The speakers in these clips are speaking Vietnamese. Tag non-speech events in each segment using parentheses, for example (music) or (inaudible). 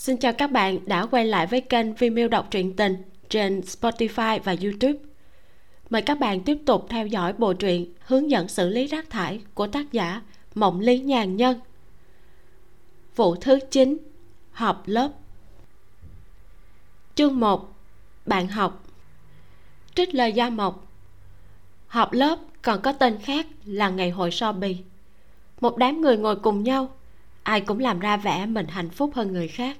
Xin chào các bạn đã quay lại với kênh Vimeo đọc truyện tình trên Spotify và YouTube. Mời các bạn tiếp tục theo dõi bộ truyện Hướng dẫn xử lý rác thải của tác giả Mộng Lý Nhàn Nhân. Vụ thứ 9 Họp lớp. Chương 1 Bạn học. Trích lời Gia Mộc. Họp lớp còn có tên khác là ngày hội so bì. Một đám người ngồi cùng nhau, Ai cũng làm ra vẻ mình hạnh phúc hơn người khác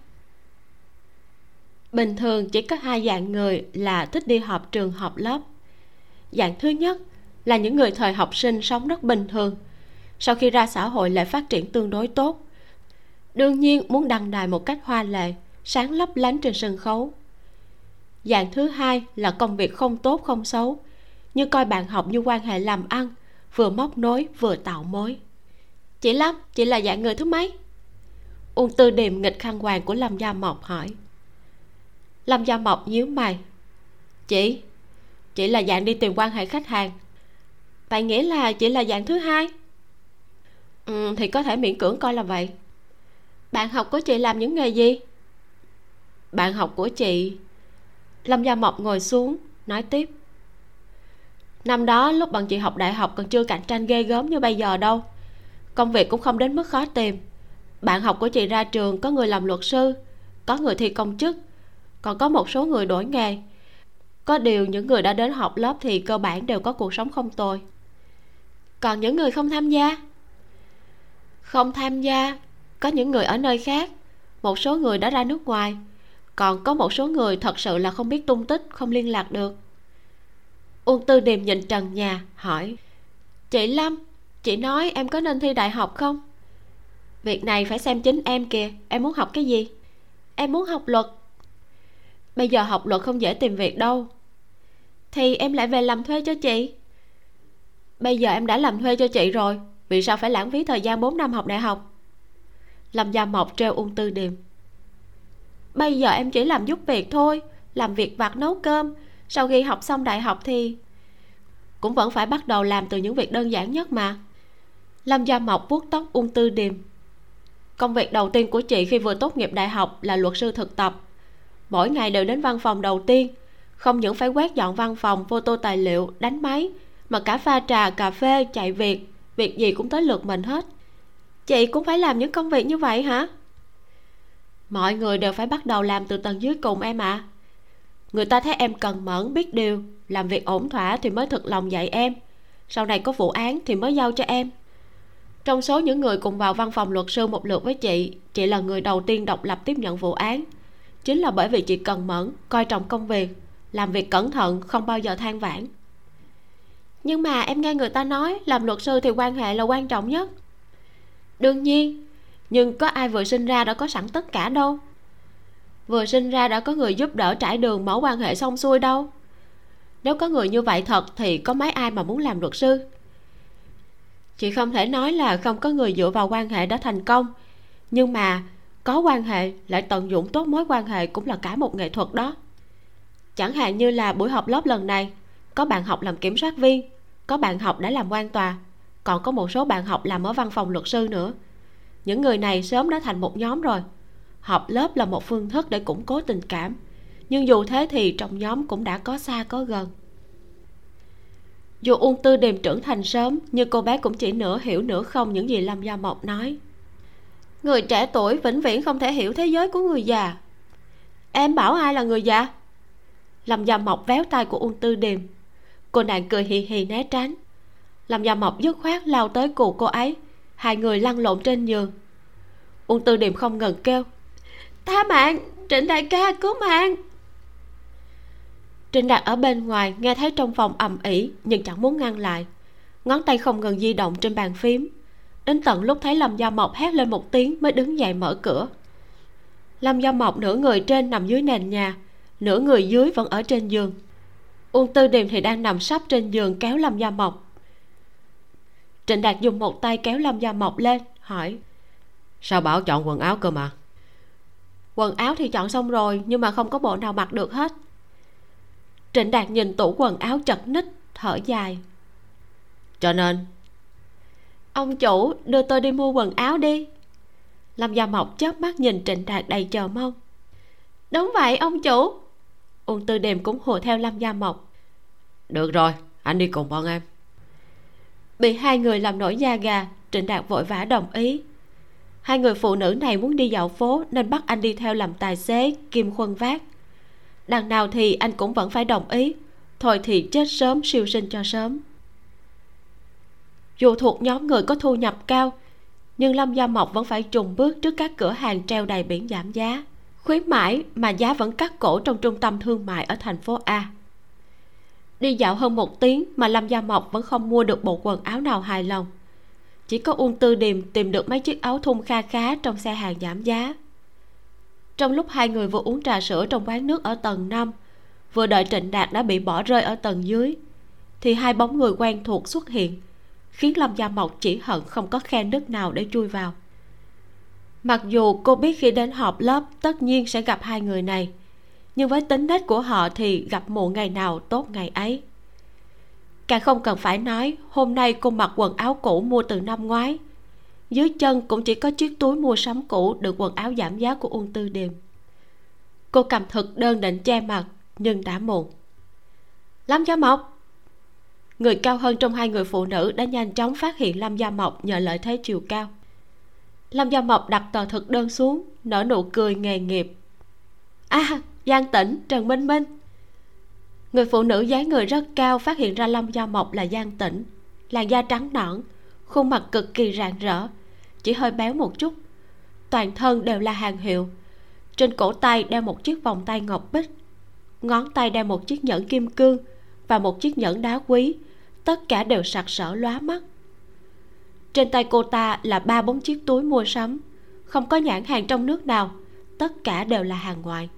bình thường chỉ có hai dạng người là thích đi họp trường, họp lớp. Dạng thứ nhất là những người thời học sinh sống rất bình thường. Sau khi ra xã hội lại phát triển tương đối tốt. Đương nhiên muốn đăng đài một cách hoa lệ, sáng lấp lánh trên sân khấu. Dạng thứ hai là công việc không tốt, không xấu, như coi bạn học như quan hệ làm ăn, vừa móc nối, vừa tạo mối. Chị lâm, chị là dạng người thứ mấy? Uông tư điềm, nghịch khăn hoàng của lâm gia mộc hỏi lâm gia mộc nhíu mày. Chị chị là dạng đi tìm quan hệ khách hàng. Vậy nghĩa là chị là dạng thứ hai? Ừ, thì có thể miễn cưỡng coi là vậy. Bạn học của chị làm những nghề gì? Bạn học của chị. Lâm gia mộc ngồi xuống nói tiếp. Năm đó lúc bọn chị học đại học còn chưa cạnh tranh ghê gớm như bây giờ đâu. Công việc cũng không đến mức khó tìm. Bạn học của chị ra trường có người làm luật sư có người thi công chức còn có một số người đổi nghề. Có điều những người đã đến học lớp thì cơ bản đều có cuộc sống không tồi. Còn những người không tham gia? Không tham gia, có những người ở nơi khác. Một số người đã ra nước ngoài. Còn có một số người thật sự là không biết tung tích, không liên lạc được. Uông tư điềm nhìn trần nhà, hỏi, chị lâm, chị nói em có nên thi đại học không? Việc này phải xem chính em kìa. Em muốn học cái gì? Em muốn học luật bây giờ học luật không dễ tìm việc đâu. Thì em lại về làm thuê cho chị. Bây giờ em đã làm thuê cho chị rồi, vì sao phải lãng phí thời gian 4 năm học đại học? Lâm gia mộc treo ung tư điềm. Bây giờ em chỉ làm giúp việc thôi, làm việc vặt nấu cơm. Sau khi học xong đại học thì cũng vẫn phải bắt đầu làm từ những việc đơn giản nhất mà. Lâm gia mộc vuốt tóc ung tư điềm. Công việc đầu tiên của chị khi vừa tốt nghiệp đại học là luật sư thực tập mỗi ngày đều đến văn phòng đầu tiên. Không những phải quét dọn văn phòng photo tài liệu, đánh máy, mà cả pha trà, cà phê, chạy việc việc gì cũng tới lượt mình hết. Chị cũng phải làm những công việc như vậy hả? Mọi người đều phải bắt đầu làm từ tầng dưới cùng em ạ. À. người ta thấy em cần mẫn, biết điều, làm việc ổn thỏa thì mới thực lòng dạy em. Sau này có vụ án thì mới giao cho em. Trong số những người cùng vào văn phòng luật sư một lượt với chị chị là người đầu tiên độc lập tiếp nhận vụ án chính là bởi vì chị cần mẫn, coi trọng công việc, làm việc cẩn thận, không bao giờ than vãn. Nhưng mà em nghe người ta nói làm luật sư thì quan hệ là quan trọng nhất. Đương nhiên, nhưng có ai vừa sinh ra đã có sẵn tất cả đâu. Vừa sinh ra đã có người giúp đỡ trải đường mở quan hệ xong xuôi đâu. Nếu có người như vậy thật thì có mấy ai mà muốn làm luật sư? Chị không thể nói là không có người dựa vào quan hệ đã thành công, nhưng mà có quan hệ, lại tận dụng tốt mối quan hệ cũng là cả một nghệ thuật đó. Chẳng hạn như là buổi họp lớp lần này, có bạn học làm kiểm soát viên, có bạn học đã làm quan tòa, còn có một số bạn học làm ở văn phòng luật sư nữa. Những người này sớm đã thành một nhóm rồi. Họp lớp là một phương thức để củng cố tình cảm, nhưng dù thế thì trong nhóm cũng đã có xa có gần. Dù ung tư điềm trưởng thành sớm, nhưng cô bé cũng chỉ nửa hiểu nửa không những gì lâm gia mộc nói người trẻ tuổi vĩnh viễn không thể hiểu thế giới của người già. Em bảo ai là người già? Lâm gia mộc véo tay của ung tư điềm. Cô nàng cười hì hì né tránh. Lâm gia mộc dứt khoát lao tới cụ cô ấy. Hai người lăn lộn trên giường. Ung tư điềm không ngừng kêu, tha mạng! Trịnh đại ca, cứu mạng! Trịnh đạt ở bên ngoài nghe thấy trong phòng ầm ĩ nhưng chẳng muốn ngăn lại. Ngón tay không ngừng di động trên bàn phím đến tận lúc thấy lâm gia mộc hét lên một tiếng mới đứng dậy mở cửa. Lâm gia mộc nửa người trên nằm dưới nền nhà nửa người dưới vẫn ở trên giường. Uông tư điềm thì đang nằm sắp trên giường kéo lâm gia mộc. Trịnh đạt dùng một tay kéo lâm gia mộc lên hỏi sao bảo chọn quần áo cơ mà? Quần áo thì chọn xong rồi nhưng mà không có bộ nào mặc được hết. Trịnh đạt nhìn tủ quần áo chật ních thở dài. Cho nên ông chủ đưa tôi đi mua quần áo đi. Lâm gia mộc chớp mắt nhìn trịnh đạt đầy chờ mong. Đúng vậy ông chủ. Uông tư điềm cũng hùa theo lâm gia mộc. Được rồi anh đi cùng bọn em. Bị hai người làm nổi da gà trịnh đạt vội vã đồng ý. Hai người phụ nữ này muốn đi dạo phố nên bắt anh đi theo làm tài xế kim khuân vác. Đằng nào thì anh cũng vẫn phải đồng ý. Thôi thì chết sớm siêu sinh cho sớm dù thuộc nhóm người có thu nhập cao, nhưng lâm gia mộc vẫn phải trùng bước trước các cửa hàng treo đầy biển giảm giá. Khuyến mãi mà giá vẫn cắt cổ trong trung tâm thương mại ở thành phố a. Đi dạo hơn một tiếng mà lâm gia mộc vẫn không mua được bộ quần áo nào hài lòng. Chỉ có uông tư điềm tìm được mấy chiếc áo thun kha khá trong xe hàng giảm giá. Trong lúc hai người vừa uống trà sữa trong quán nước ở tầng 5 vừa đợi trịnh đạt đã bị bỏ rơi ở tầng dưới, thì hai bóng người quen thuộc xuất hiện khiến lâm gia mộc chỉ hận không có khe nứt nào để chui vào. Mặc dù cô biết khi đến họp lớp tất nhiên sẽ gặp hai người này, nhưng với tính nết của họ thì gặp muộn ngày nào tốt ngày ấy. Càng không cần phải nói, hôm nay cô mặc quần áo cũ mua từ năm ngoái. Dưới chân cũng chỉ có chiếc túi mua sắm cũ được quần áo giảm giá của uông tư điềm. Cô cầm thực đơn định che mặt, nhưng đã muộn. Lâm gia mộc người cao hơn trong hai người phụ nữ đã nhanh chóng phát hiện lâm gia mộc nhờ lợi thế chiều cao. Lâm gia mộc đặt tờ thực đơn xuống, nở nụ cười nghề nghiệp. À giang tĩnh, trần minh minh. Người phụ nữ dáng người rất cao phát hiện ra lâm gia mộc là giang tĩnh. Làn da trắng nõn, khuôn mặt cực kỳ rạng rỡ, chỉ hơi béo một chút. Toàn thân đều là hàng hiệu. Trên cổ tay đeo một chiếc vòng tay ngọc bích, ngón tay đeo một chiếc nhẫn kim cương và một chiếc nhẫn đá quý tất cả đều sặc sỡ lóa mắt. Trên tay cô ta là ba bốn chiếc túi mua sắm. Không có nhãn hàng trong nước nào, tất cả đều là hàng ngoại.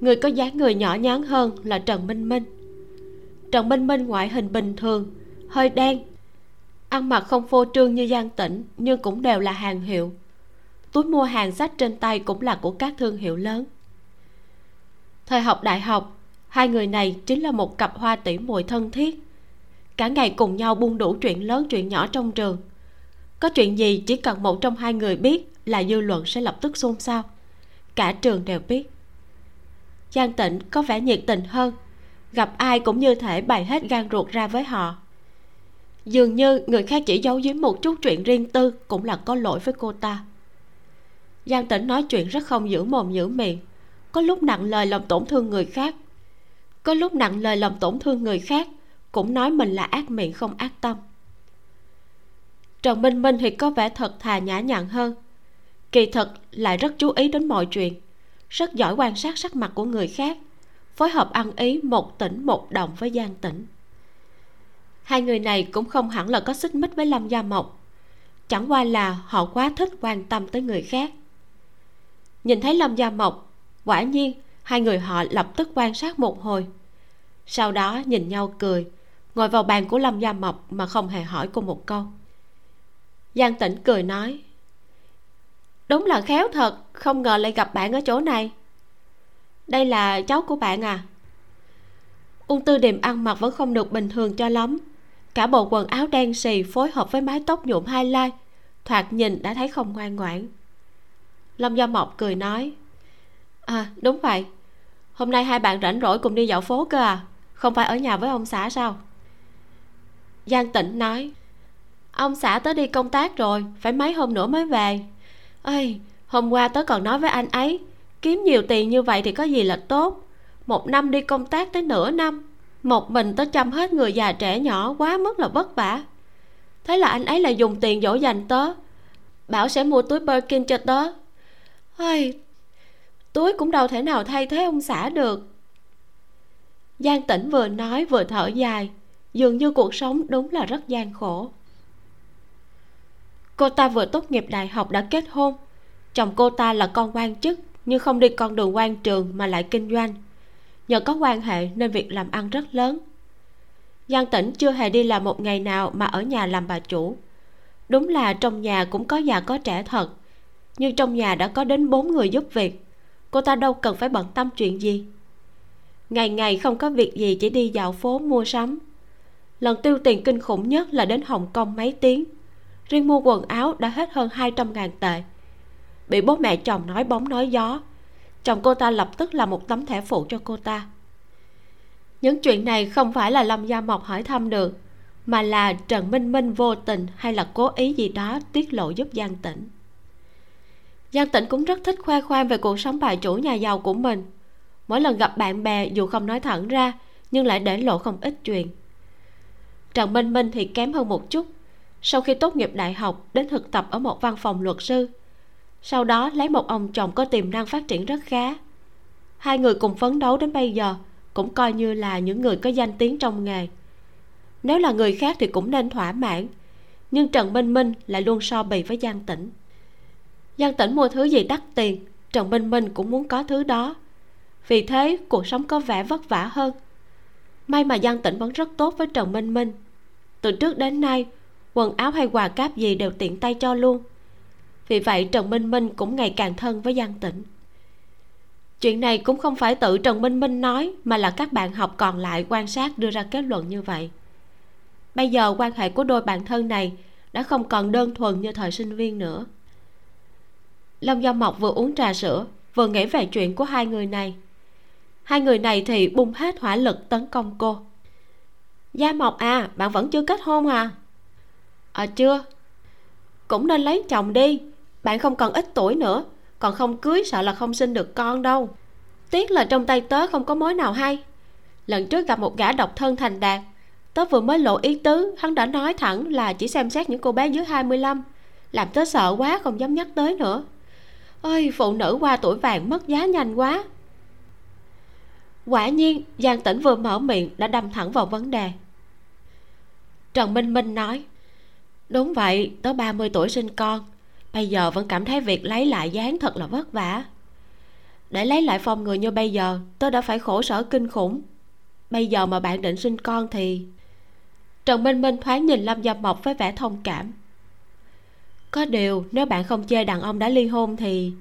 Người có dáng người nhỏ nhắn hơn là trần minh minh. Trần minh minh ngoại hình bình thường, hơi đen, ăn mặc không phô trương như giang tĩnh, nhưng cũng đều là hàng hiệu. Túi mua hàng sách trên tay cũng là của các thương hiệu lớn. Thời học đại học, hai người này chính là một cặp hoa tỉ muội thân thiết cả ngày cùng nhau buông đủ chuyện lớn chuyện nhỏ trong trường. Có chuyện gì chỉ cần một trong hai người biết là dư luận sẽ lập tức xôn xao. Cả trường đều biết. Giang tịnh có vẻ nhiệt tình hơn. Gặp ai cũng như thể bày hết gan ruột ra với họ. Dường như người khác chỉ giấu giếm một chút chuyện riêng tư cũng là có lỗi với cô ta. Giang tĩnh nói chuyện rất không giữ mồm giữ miệng. Có lúc nặng lời làm tổn thương người khác. Có lúc nặng lời làm tổn thương người khác cũng nói mình là ác miệng không ác tâm. Trần minh minh thì có vẻ thật thà nhã nhặn hơn. Kỳ thật lại rất chú ý đến mọi chuyện, rất giỏi quan sát sắc mặt của người khác, phối hợp ăn ý một tỉnh một đồng với giang tỉnh hai người này cũng không hẳn là có xích mích với lâm gia mộc, chẳng qua là họ quá thích quan tâm tới người khác. Nhìn thấy lâm gia mộc, quả nhiên hai người họ lập tức quan sát một hồi, sau đó nhìn nhau cười ngồi vào bàn của lâm gia mộc mà không hề hỏi cô một câu. Giang tĩnh cười nói, đúng là khéo thật, không ngờ lại gặp bạn ở chỗ này. Đây là cháu của bạn à? Ung tư điềm ăn mặc vẫn không được bình thường cho lắm. Cả bộ quần áo đen xì phối hợp với mái tóc nhuộm hai lai, thoạt nhìn đã thấy không ngoan ngoãn. Lâm gia mộc cười nói à đúng vậy. Hôm nay hai bạn rảnh rỗi cùng đi dạo phố cơ à? Không phải ở nhà với ông xã sao? Giang tỉnh nói, ông xã tớ đi công tác rồi, phải mấy hôm nữa mới về. Ơi hôm qua tớ còn nói với anh ấy, kiếm nhiều tiền như vậy thì có gì là tốt? Một năm đi công tác tới nửa năm, một mình tớ chăm hết người già trẻ nhỏ quá mức là vất vả. Thế là anh ấy lại dùng tiền dỗ dành tớ, bảo sẽ mua túi birkin cho tớ. Ơi túi cũng đâu thể nào thay thế ông xã được. Giang tĩnh vừa nói vừa thở dài dường như cuộc sống đúng là rất gian khổ. Cô ta vừa tốt nghiệp đại học đã kết hôn. Chồng cô ta là con quan chức, nhưng không đi con đường quan trường mà lại kinh doanh. Nhờ có quan hệ nên việc làm ăn rất lớn. Giang tĩnh chưa hề đi làm một ngày nào mà ở nhà làm bà chủ. Đúng là trong nhà cũng có già có trẻ thật, nhưng trong nhà đã có đến bốn người giúp việc. Cô ta đâu cần phải bận tâm chuyện gì. Ngày ngày không có việc gì, chỉ đi dạo phố mua sắm lần tiêu tiền kinh khủng nhất là đến hồng kông mấy tiếng. Riêng mua quần áo đã hết hơn 200 ngàn tệ. Bị bố mẹ chồng nói bóng nói gió. Chồng cô ta lập tức là một tấm thẻ phụ cho cô ta. Những chuyện này không phải là lâm gia mộc hỏi thăm được, mà là trần minh minh vô tình hay là cố ý gì đó tiết lộ giúp giang tĩnh. Giang tĩnh cũng rất thích khoe khoang về cuộc sống bà chủ nhà giàu của mình. Mỗi lần gặp bạn bè dù không nói thẳng ra, nhưng lại để lộ không ít chuyện trần minh minh thì kém hơn một chút. Sau khi tốt nghiệp đại học, đến thực tập ở một văn phòng luật sư. Sau đó lấy một ông chồng có tiềm năng phát triển rất khá. Hai người cùng phấn đấu đến bây giờ, cũng coi như là những người có danh tiếng trong nghề. Nếu là người khác thì cũng nên thỏa mãn, nhưng trần minh minh lại luôn so bì với giang tĩnh. Giang tĩnh mua thứ gì đắt tiền, trần minh minh cũng muốn có thứ đó. Vì thế, cuộc sống có vẻ vất vả hơn. May mà giang tĩnh vẫn rất tốt với trần minh minh từ trước đến nay, quần áo hay quà cáp gì đều tiện tay cho luôn. Vì vậy, trần minh minh cũng ngày càng thân với giang tĩnh. Chuyện này cũng không phải tự trần minh minh nói, mà là các bạn học còn lại quan sát đưa ra kết luận như vậy. Bây giờ, quan hệ của đôi bạn thân này đã không còn đơn thuần như thời sinh viên nữa. Lâm do mộc vừa uống trà sữa, vừa nghĩ về chuyện của hai người này. Hai người này thì bung hết hỏa lực tấn công cô gia mộc à bạn vẫn chưa kết hôn à? À chưa. Cũng nên lấy chồng đi. Bạn không còn ít tuổi nữa còn không cưới sợ là không sinh được con đâu. Tiếc là trong tay tớ không có mối nào hay. Lần trước gặp một gã độc thân thành đạt. Tớ vừa mới lộ ý tứ hắn đã nói thẳng là chỉ xem xét những cô bé dưới 25 làm tớ sợ quá không dám nhắc tới nữa. Ơi phụ nữ qua tuổi vàng mất giá nhanh quá. Quả nhiên giang tĩnh vừa mở miệng đã đâm thẳng vào vấn đề trần minh minh nói, đúng vậy tớ 30 tuổi sinh con, bây giờ vẫn cảm thấy việc lấy lại dáng thật là vất vả. Để lấy lại phong người như bây giờ, tớ đã phải khổ sở kinh khủng. Bây giờ mà bạn định sinh con thì trần minh minh thoáng nhìn lâm dâm mộc với vẻ thông cảm. Có điều, nếu bạn không chê đàn ông đã ly hôn thì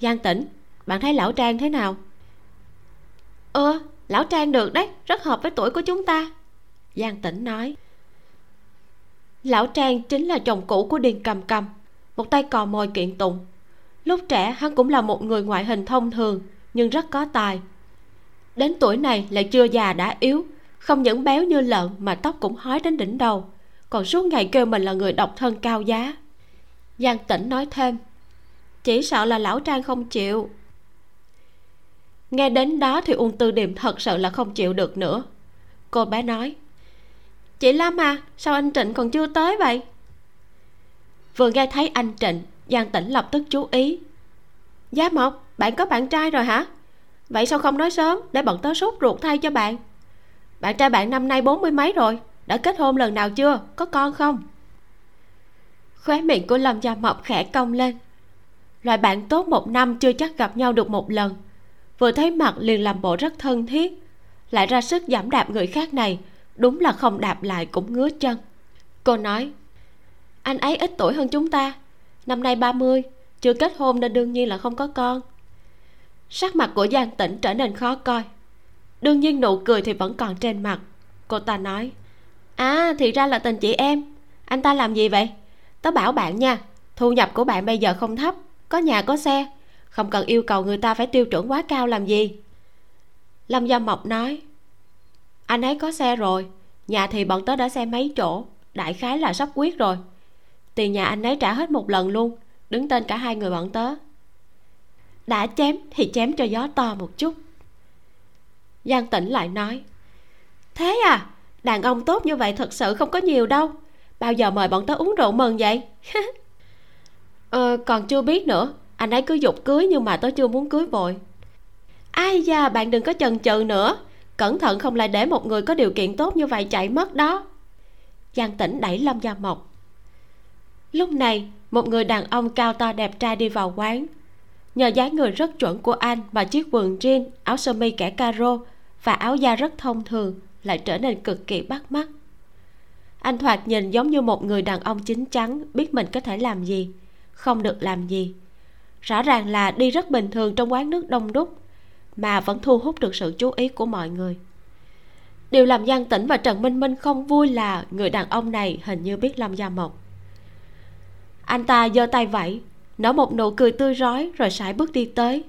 giang tĩnh, bạn thấy lão trang thế nào? Ơ, lão trang được đấy, rất hợp với tuổi của chúng ta, giang tĩnh nói lão trang chính là chồng cũ của điền cầm cầm, một tay cò mồi kiện tụng. Lúc trẻ, hắn cũng là một người ngoại hình thông thường, nhưng rất có tài. Đến tuổi này lại chưa già đã yếu, không những béo như lợn mà tóc cũng hói đến đỉnh đầu, còn suốt ngày kêu mình là người độc thân cao giá. Giang tĩnh nói thêm, chỉ sợ là lão trang không chịu. Nghe đến đó thì uông tư điềm thật sự là không chịu được nữa. Cô bé nói chị lam à sao anh trịnh còn chưa tới vậy? Vừa nghe thấy anh trịnh, giang tĩnh lập tức chú ý. Giá mộc, bạn có bạn trai rồi hả? Vậy sao không nói sớm để bọn tớ sốt ruột thay cho bạn? Bạn trai bạn năm nay bốn mươi mấy rồi, đã kết hôn lần nào chưa? Có con không? Khóe miệng của lâm gia mộc khẽ cong lên. Loại bạn tốt một năm chưa chắc gặp nhau được một lần. Vừa thấy mặt liền làm bộ rất thân thiết. Lại ra sức giảm đạp người khác này đúng là không đạp lại cũng ngứa chân. Cô nói, anh ấy ít tuổi hơn chúng ta. Năm nay 30 chưa kết hôn nên đương nhiên là không có con. Sắc mặt của giang tĩnh trở nên khó coi. Đương nhiên nụ cười thì vẫn còn trên mặt. Cô ta nói à thì ra là tình chị em. Anh ta làm gì vậy? Tớ bảo bạn nha, thu nhập của bạn bây giờ không thấp, có nhà có xe. Không cần yêu cầu người ta phải tiêu chuẩn quá cao làm gì. Lâm gia mộc nói anh ấy có xe rồi. Nhà thì bọn tớ đã xe mấy chỗ. Đại khái là sắp quyết rồi. Tiền nhà anh ấy trả hết một lần luôn. Đứng tên cả hai người bọn tớ. Đã chém thì chém cho gió to một chút. Giang tĩnh lại nói thế à đàn ông tốt như vậy thật sự không có nhiều đâu. Bao giờ mời bọn tớ uống rượu mừng vậy? (laughs) Ờ, còn chưa biết nữa. Anh ấy cứ dục cưới nhưng mà tớ chưa muốn cưới vội. Ai da bạn đừng có chần chừ nữa cẩn thận không lại để một người có điều kiện tốt như vậy chạy mất đó. Giang tĩnh đẩy lâm gia mộc. Lúc này, một người đàn ông cao to đẹp trai đi vào quán. Nhờ dáng người rất chuẩn của anh và chiếc quần jean, áo sơ mi kẻ caro và áo da rất thông thường lại trở nên cực kỳ bắt mắt. Anh thoạt nhìn giống như một người đàn ông chín chắn, biết mình có thể làm gì, không được làm gì. Rõ ràng là đi rất bình thường trong quán nước đông đúc mà vẫn thu hút được sự chú ý của mọi người. Điều làm giang tĩnh và trần minh minh không vui là người đàn ông này hình như biết lâm gia mộc. Anh ta giơ tay vẫy nở một nụ cười tươi rói rồi sải bước đi tới.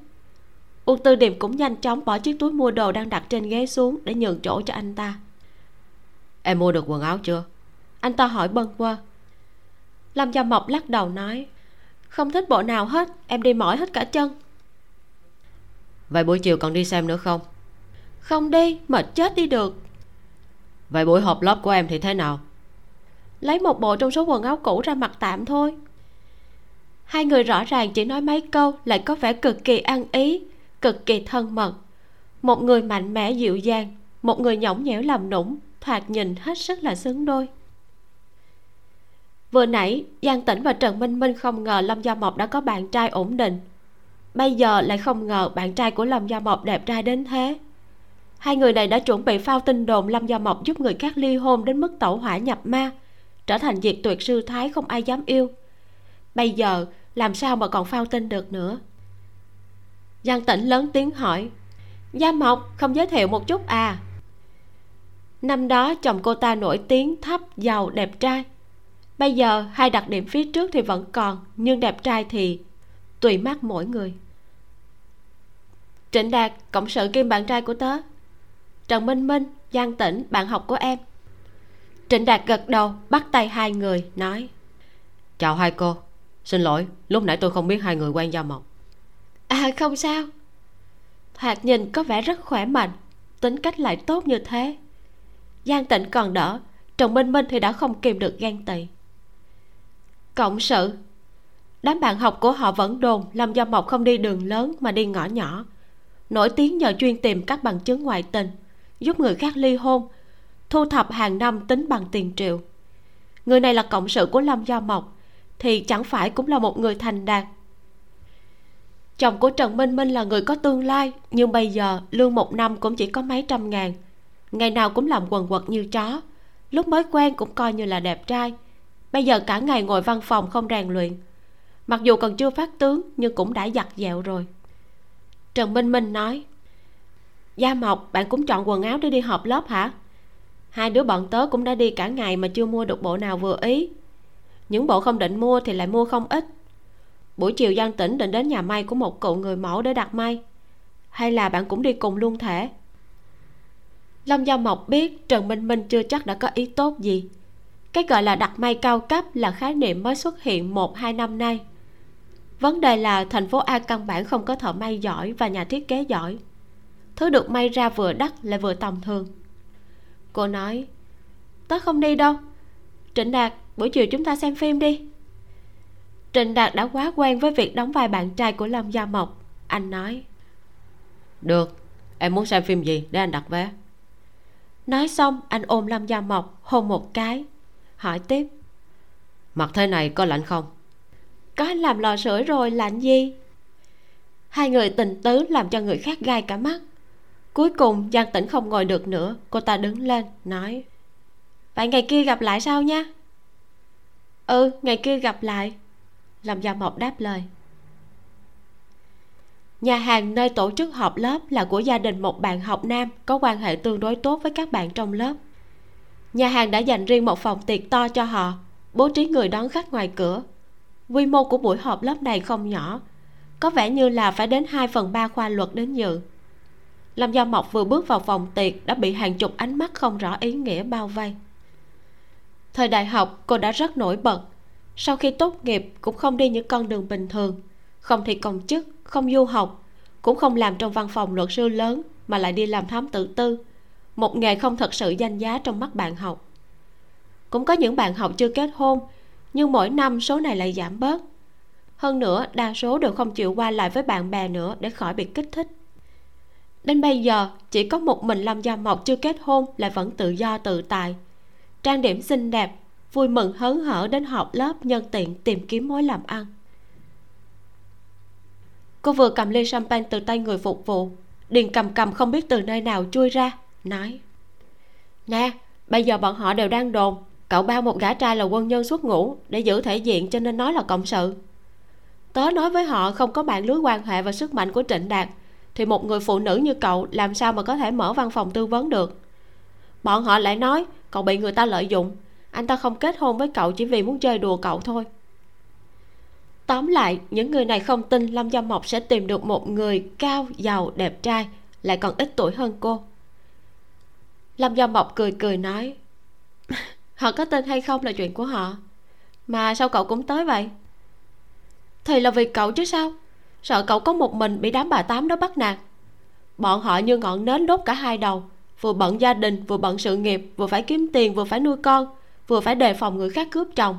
Uông tư điềm cũng nhanh chóng bỏ chiếc túi mua đồ đang đặt trên ghế xuống để nhường chỗ cho anh ta. Em mua được quần áo chưa? Anh ta hỏi bâng quơ. Lâm gia mộc lắc đầu nói không thích bộ nào hết em đi mỏi hết cả chân vậy buổi chiều còn đi xem nữa không? Không đi mệt chết đi được. Vậy buổi họp lớp của em thì thế nào? Lấy một bộ trong số quần áo cũ ra mặc tạm thôi. Hai người rõ ràng chỉ nói mấy câu lại có vẻ cực kỳ ăn ý cực kỳ thân mật. Một người mạnh mẽ dịu dàng một người nhõng nhẽo làm nũng thoạt nhìn hết sức là xứng đôi. Vừa nãy giang tĩnh và trần minh minh không ngờ lâm gia mộc đã có bạn trai ổn định bây giờ lại không ngờ bạn trai của lâm gia mộc đẹp trai đến thế. Hai người này đã chuẩn bị phao tin đồn lâm gia mộc giúp người khác ly hôn đến mức tẩu hỏa nhập ma, trở thành diệt tuyệt sư thái không ai dám yêu. Bây giờ, làm sao mà còn phao tin được nữa? Giang tĩnh lớn tiếng hỏi. Gia mộc, không giới thiệu một chút à? Năm đó, chồng cô ta nổi tiếng, thấp, giàu, đẹp trai. Bây giờ, hai đặc điểm phía trước thì vẫn còn, nhưng đẹp trai thì tùy mắt mỗi người trịnh đạt cộng sự kim bạn trai của tớ. Trần minh minh giang tĩnh bạn học của em. Trịnh đạt gật đầu bắt tay hai người nói chào hai cô. Xin lỗi lúc nãy tôi không biết hai người quen giao mộc à không sao. Thoạt nhìn có vẻ rất khỏe mạnh tính cách lại tốt như thế. Giang tịnh còn đỡ trần minh minh thì đã không kìm được ghen tị. Cộng sự đám bạn học của họ vẫn đồn lâm do mộc không đi đường lớn mà đi ngõ nhỏ nổi tiếng nhờ chuyên tìm các bằng chứng ngoại tình, giúp người khác ly hôn, thu thập hàng năm tính bằng tiền triệu. Người này là cộng sự của lâm Gia mộc, thì chẳng phải cũng là một người thành đạt. Chồng của trần minh minh là người có tương lai, nhưng bây giờ lương một năm cũng chỉ có mấy trăm ngàn. Ngày nào cũng làm quần quật như chó, lúc mới quen cũng coi như là đẹp trai. Bây giờ cả ngày ngồi văn phòng không rèn luyện. Mặc dù còn chưa phát tướng, nhưng cũng đã giặt dẹo rồi trần minh minh nói, gia mộc, bạn cũng chọn quần áo để đi họp lớp hả? Hai đứa bọn tớ cũng đã đi cả ngày mà chưa mua được bộ nào vừa ý. Những bộ không định mua thì lại mua không ít. Buổi chiều giang tỉnh định đến nhà may của một cậu người mẫu để đặt may. Hay là bạn cũng đi cùng luôn thể? Lâm gia mộc biết trần minh minh chưa chắc đã có ý tốt gì. Cái gọi là đặt may cao cấp là khái niệm mới xuất hiện một hai năm nay vấn đề là thành phố a căn bản không có thợ may giỏi và nhà thiết kế giỏi. Thứ được may ra vừa đắt lại vừa tầm thường. Cô nói tớ không đi đâu. Trịnh đạt buổi chiều chúng ta xem phim đi. Trịnh đạt đã quá quen với việc đóng vai bạn trai của lâm gia mộc. Anh nói được em muốn xem phim gì để anh đặt vé? Nói xong anh ôm lâm gia mộc hôn một cái hỏi tiếp mặc thế này có lạnh không có làm lò sưởi rồi lạnh gì hai người tình tứ làm cho người khác gai cả mắt. Cuối cùng, giang tĩnh không ngồi được nữa, cô ta đứng lên, nói, vậy ngày kia gặp lại sao nha? Ừ ngày kia gặp lại. Lâm gia mộc đáp lời. Nhà hàng nơi tổ chức họp lớp là của gia đình một bạn học nam có quan hệ tương đối tốt với các bạn trong lớp. Nhà hàng đã dành riêng một phòng tiệc to cho họ, bố trí người đón khách ngoài cửa quy mô của buổi họp lớp này không nhỏ, có vẻ như là phải đến 2 phần ba khoa luật đến dự lâm gia mộc vừa bước vào phòng tiệc đã bị hàng chục ánh mắt không rõ ý nghĩa bao vây. Thời đại học, cô đã rất nổi bật. Sau khi tốt nghiệp, cũng không đi những con đường bình thường. Không thi công chức, không du học, cũng không làm trong văn phòng luật sư lớn, mà lại đi làm thám tử tư. Một nghề không thật sự danh giá trong mắt bạn học. Cũng có những bạn học chưa kết hôn nhưng mỗi năm số này lại giảm bớt. Hơn nữa, đa số đều không chịu qua lại với bạn bè nữa để khỏi bị kích thích. Đến bây giờ, chỉ có một mình lâm gia mộc chưa kết hôn lại vẫn tự do tự tại. Trang điểm xinh đẹp, vui mừng hớn hở đến họp lớp nhân tiện tìm kiếm mối làm ăn. Cô vừa cầm ly champagne từ tay người phục vụ điền cầm cầm không biết từ nơi nào chui ra, nói, nè, bây giờ bọn họ đều đang đồn cậu bao một gã trai là quân nhân xuất ngũ, để giữ thể diện cho nên nói là cộng sự. Tớ nói với họ không có bạn lưới quan hệ và sức mạnh của trịnh đạt, thì một người phụ nữ như cậu làm sao mà có thể mở văn phòng tư vấn được? Bọn họ lại nói, cậu bị người ta lợi dụng. Anh ta không kết hôn với cậu chỉ vì muốn chơi đùa cậu thôi. Tóm lại, những người này không tin lâm gia mộc sẽ tìm được một người cao, giàu, đẹp trai, lại còn ít tuổi hơn cô. Lâm gia mộc cười cười nói họ có tên hay không là chuyện của họ. Mà sao cậu cũng tới vậy? Thì là vì cậu chứ sao? Sợ cậu có một mình bị đám bà tám đó bắt nạt. Bọn họ như ngọn nến đốt cả hai đầu, vừa bận gia đình, vừa bận sự nghiệp, vừa phải kiếm tiền, vừa phải nuôi con, vừa phải đề phòng người khác cướp chồng.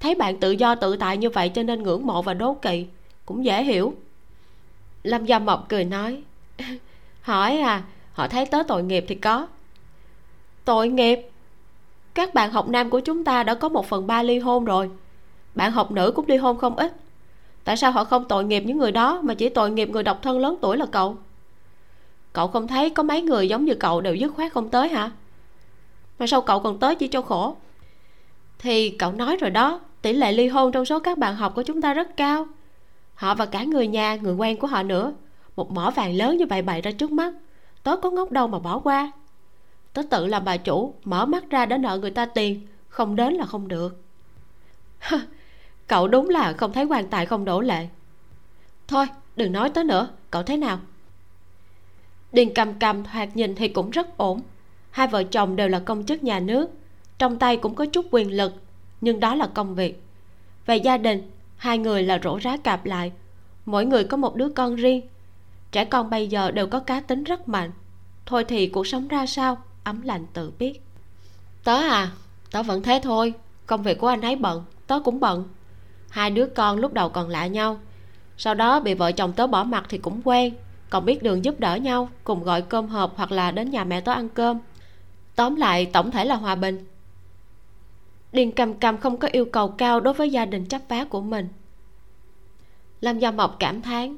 Thấy bạn tự do tự tại như vậy cho nên ngưỡng mộ và đố kỵ, cũng dễ hiểu. Lâm gia mộc cười nói, (laughs) hỏi à họ thấy tớ tội nghiệp thì có. Tội nghiệp? Các bạn học nam của chúng ta đã có một phần ba ly hôn rồi. Bạn học nữ cũng ly hôn không ít. Tại sao họ không tội nghiệp những người đó mà chỉ tội nghiệp người độc thân lớn tuổi là cậu? Cậu không thấy có mấy người giống như cậu đều dứt khoát không tới hả? Mà sao cậu còn tới chỉ cho khổ? Thì cậu nói rồi đó, tỷ lệ ly hôn trong số các bạn học của chúng ta rất cao. Họ và cả người nhà, người quen của họ nữa. Một mỏ vàng lớn như vậy bày ra trước mắt. Tớ có ngốc đâu mà bỏ qua tớ tự làm bà chủ, mở mắt ra đã nợ người ta tiền. Không đến là không được. (laughs) Cậu đúng là không thấy quan tài không đổ lệ. Thôi, đừng nói tới nữa, cậu thế nào? Điền cầm cầm thoạt nhìn thì cũng rất ổn. Hai vợ chồng đều là công chức nhà nước, trong tay cũng có chút quyền lực, nhưng đó là công việc. Về gia đình, hai người là rổ rá cạp lại. Mỗi người có một đứa con riêng. Trẻ con bây giờ đều có cá tính rất mạnh. Thôi thì cuộc sống ra sao? Ấm lạnh tự biết. Tớ à tớ vẫn thế thôi, công việc của anh ấy bận, tớ cũng bận. Hai đứa con lúc đầu còn lạ nhau, sau đó bị vợ chồng tớ bỏ mặt thì cũng quen, còn biết đường giúp đỡ nhau, cùng gọi cơm hộp hoặc là đến nhà mẹ tớ ăn cơm. Tóm lại, tổng thể là hòa bình. Điền cầm cầm không có yêu cầu cao đối với gia đình chấp vá của mình. Lâm gia mộc cảm thán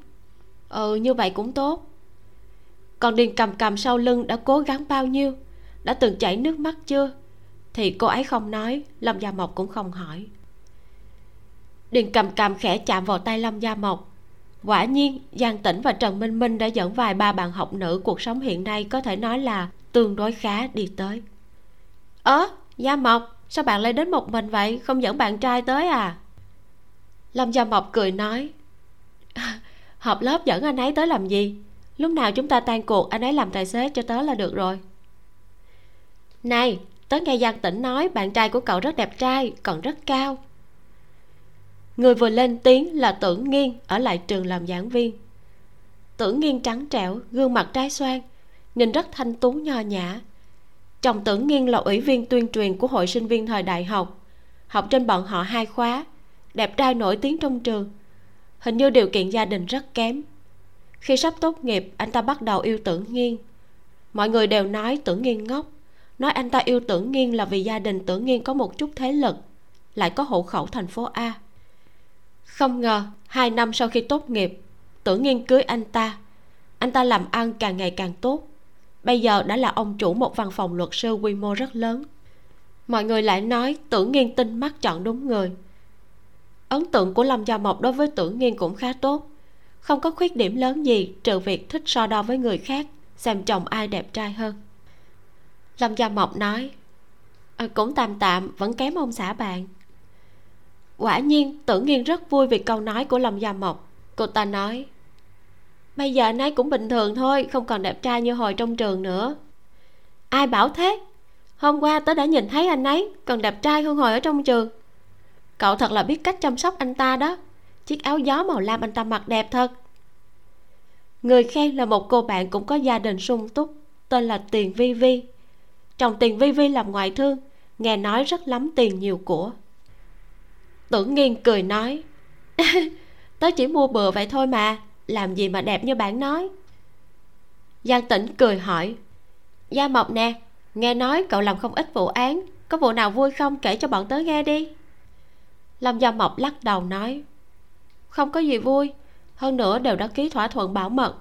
ừ như vậy cũng tốt. Còn điền cầm cầm sau lưng đã cố gắng bao nhiêu đã từng chảy nước mắt chưa? Thì cô ấy không nói, lâm gia mộc cũng không hỏi. Điền cầm cầm khẽ chạm vào tay lâm gia mộc. Quả nhiên, giang tĩnh và trần minh minh đã dẫn vài ba bạn học nữ cuộc sống hiện nay có thể nói là tương đối khá đi tới. Ớ gia mộc, sao bạn lại đến một mình vậy? Không dẫn bạn trai tới à? Lâm gia mộc cười nói, (laughs) họp lớp dẫn anh ấy tới làm gì? Lúc nào chúng ta tan cuộc, anh ấy làm tài xế cho tớ là được rồi này, tớ nghe giang tĩnh nói bạn trai của cậu rất đẹp trai, còn rất cao. Người vừa lên tiếng là tưởng nghiên ở lại trường làm giảng viên. Tưởng nghiên trắng trẻo, gương mặt trái xoan, nhìn rất thanh tú nho nhã. Chồng tưởng nghiên là ủy viên tuyên truyền của hội sinh viên thời đại học. Học trên bọn họ hai khóa, đẹp trai nổi tiếng trong trường. Hình như điều kiện gia đình rất kém. Khi sắp tốt nghiệp, anh ta bắt đầu yêu tưởng nghiên. Mọi người đều nói tưởng nghiên ngốc nói anh ta yêu tưởng nghiên là vì gia đình tưởng nghiên có một chút thế lực, lại có hộ khẩu thành phố a. Không ngờ, hai năm sau khi tốt nghiệp, tưởng nghiên cưới anh ta. Anh ta làm ăn càng ngày càng tốt. Bây giờ đã là ông chủ một văn phòng luật sư quy mô rất lớn. Mọi người lại nói tưởng nghiên tinh mắt chọn đúng người. Ấn tượng của lâm gia mộc đối với tưởng nghiên cũng khá tốt. Không có khuyết điểm lớn gì, trừ việc thích so đo với người khác, xem chồng ai đẹp trai hơn lâm gia mộc nói à, cũng tạm tạm vẫn kém ông xã bạn. Quả nhiên tưởng nghiên rất vui vì câu nói của lâm gia mộc. Cô ta nói bây giờ anh ấy cũng bình thường thôi không còn đẹp trai như hồi trong trường nữa. Ai bảo thế? Hôm qua tớ đã nhìn thấy anh ấy còn đẹp trai hơn hồi ở trong trường. Cậu thật là biết cách chăm sóc anh ta đó. Chiếc áo gió màu lam anh ta mặc đẹp thật. Người khen là một cô bạn cũng có gia đình sung túc tên là tiền vi vi chồng tiền vi vi làm ngoại thương, nghe nói rất lắm tiền nhiều của. Tưởng nghiên cười nói, (laughs) tớ chỉ mua bừa vậy thôi mà, làm gì mà đẹp như bạn nói. Giang tĩnh cười hỏi, gia mộc nè, nghe nói cậu làm không ít vụ án, có vụ nào vui không kể cho bọn tớ nghe đi. Lâm gia mộc lắc đầu nói, không có gì vui, hơn nữa đều đã ký thỏa thuận bảo mật,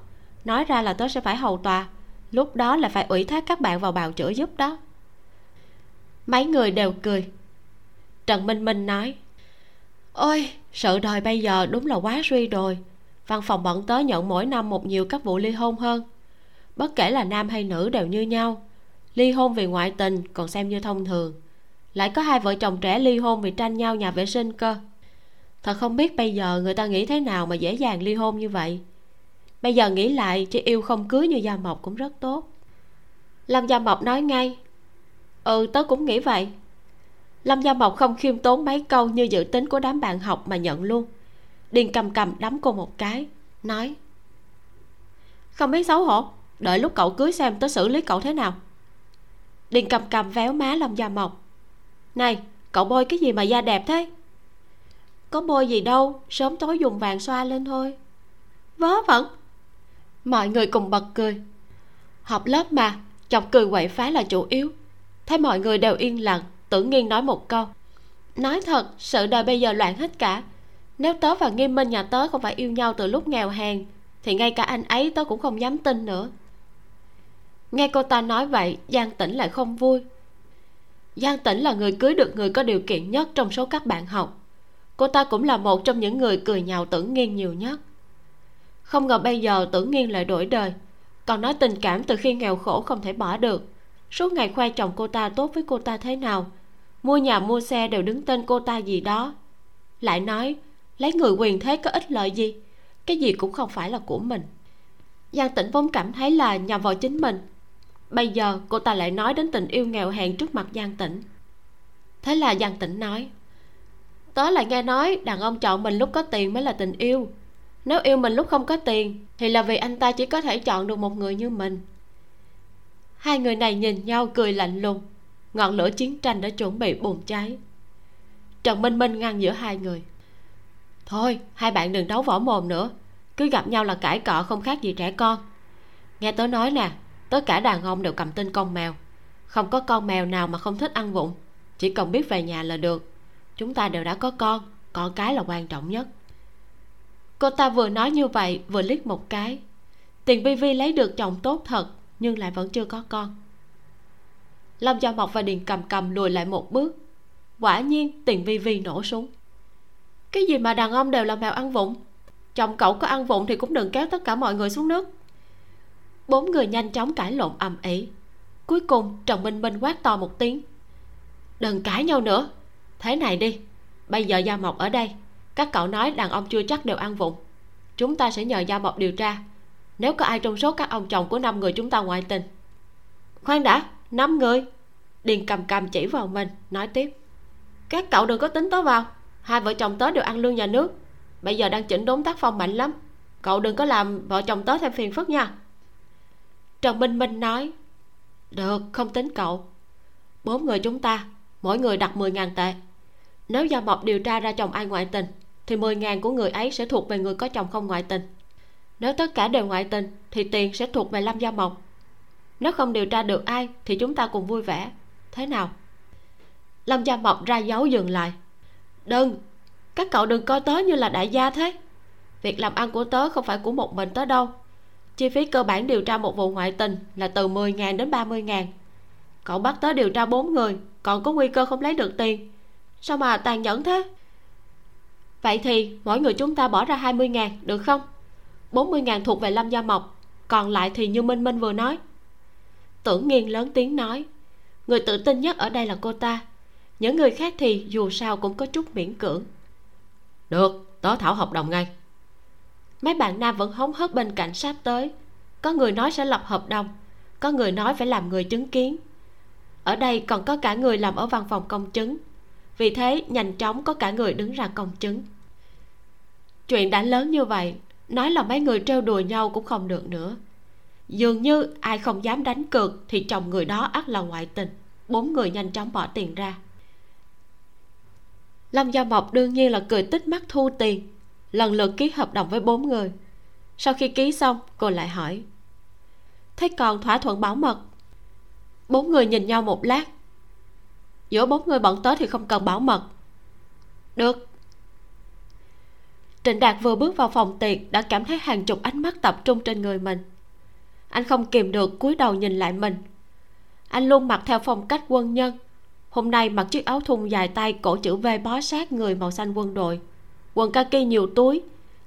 nói ra là tớ sẽ phải hầu tòa lúc đó là phải ủy thác các bạn vào bào chữa giúp đó. Mấy người đều cười. Trần minh minh nói, ôi, sự đời bây giờ đúng là quá suy đồi. Văn phòng bọn tớ nhận mỗi năm một nhiều các vụ ly hôn hơn. Bất kể là nam hay nữ đều như nhau. Ly hôn vì ngoại tình, còn xem như thông thường. Lại có hai vợ chồng trẻ ly hôn vì tranh nhau nhà vệ sinh cơ. Thật không biết bây giờ người ta nghĩ thế nào mà dễ dàng ly hôn như vậy bây giờ nghĩ lại chỉ yêu không cưới như gia mộc cũng rất tốt. Lâm gia mộc nói ngay ừ tớ cũng nghĩ vậy. Lâm gia mộc không khiêm tốn mấy câu như dự tính của đám bạn học mà nhận luôn. Điền cầm cầm đấm cô một cái, nói, không biết xấu hổ, đợi lúc cậu cưới xem tớ xử lý cậu thế nào. Điền cầm cầm véo má lâm gia mộc, này, cậu bôi cái gì mà da đẹp thế? Có bôi gì đâu, sớm tối dùng vàng xoa lên thôi. Vớ vẩn mọi người cùng bật cười. Học lớp mà, chọc cười quậy phá là chủ yếu. Thấy mọi người đều yên lặng, tử nghiên nói một câu. Nói thật, sự đời bây giờ loạn hết cả. Nếu tớ và nghiêm minh nhà tớ không phải yêu nhau từ lúc nghèo hèn, thì ngay cả anh ấy tớ cũng không dám tin nữa. Nghe cô ta nói vậy, giang tĩnh lại không vui. Giang tĩnh là người cưới được người có điều kiện nhất trong số các bạn học. Cô ta cũng là một trong những người cười nhạo tử nghiên nhiều nhất không ngờ bây giờ tưởng nghiên lại đổi đời. Còn nói tình cảm từ khi nghèo khổ không thể bỏ được. Suốt ngày khoe chồng cô ta tốt với cô ta thế nào? Mua nhà, mua xe đều đứng tên cô ta gì đó. Lại nói, lấy người quyền thế có ích lợi gì? Cái gì cũng không phải là của mình. Giang tĩnh vốn cảm thấy là nhầm vào chính mình. Bây giờ cô ta lại nói đến tình yêu nghèo hèn trước mặt giang tĩnh. Thế là giang tĩnh nói, tớ lại nghe nói đàn ông chọn mình lúc có tiền mới là tình yêu nếu yêu mình lúc không có tiền, thì là vì anh ta chỉ có thể chọn được một người như mình. Hai người này nhìn nhau cười lạnh lùng. Ngọn lửa chiến tranh đã chuẩn bị bùng cháy. Trần minh minh ngăn giữa hai người. Thôi, hai bạn đừng đấu võ mồm nữa. Cứ gặp nhau là cãi cọ không khác gì trẻ con. Nghe tớ nói nè, tất cả đàn ông đều cầm tên con mèo. Không có con mèo nào mà không thích ăn vụng. Chỉ cần biết về nhà là được. Chúng ta đều đã có con con cái là quan trọng nhất cô ta vừa nói như vậy, vừa liếc một cái. Tiền vi vi lấy được chồng tốt thật, nhưng lại vẫn chưa có con. Lâm gia mộc và điền cầm cầm lùi lại một bước. Quả nhiên, tiền vi vi nổ súng. Cái gì mà đàn ông đều là mèo ăn vụng? Chồng cậu có ăn vụng thì cũng đừng kéo tất cả mọi người xuống nước. Bốn người nhanh chóng cãi lộn ầm ĩ. Cuối cùng, trần minh minh quát to một tiếng. Đừng cãi nhau nữa. Thế này đi, bây giờ gia mộc ở đây các cậu nói đàn ông chưa chắc đều ăn vụng. Chúng ta sẽ nhờ gia mộc điều tra. Nếu có ai trong số các ông chồng của năm người chúng ta ngoại tình. Khoan đã, năm người. Điền cầm cầm chỉ vào mình, nói tiếp. Các cậu đừng có tính tớ vào. Hai vợ chồng tớ đều ăn lương nhà nước. Bây giờ đang chỉnh đốn tác phong mạnh lắm. Cậu đừng có làm vợ chồng tớ thêm phiền phức nha. Trần minh minh nói, được, không tính cậu. Bốn người chúng ta, mỗi người đặt mười ngàn tệ. Nếu gia mộc điều tra ra chồng ai ngoại tình thì mười ngàn của người ấy sẽ thuộc về người có chồng không ngoại tình. Nếu tất cả đều ngoại tình, thì tiền sẽ thuộc về lâm gia mộc. Nếu không điều tra được ai, thì chúng ta cùng vui vẻ. Thế nào? Lâm gia mộc ra dấu dừng lại. Đừng! Các cậu đừng coi tớ như là đại gia thế. Việc làm ăn của tớ không phải của một mình tớ đâu. Chi phí cơ bản điều tra một vụ ngoại tình là từ 10.000 đến 30.000 cậu bắt tớ điều tra bốn người, còn có nguy cơ không lấy được tiền. Sao mà tàn nhẫn thế? Vậy thì mỗi người chúng ta bỏ ra 20.000 được không? 40.000 thuộc về Lâm Gia Mộc Còn lại thì như Minh Minh vừa nói. Tưởng nghiêng lớn tiếng nói Người tự tin nhất ở đây là cô ta. Những người khác thì dù sao cũng có chút miễn cưỡng. Được, tớ thảo hợp đồng ngay. Mấy bạn nam vẫn hóng hớt bên cạnh sắp tới. Có người nói sẽ lập hợp đồng Có người nói phải làm người chứng kiến. Ở đây còn có cả người làm ở văn phòng công chứng. Vì thế nhanh chóng có cả người đứng ra công chứng Chuyện đã lớn như vậy, nói là mấy người trêu đùa nhau cũng không được nữa. Dường như ai không dám đánh cược thì chồng người đó ắt là ngoại tình. Bốn người nhanh chóng bỏ tiền ra. Lâm gia mộc đương nhiên là cười tích mắt thu tiền, lần lượt ký hợp đồng với bốn người. Sau khi ký xong, cô lại hỏi, thế còn thỏa thuận bảo mật? Bốn người nhìn nhau một lát, giữa bốn người bọn tớ thì không cần bảo mật. Được trịnh đạt vừa bước vào phòng tiệc đã cảm thấy hàng chục ánh mắt tập trung trên người mình. Anh không kìm được cúi đầu nhìn lại mình. Anh luôn mặc theo phong cách quân nhân. Hôm nay mặc chiếc áo thun dài tay cổ chữ v bó sát người màu xanh quân đội. Quần kaki nhiều túi,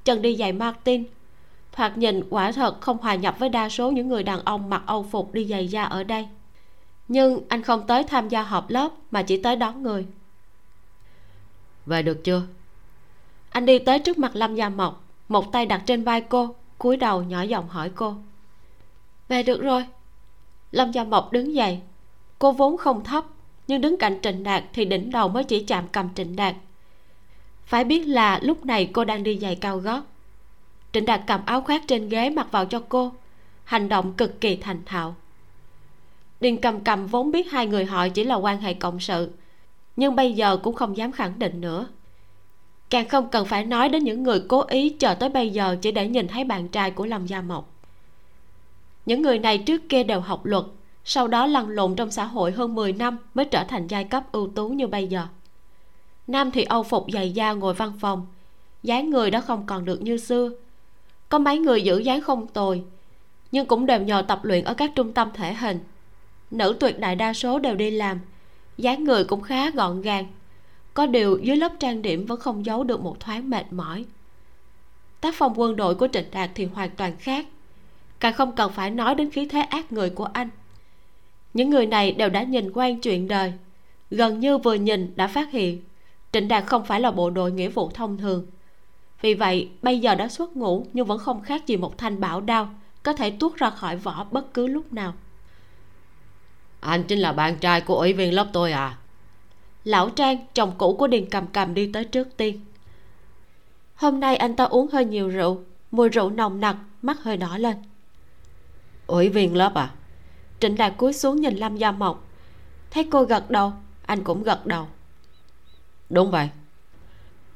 chân đi giày martin. Thoạt nhìn quả thật không hòa nhập với đa số những người đàn ông mặc âu phục đi giày da ở đây. Nhưng anh không tới tham gia họp lớp mà chỉ tới đón người. Về được chưa? Anh đi tới trước mặt lâm gia mộc, một tay đặt trên vai cô, cúi đầu nhỏ giọng hỏi cô. Về được rồi. Lâm gia mộc đứng dậy. Cô vốn không thấp, nhưng đứng cạnh trịnh đạt thì đỉnh đầu mới chỉ chạm cầm trịnh đạt. Phải biết là lúc này cô đang đi giày cao gót. Trịnh đạt cầm áo khoác trên ghế mặc vào cho cô, hành động cực kỳ thành thạo. Điền cầm cầm vốn biết hai người họ chỉ là quan hệ cộng sự, nhưng bây giờ cũng không dám khẳng định nữa càng không cần phải nói đến những người cố ý chờ tới bây giờ chỉ để nhìn thấy bạn trai của lâm gia mộc. Những người này trước kia đều học luật, sau đó lăn lộn trong xã hội hơn 10 năm mới trở thành giai cấp ưu tú như bây giờ. Nam thì âu phục dày da ngồi văn phòng, dáng người đã không còn được như xưa. Có mấy người giữ dáng không tồi, nhưng cũng đều nhờ tập luyện ở các trung tâm thể hình. Nữ tuyệt đại đa số đều đi làm, dáng người cũng khá gọn gàng có điều dưới lớp trang điểm vẫn không giấu được một thoáng mệt mỏi. Tác phong quân đội của trịnh đạt thì hoàn toàn khác. Càng không cần phải nói đến khí thế ác người của anh. Những người này đều đã nhìn quen chuyện đời. Gần như vừa nhìn đã phát hiện, trịnh đạt không phải là bộ đội nghĩa vụ thông thường. Vì vậy, bây giờ đã xuất ngũ nhưng vẫn không khác gì một thanh bảo đao, có thể tuốt ra khỏi vỏ bất cứ lúc nào. Anh chính là bạn trai của ủy viên lớp tôi à? Lão trang chồng cũ của điền cầm cầm đi tới trước tiên. Hôm nay anh ta uống hơi nhiều rượu mùi rượu nồng nặc mắt hơi đỏ lên. Ủy viên lớp à? Trịnh đạt cúi xuống nhìn lâm gia mộc. Thấy cô gật đầu anh cũng gật đầu. Đúng vậy.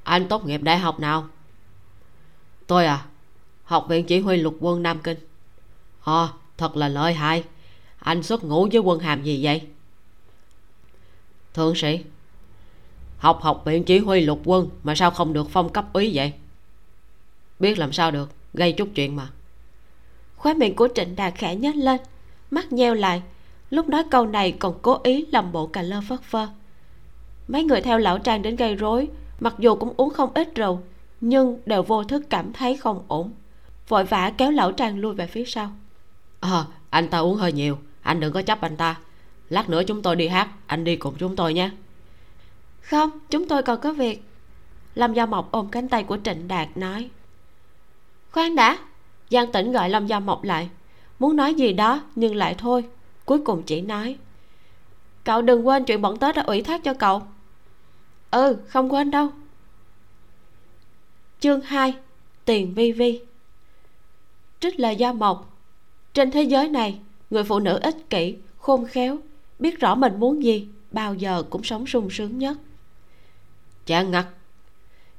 Anh tốt nghiệp đại học nào? Tôi à học viện chỉ huy lục quân nam kinh. Ờ à, thật là lợi hại. Anh xuất ngũ với quân hàm gì vậy? Thượng sĩ học học viện chỉ huy lục quân mà sao không được phong cấp úy vậy? Biết làm sao được gây chút chuyện mà. Khóe miệng của trịnh đạt khẽ nhếch lên mắt nheo lại. Lúc nói câu này còn cố ý làm bộ cà lơ phất phơ. Mấy người theo lão trang đến gây rối mặc dù cũng uống không ít rượu nhưng đều vô thức cảm thấy không ổn. Vội vã kéo lão trang lui về phía sau. Ờ à, anh ta uống hơi nhiều anh đừng có chấp anh ta. Lát nữa chúng tôi đi hát anh đi cùng chúng tôi nhé không, chúng tôi còn có việc. Lâm gia mộc ôm cánh tay của trịnh đạt nói. Khoan đã, giang tỉnh gọi lâm gia mộc lại. Muốn nói gì đó, nhưng lại thôi. Cuối cùng chỉ nói. Cậu đừng quên chuyện bọn tết đã ủy thác cho cậu. Ừ không quên đâu. Chương 2 tiền vi vi. Trích lời gia mộc. Trên thế giới này, người phụ nữ ích kỷ, khôn khéo, biết rõ mình muốn gì, bao giờ cũng sống sung sướng nhất chán ngắt.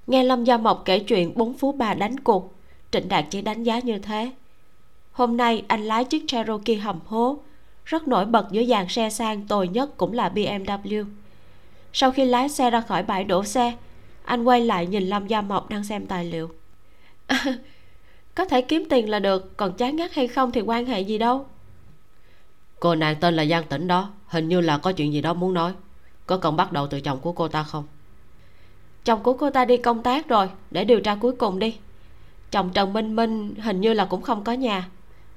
Nghe lâm gia mộc kể chuyện bốn phú bà đánh cuộc, trịnh đạt chỉ đánh giá như thế. Hôm nay anh lái chiếc cherokee hầm hố, rất nổi bật giữa dàn xe sang tồi nhất cũng là bmw sau khi lái xe ra khỏi bãi đổ xe, anh quay lại nhìn lâm gia mộc đang xem tài liệu. (laughs) Có thể kiếm tiền là được, còn chán ngắt hay không thì quan hệ gì đâu. Cô nàng tên là giang tĩnh đó, hình như là có chuyện gì đó muốn nói. Có cần bắt đầu từ chồng của cô ta không? Chồng của cô ta đi công tác rồi để điều tra cuối cùng đi. Chồng trần minh minh hình như là cũng không có nhà.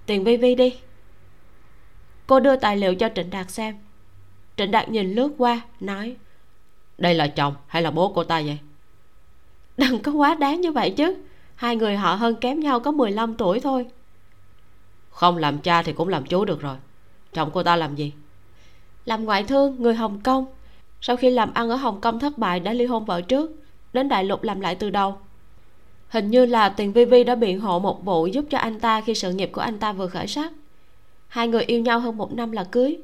Tiền vi vi đi. Cô đưa tài liệu cho trịnh đạt xem. Trịnh đạt nhìn lướt qua nói đây là chồng hay là bố cô ta vậy? Đừng có quá đáng như vậy chứ. Hai người họ hơn kém nhau có 15 tuổi thôi. Không làm cha thì cũng làm chú được rồi. Chồng cô ta làm gì? Làm ngoại thương người hồng kông sau khi làm ăn ở hồng kông thất bại đã ly hôn vợ trước đến đại lục làm lại từ đầu. Hình như là tiền vi vi đã biện hộ một vụ giúp cho anh ta khi sự nghiệp của anh ta vừa khởi sắc. Hai người yêu nhau hơn một năm là cưới.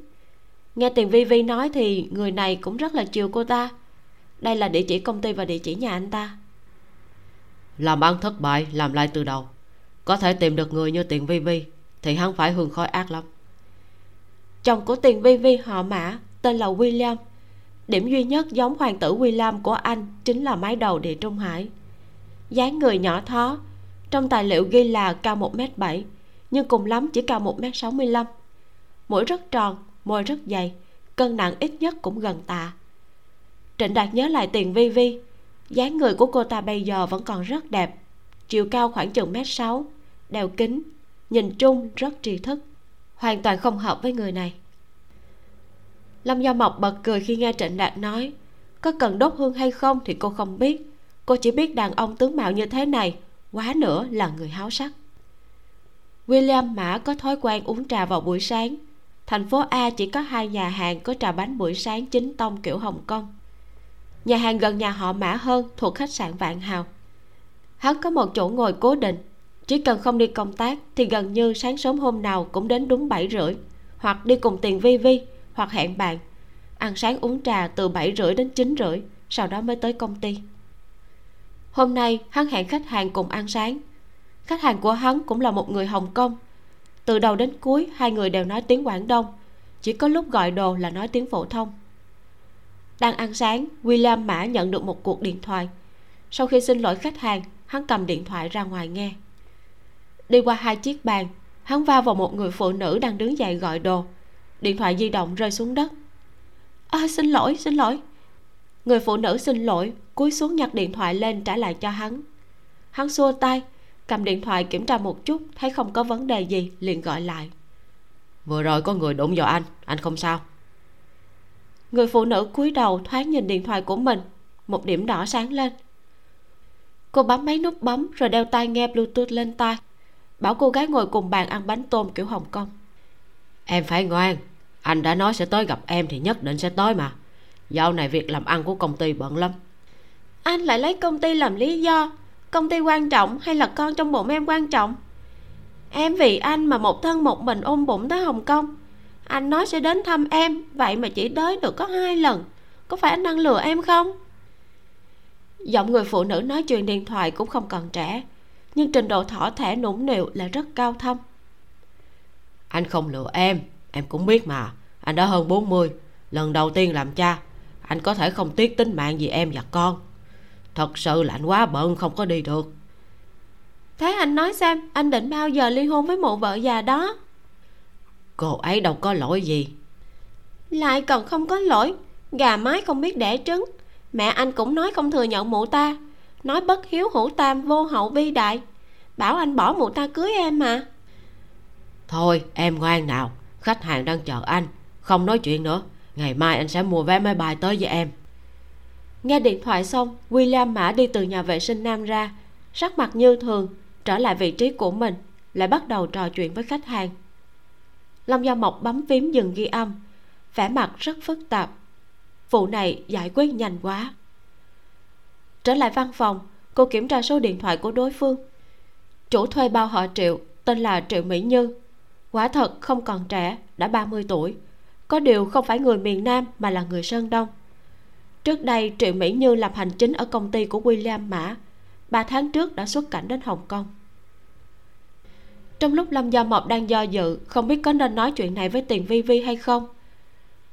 Nghe tiền vi vi nói thì người này cũng rất là chiều cô ta. Đây là địa chỉ công ty và địa chỉ nhà anh ta. Làm ăn thất bại làm lại từ đầu. Có thể tìm được người như tiền vi vi thì hắn phải hương khói ác lắm. Chồng của tiền vi vi họ mã tên là william điểm duy nhất giống hoàng tử william của anh chính là mái đầu địa trung hải. Dáng người nhỏ thó, trong tài liệu ghi là cao một m bảy, nhưng cùng lắm chỉ cao một m sáu mươi lăm. Mũi rất tròn, môi rất dày, cân nặng ít nhất cũng gần tạ. Trịnh đạt nhớ lại tiền vi vi, dáng người của cô ta bây giờ vẫn còn rất đẹp, chiều cao khoảng chừng mét sáu, đeo kính, nhìn chung rất tri thức, hoàn toàn không hợp với người này lâm Gia mộc bật cười khi nghe trịnh đạt nói, có cần đốt hương hay không thì cô không biết. Cô chỉ biết đàn ông tướng mạo như thế này, quá nữa là người háo sắc. William mã có thói quen uống trà vào buổi sáng. Thành phố a chỉ có hai nhà hàng có trà bánh buổi sáng chính tông kiểu hồng kông. Nhà hàng gần nhà họ mã hơn, thuộc khách sạn vạn hào. Hắn có một chỗ ngồi cố định. Chỉ cần không đi công tác thì gần như sáng sớm hôm nào cũng đến đúng bảy rưỡi, hoặc đi cùng tiền vi vi hoặc hẹn bạn. Ăn sáng uống trà từ bảy rưỡi đến chín rưỡi, sau đó mới tới công ty. Hôm nay, hắn hẹn khách hàng cùng ăn sáng. Khách hàng của hắn cũng là một người hồng kông. Từ đầu đến cuối, hai người đều nói tiếng quảng đông. Chỉ có lúc gọi đồ là nói tiếng phổ thông. Đang ăn sáng, william mã nhận được một cuộc điện thoại. Sau khi xin lỗi khách hàng, hắn cầm điện thoại ra ngoài nghe. Đi qua hai chiếc bàn, hắn va vào một người phụ nữ đang đứng dậy gọi đồ điện thoại di động rơi xuống đất. À, xin lỗi xin lỗi. Người phụ nữ xin lỗi cúi xuống nhặt điện thoại lên trả lại cho hắn. Hắn xua tay cầm điện thoại kiểm tra một chút thấy không có vấn đề gì liền gọi lại. Vừa rồi có người đụng vào anh anh không sao? Người phụ nữ cúi đầu thoáng nhìn điện thoại của mình một điểm đỏ sáng lên. Cô bấm mấy nút bấm rồi đeo tai nghe bluetooth lên tai bảo cô gái ngồi cùng bàn ăn bánh tôm kiểu hồng kông. Em phải ngoan anh đã nói sẽ tới gặp em thì nhất định sẽ tới mà. Dạo này việc làm ăn của công ty bận lắm. Anh lại lấy công ty làm lý do. Công ty quan trọng hay là con trong bụng em quan trọng? Em vì anh mà một thân một mình ôm bụng tới hồng kông. Anh nói sẽ đến thăm em vậy mà chỉ tới được có hai lần. Có phải anh đang lừa em không? Giọng người phụ nữ nói chuyện điện thoại cũng không còn trẻ nhưng trình độ thỏ thẻ nũng nịu là rất cao thâm. Anh không lừa em em cũng biết mà. Anh đã hơn 40 lần đầu tiên làm cha anh có thể không tiếc tính mạng vì em và con. Thật sự là anh quá bận không có đi được. Thế anh nói xem anh định bao giờ ly hôn với mụ vợ già đó? Cô ấy đâu có lỗi gì. Lại còn không có lỗi. Gà mái không biết đẻ trứng. Mẹ anh cũng nói không thừa nhận mụ ta. Nói bất hiếu hữu tam vô hậu vi đại. Bảo anh bỏ mụ ta cưới em mà. Thôi em ngoan nào khách hàng đang chờ anh. Không nói chuyện nữa. Ngày mai anh sẽ mua vé máy bay tới với em. Nghe điện thoại xong, william mã đi từ nhà vệ sinh nam ra. Sắc mặt như thường, trở lại vị trí của mình, lại bắt đầu trò chuyện với khách hàng. Lâm gia mộc bấm phím dừng ghi âm. Vẻ mặt rất phức tạp. Vụ này giải quyết nhanh quá. Trở lại văn phòng, cô kiểm tra số điện thoại của đối phương. Chủ thuê bao họ triệu, tên là triệu mỹ như quả thật không còn trẻ đã 30 tuổi. Có điều không phải người miền nam mà là người sơn đông. Trước đây triệu mỹ như làm hành chính ở công ty của william mã. Ba tháng trước đã xuất cảnh đến hồng kông. Trong lúc lâm gia mộc đang do dự không biết có nên nói chuyện này với tiền vi vi hay không?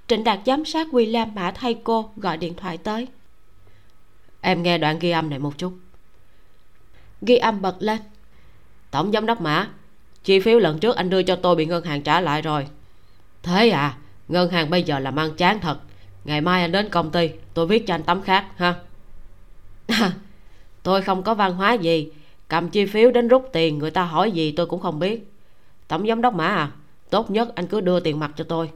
Trịnh đạt giám sát william mã thay cô gọi điện thoại tới. Em nghe đoạn ghi âm này một chút. Ghi âm bật lên. Tổng giám đốc mã chi phiếu lần trước anh đưa cho tôi bị ngân hàng trả lại rồi. Thế à ngân hàng bây giờ là mang chán thật. Ngày mai anh đến công ty, tôi viết cho anh tấm khác, ha? (laughs) Tôi không có văn hóa gì. Cầm chi phiếu đến rút tiền, người ta hỏi gì tôi cũng không biết. Tổng giám đốc mã à tốt nhất anh cứ đưa tiền mặt cho tôi.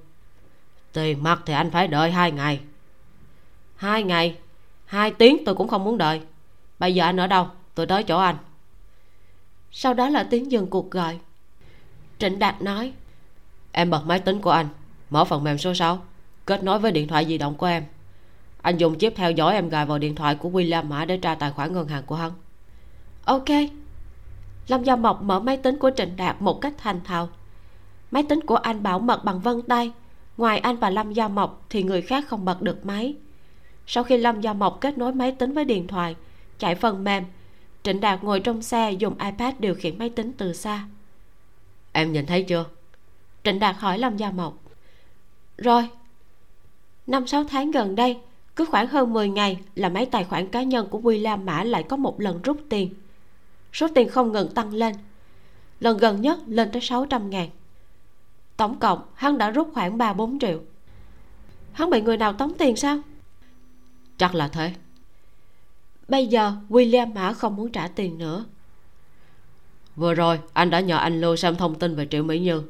Tiền mặt thì anh phải đợi hai ngày. Hai ngày? Hai tiếng tôi cũng không muốn đợi. Bây giờ anh ở đâu? Tôi tới chỗ anh. Sau đó là tiếng dừng cuộc gọi trịnh đạt nói, em bật máy tính của anh, mở phần mềm số 6 kết nối với điện thoại di động của em. Anh dùng chip theo dõi em gài vào điện thoại của William Mã để tra tài khoản ngân hàng của hắn. Ok. Lâm gia mộc mở máy tính của trịnh đạt một cách thành thạo. Máy tính của anh bảo mật bằng vân tay, ngoài anh và lâm gia mộc thì người khác không bật được máy. Sau khi lâm gia mộc kết nối máy tính với điện thoại, chạy phần mềm, trịnh đạt ngồi trong xe dùng ipad điều khiển máy tính từ xa em nhìn thấy chưa? Trịnh đạt hỏi lâm gia mộc. Rồi, năm sáu tháng gần đây, cứ khoảng hơn 10 ngày là mấy tài khoản cá nhân của William Mã lại có một lần rút tiền. Số tiền không ngừng tăng lên. Lần gần nhất lên tới 600 ngàn. Tổng cộng, hắn đã rút khoảng 3-4 triệu. Hắn bị người nào tống tiền sao? Chắc là thế. Bây giờ, William Mã không muốn trả tiền nữa vừa rồi, anh đã nhờ anh lưu xem thông tin về triệu mỹ như.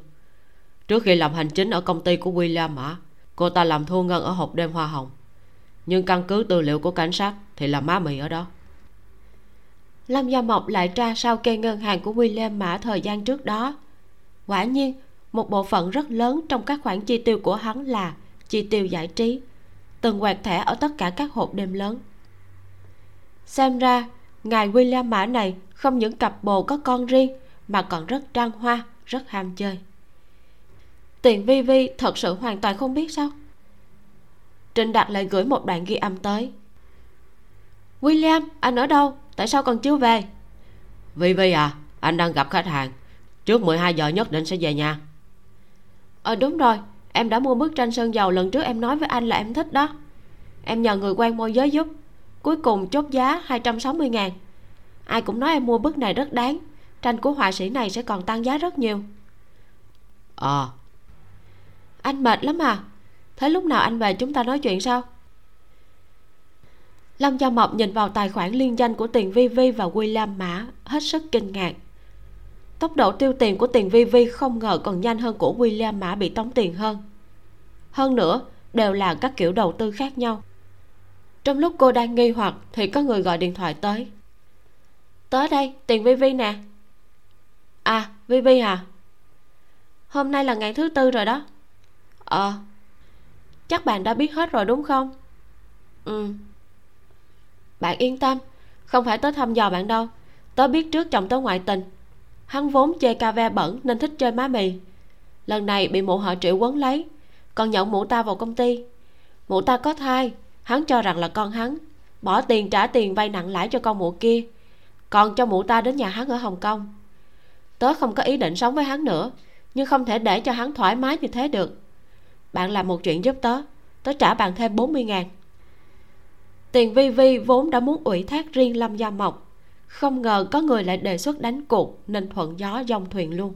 Trước khi làm hành chính ở công ty của William Mã, cô ta làm thu ngân ở hộp đêm hoa hồng. Nhưng căn cứ tư liệu của cảnh sát thì là má mì ở đó. Lâm gia mộc lại tra sao kê ngân hàng của william mã thời gian trước đó. Quả nhiên, một bộ phận rất lớn trong các khoản chi tiêu của hắn là chi tiêu giải trí, từng quẹt thẻ ở tất cả các hộp đêm lớn. Xem ra, ngài william mã này không những cặp bồ có con riêng mà còn rất trăng hoa rất ham chơi. Tiền vi vi thật sự hoàn toàn không biết sao. Trịnh đạt lại gửi một đoạn ghi âm tới. William anh ở đâu? Tại sao còn chưa về? Vi vi à anh đang gặp khách hàng. Trước 12 giờ nhất định sẽ về nhà. Ờ đúng rồi em đã mua bức tranh sơn dầu lần trước em nói với anh là em thích đó. Em nhờ người quen môi giới giúp. Cuối cùng chốt giá 260 ngàn ai cũng nói em mua bức này rất đáng. Tranh của họa sĩ này sẽ còn tăng giá rất nhiều. Ờ. À. anh mệt lắm à? Thế lúc nào anh về chúng ta nói chuyện sao lâm gia mộc nhìn vào tài khoản liên danh của tiền vi vi và william mã hết sức kinh ngạc. Tốc độ tiêu tiền của tiền vi vi không ngờ còn nhanh hơn của william mã bị tống tiền hơn. Hơn nữa đều là các kiểu đầu tư khác nhau. Trong lúc cô đang nghi hoặc thì có người gọi điện thoại tới tới đây, tiền vi vi nè. À vi vi à? Hôm nay là ngày thứ tư rồi đó. Ờ chắc bạn đã biết hết rồi đúng không? Ừ. Bạn yên tâm, không phải tớ thăm dò bạn đâu. Tớ biết trước chồng tớ ngoại tình. Hắn vốn chê ca ve bẩn nên thích chơi má mì. Lần này bị mụ họ triệu quấn lấy, còn nhận mụ ta vào công ty. Mụ ta có thai, hắn cho rằng là con hắn. Bỏ tiền trả tiền vay nặng lãi cho con mụ kia còn cho mụ ta đến nhà hắn ở hồng kông. Tớ không có ý định sống với hắn nữa, nhưng không thể để cho hắn thoải mái như thế được. Bạn làm một chuyện giúp tớ tớ trả bạn thêm 40 ngàn. Tiền vi vi vốn đã muốn ủy thác riêng lâm gia mộc. Không ngờ có người lại đề xuất đánh cuộc nên thuận gió dông thuyền luôn.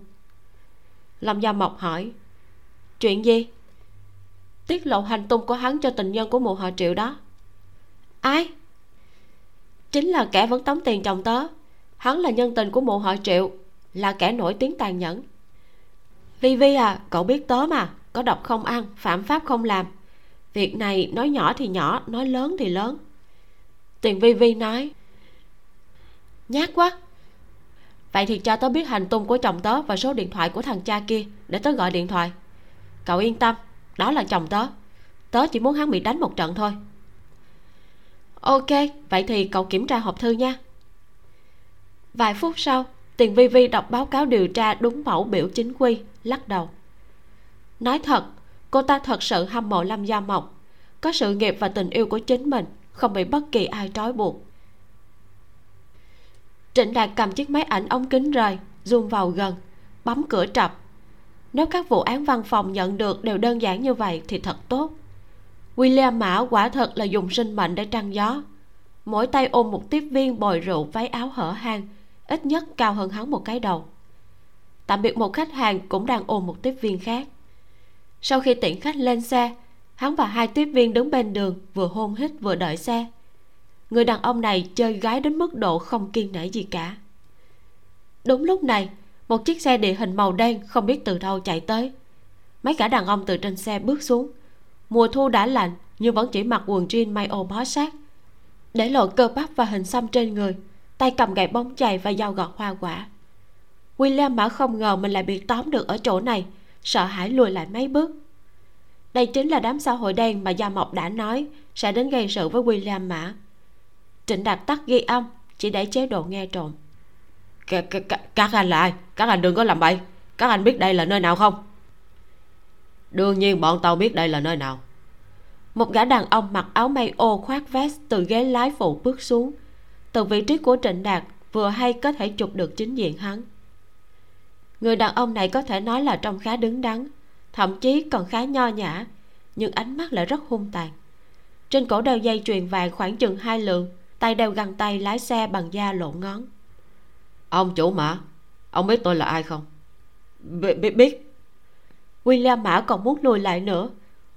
Lâm gia mộc hỏi, chuyện gì? Tiết lộ hành tung của hắn cho tình nhân của mụ họ triệu đó. Ai? Chính là kẻ vẫn tống tiền chồng tớ. Hắn là nhân tình của mụ họ triệu, là kẻ nổi tiếng tàn nhẫn. Vi vi à cậu biết tớ mà, có độc không ăn, phạm pháp không làm. Việc này nói nhỏ thì nhỏ, nói lớn thì lớn. Tiền vi vi nói, nhát quá. Vậy thì cho tớ biết hành tung của chồng tớ và số điện thoại của thằng cha kia, để tớ gọi điện thoại. Cậu yên tâm, đó là chồng tớ. Tớ chỉ muốn hắn bị đánh một trận thôi ok, vậy thì cậu kiểm tra hộp thư nha. Vài phút sau, tiền vi vi đọc báo cáo điều tra đúng mẫu biểu chính quy, lắc đầu. Nói thật, cô ta thật sự hâm mộ lâm gia mộc. Có sự nghiệp và tình yêu của chính mình, không bị bất kỳ ai trói buộc. Trịnh đạt cầm chiếc máy ảnh ống kính rời, zoom vào gần, bấm cửa trập. Nếu các vụ án văn phòng nhận được đều đơn giản như vậy thì thật tốt william mã quả thật là dùng sinh mệnh để trăng gió. Mỗi tay ôm một tiếp viên bồi rượu váy áo hở hang, ít nhất cao hơn hắn một cái đầu. Tạm biệt một khách hàng cũng đang ôm một tiếp viên khác. Sau khi tiễn khách lên xe, hắn và hai tiếp viên đứng bên đường vừa hôn hít vừa đợi xe. Người đàn ông này chơi gái đến mức độ không kiên nể gì cả. Đúng lúc này, một chiếc xe địa hình màu đen không biết từ đâu chạy tới. Mấy cả đàn ông từ trên xe bước xuống mùa thu đã lạnh nhưng vẫn chỉ mặc quần jean may ô bó sát. Để lộ cơ bắp và hình xăm trên người tay cầm gậy bóng chày và dao gọt hoa quả. William mã không ngờ mình lại bị tóm được ở chỗ này sợ hãi lùi lại mấy bước. Đây chính là đám xã hội đen mà gia mộc đã nói sẽ đến gây sự với william mã trịnh đạt tắt ghi âm chỉ để chế độ nghe trộm. Các, các, các anh là ai? Các anh đừng có làm bậy. Các anh biết đây là nơi nào không? Đương nhiên bọn tao biết đây là nơi nào. Một gã đàn ông mặc áo may ô khoác vest từ ghế lái phụ bước xuống. Từ vị trí của trịnh đạt vừa hay có thể chụp được chính diện hắn. Người đàn ông này có thể nói là trông khá đứng đắn thậm chí còn khá nho nhã nhưng ánh mắt lại rất hung tàn. Trên cổ đeo dây chuyền vàng khoảng chừng hai lượng tay đeo găng tay lái xe bằng da lộ ngón. Ông chủ mã ông biết tôi là ai không? B- biết biết william mã còn muốn lùi lại nữa.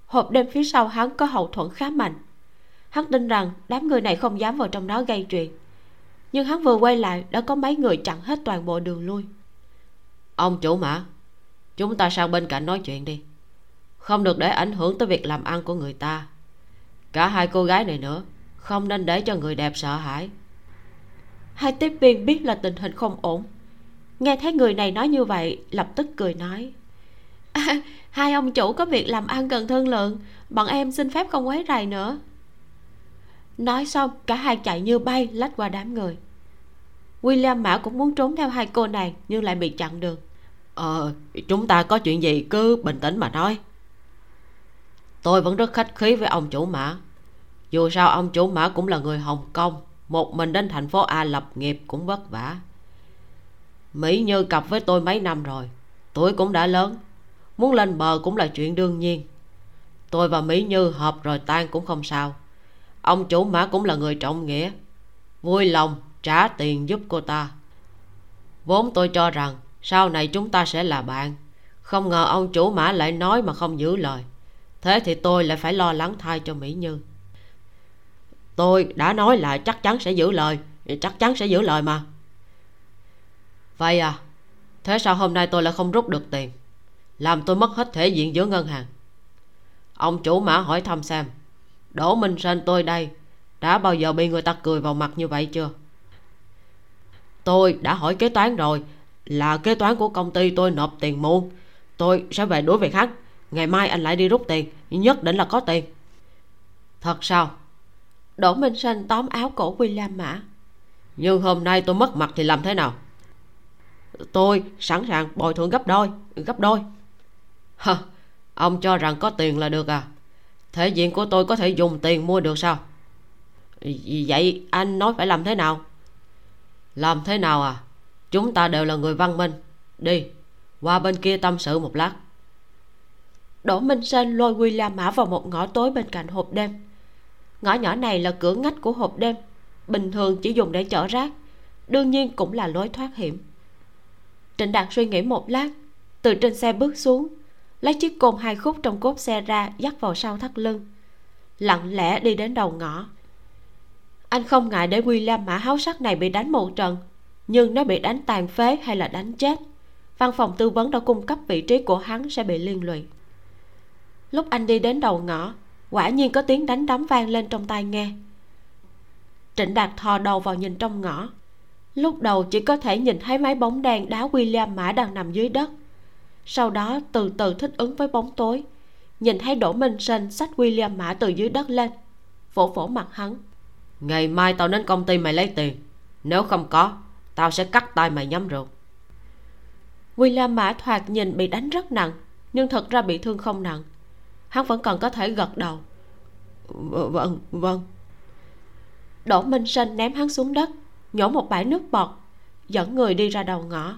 Hộp đêm phía sau hắn có hậu thuẫn khá mạnh. Hắn tin rằng đám người này không dám vào trong đó gây chuyện. Nhưng hắn vừa quay lại đã có mấy người chặn hết toàn bộ đường lui. Ông chủ mã chúng ta sang bên cạnh nói chuyện đi. Không được để ảnh hưởng tới việc làm ăn của người ta. Cả hai cô gái này nữa không nên để cho người đẹp sợ hãi. Hai tiếp viên biết là tình hình không ổn. Nghe thấy người này nói như vậy lập tức cười nói à, (laughs) hai ông chủ có việc làm ăn cần thương lượng. Bọn em xin phép không quấy rầy nữa. Nói xong cả hai chạy như bay lách qua đám người. William mã cũng muốn trốn theo hai cô nàng nhưng lại bị chặn đường. Ờ chúng ta có chuyện gì cứ bình tĩnh mà nói. Tôi vẫn rất khách khí với ông chủ mã. Dù sao ông chủ mã cũng là người hồng kông. Một mình đến thành phố a lập nghiệp cũng vất vả. Mỹ như cặp với tôi mấy năm rồi. Tuổi cũng đã lớn muốn lên bờ cũng là chuyện đương nhiên. Tôi và mỹ như hợp rồi tan cũng không sao. Ông chủ mã cũng là người trọng nghĩa. Vui lòng trả tiền giúp cô ta. Vốn tôi cho rằng sau này chúng ta sẽ là bạn. Không ngờ ông chủ mã lại nói mà không giữ lời. Thế thì tôi lại phải lo lắng thay cho mỹ như. Tôi đã nói là chắc chắn sẽ giữ lời chắc chắn sẽ giữ lời mà. Vậy à thế sao hôm nay tôi lại không rút được tiền? Làm tôi mất hết thể diện giữa ngân hàng. Ông chủ mã hỏi thăm xem, đỗ minh sơn tôi đây, đã bao giờ bị người ta cười vào mặt như vậy chưa? Tôi đã hỏi kế toán rồi, là kế toán của công ty tôi nộp tiền muôn tôi sẽ về đuổi về khách ngày mai anh lại đi rút tiền, nhất định là có tiền. Thật sao? Đỗ minh sơn tóm áo cổ william mã. Nhưng hôm nay tôi mất mặt thì làm thế nào? Tôi sẵn sàng bồi thường gấp đôi gấp đôi hả? Ông cho rằng có tiền là được à? Thể diện của tôi có thể dùng tiền mua được sao? Vậy anh nói phải làm thế nào? Làm thế nào à? Chúng ta đều là người văn minh. Đi, qua bên kia tâm sự một lát. Đỗ minh sơn lôi william mã vào một ngõ tối bên cạnh hộp đêm. Ngõ nhỏ này là cửa ngách của hộp đêm, bình thường chỉ dùng để chở rác, đương nhiên cũng là lối thoát hiểm. Trịnh đạt suy nghĩ một lát, từ trên xe bước xuống lấy chiếc côn hai khúc trong cốp xe ra, dắt vào sau thắt lưng. Lặng lẽ đi đến đầu ngõ. Anh không ngại để William mã háo sắc này bị đánh một trận, nhưng nếu bị đánh tàn phế hay là đánh chết, văn phòng tư vấn đã cung cấp vị trí của hắn sẽ bị liên lụy. Lúc anh đi đến đầu ngõ, quả nhiên có tiếng đánh đấm vang lên trong tai nghe. Trịnh đạt thò đầu vào nhìn trong ngõ. Lúc đầu chỉ có thể nhìn thấy mấy bóng đèn đá William mã đang nằm dưới đất sau đó từ từ thích ứng với bóng tối. Nhìn thấy đỗ minh sinh xách William mã từ dưới đất lên vỗ vỗ mặt hắn. Ngày mai tao đến công ty mày lấy tiền. Nếu không có tao sẽ cắt tay mày nhắm rượu William mã thoạt nhìn bị đánh rất nặng nhưng thật ra bị thương không nặng. Hắn vẫn còn có thể gật đầu. Vâng vâng. Đỗ minh sinh ném hắn xuống đất nhổ một bãi nước bọt dẫn người đi ra đầu ngõ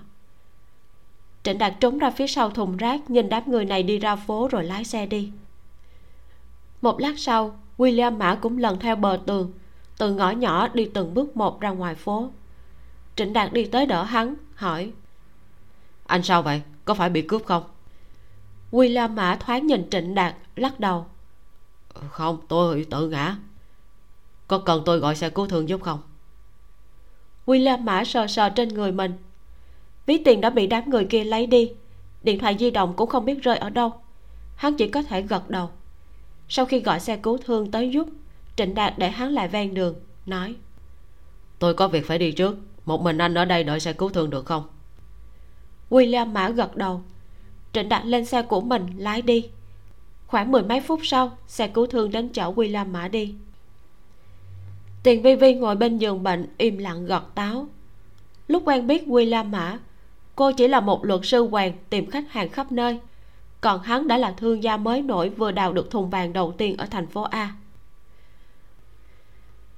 trịnh đạt trốn ra phía sau thùng rác nhìn đám người này đi ra phố rồi lái xe đi. Một lát sau william mã cũng lần theo bờ tường từ ngõ nhỏ đi từng bước một ra ngoài phố. Trịnh đạt đi tới đỡ hắn hỏi anh sao vậy? Có phải bị cướp không? William mã thoáng nhìn trịnh đạt lắc đầu. Không tôi tự ngã. Có cần tôi gọi xe cứu thương giúp không? William mã sờ sờ trên người mình ví tiền đã bị đám người kia lấy đi. Điện thoại di động cũng không biết rơi ở đâu. Hắn chỉ có thể gật đầu. Sau khi gọi xe cứu thương tới giúp trịnh đạt để hắn lại ven đường nói tôi có việc phải đi trước. Một mình anh ở đây đợi xe cứu thương được không? William mã gật đầu. Trịnh đạt lên xe của mình lái đi. Khoảng mười mấy phút sau xe cứu thương đến chở william mã đi. Tiền vi vi ngồi bên giường bệnh im lặng gọt táo. Lúc quen biết william mã cô chỉ là một luật sư hoàng tìm khách hàng khắp nơi. Còn hắn đã là thương gia mới nổi vừa đào được thùng vàng đầu tiên ở thành phố a.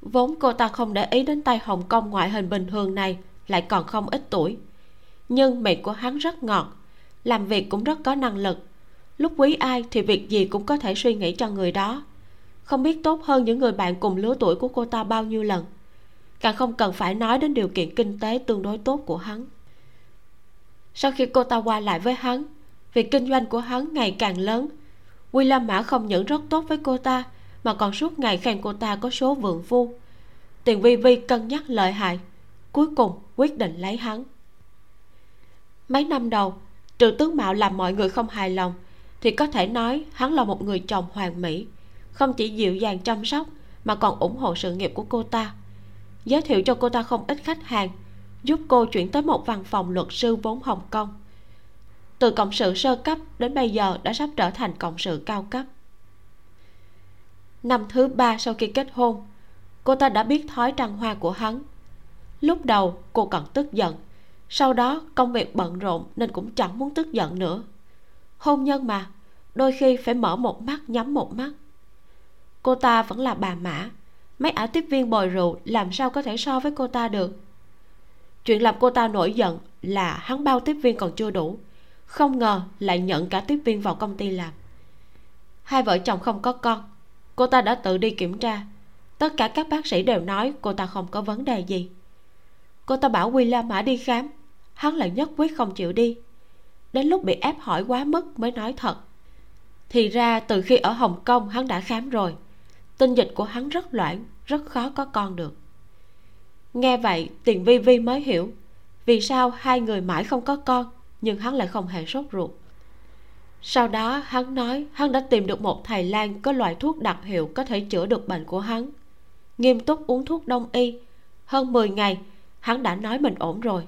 Vốn cô ta không để ý đến tay hồng kông ngoại hình bình thường này, lại còn không ít tuổi. Nhưng miệng của hắn rất ngọt, làm việc cũng rất có năng lực. Lúc quý ai thì việc gì cũng có thể suy nghĩ cho người đó. Không biết tốt hơn những người bạn cùng lứa tuổi của cô ta bao nhiêu lần. Càng không cần phải nói đến điều kiện kinh tế tương đối tốt của hắn sau khi cô ta qua lại với hắn, việc kinh doanh của hắn ngày càng lớn. William Mã không những rất tốt với cô ta, mà còn suốt ngày khen cô ta có số vượng phu. Tiền vi vi cân nhắc lợi hại, cuối cùng quyết định lấy hắn. Mấy năm đầu, trừ tướng mạo làm mọi người không hài lòng, thì có thể nói hắn là một người chồng hoàn mỹ, không chỉ dịu dàng chăm sóc, mà còn ủng hộ sự nghiệp của cô ta. Giới thiệu cho cô ta không ít khách hàng giúp cô chuyển tới một văn phòng luật sư vốn hồng kông. Từ cộng sự sơ cấp đến bây giờ đã sắp trở thành cộng sự cao cấp. Năm thứ ba sau khi kết hôn, cô ta đã biết thói trăng hoa của hắn. Lúc đầu, cô còn tức giận. Sau đó, công việc bận rộn nên cũng chẳng muốn tức giận nữa. Hôn nhân mà, đôi khi phải mở một mắt, nhắm một mắt. Cô ta vẫn là bà mã. Mấy ả tiếp viên bồi rượu làm sao có thể so với cô ta được? Chuyện làm cô ta nổi giận là hắn bao tiếp viên còn chưa đủ. Không ngờ lại nhận cả tiếp viên vào công ty làm. Hai vợ chồng không có con, cô ta đã tự đi kiểm tra. Tất cả các bác sĩ đều nói cô ta không có vấn đề gì. Cô ta bảo William mã đi khám, hắn lại nhất quyết không chịu đi. Đến lúc bị ép hỏi quá mức mới nói thật. Thì ra từ khi ở hồng kông hắn đã khám rồi. Tinh dịch của hắn rất loãng, rất khó có con được nghe vậy, tiền vi vi mới hiểu vì sao hai người mãi không có con, nhưng hắn lại không hề sốt ruột. Sau đó, hắn nói hắn đã tìm được một thầy lang có loại thuốc đặc hiệu có thể chữa được bệnh của hắn. Nghiêm túc uống thuốc đông y. Hơn 10 ngày, hắn đã nói mình ổn rồi.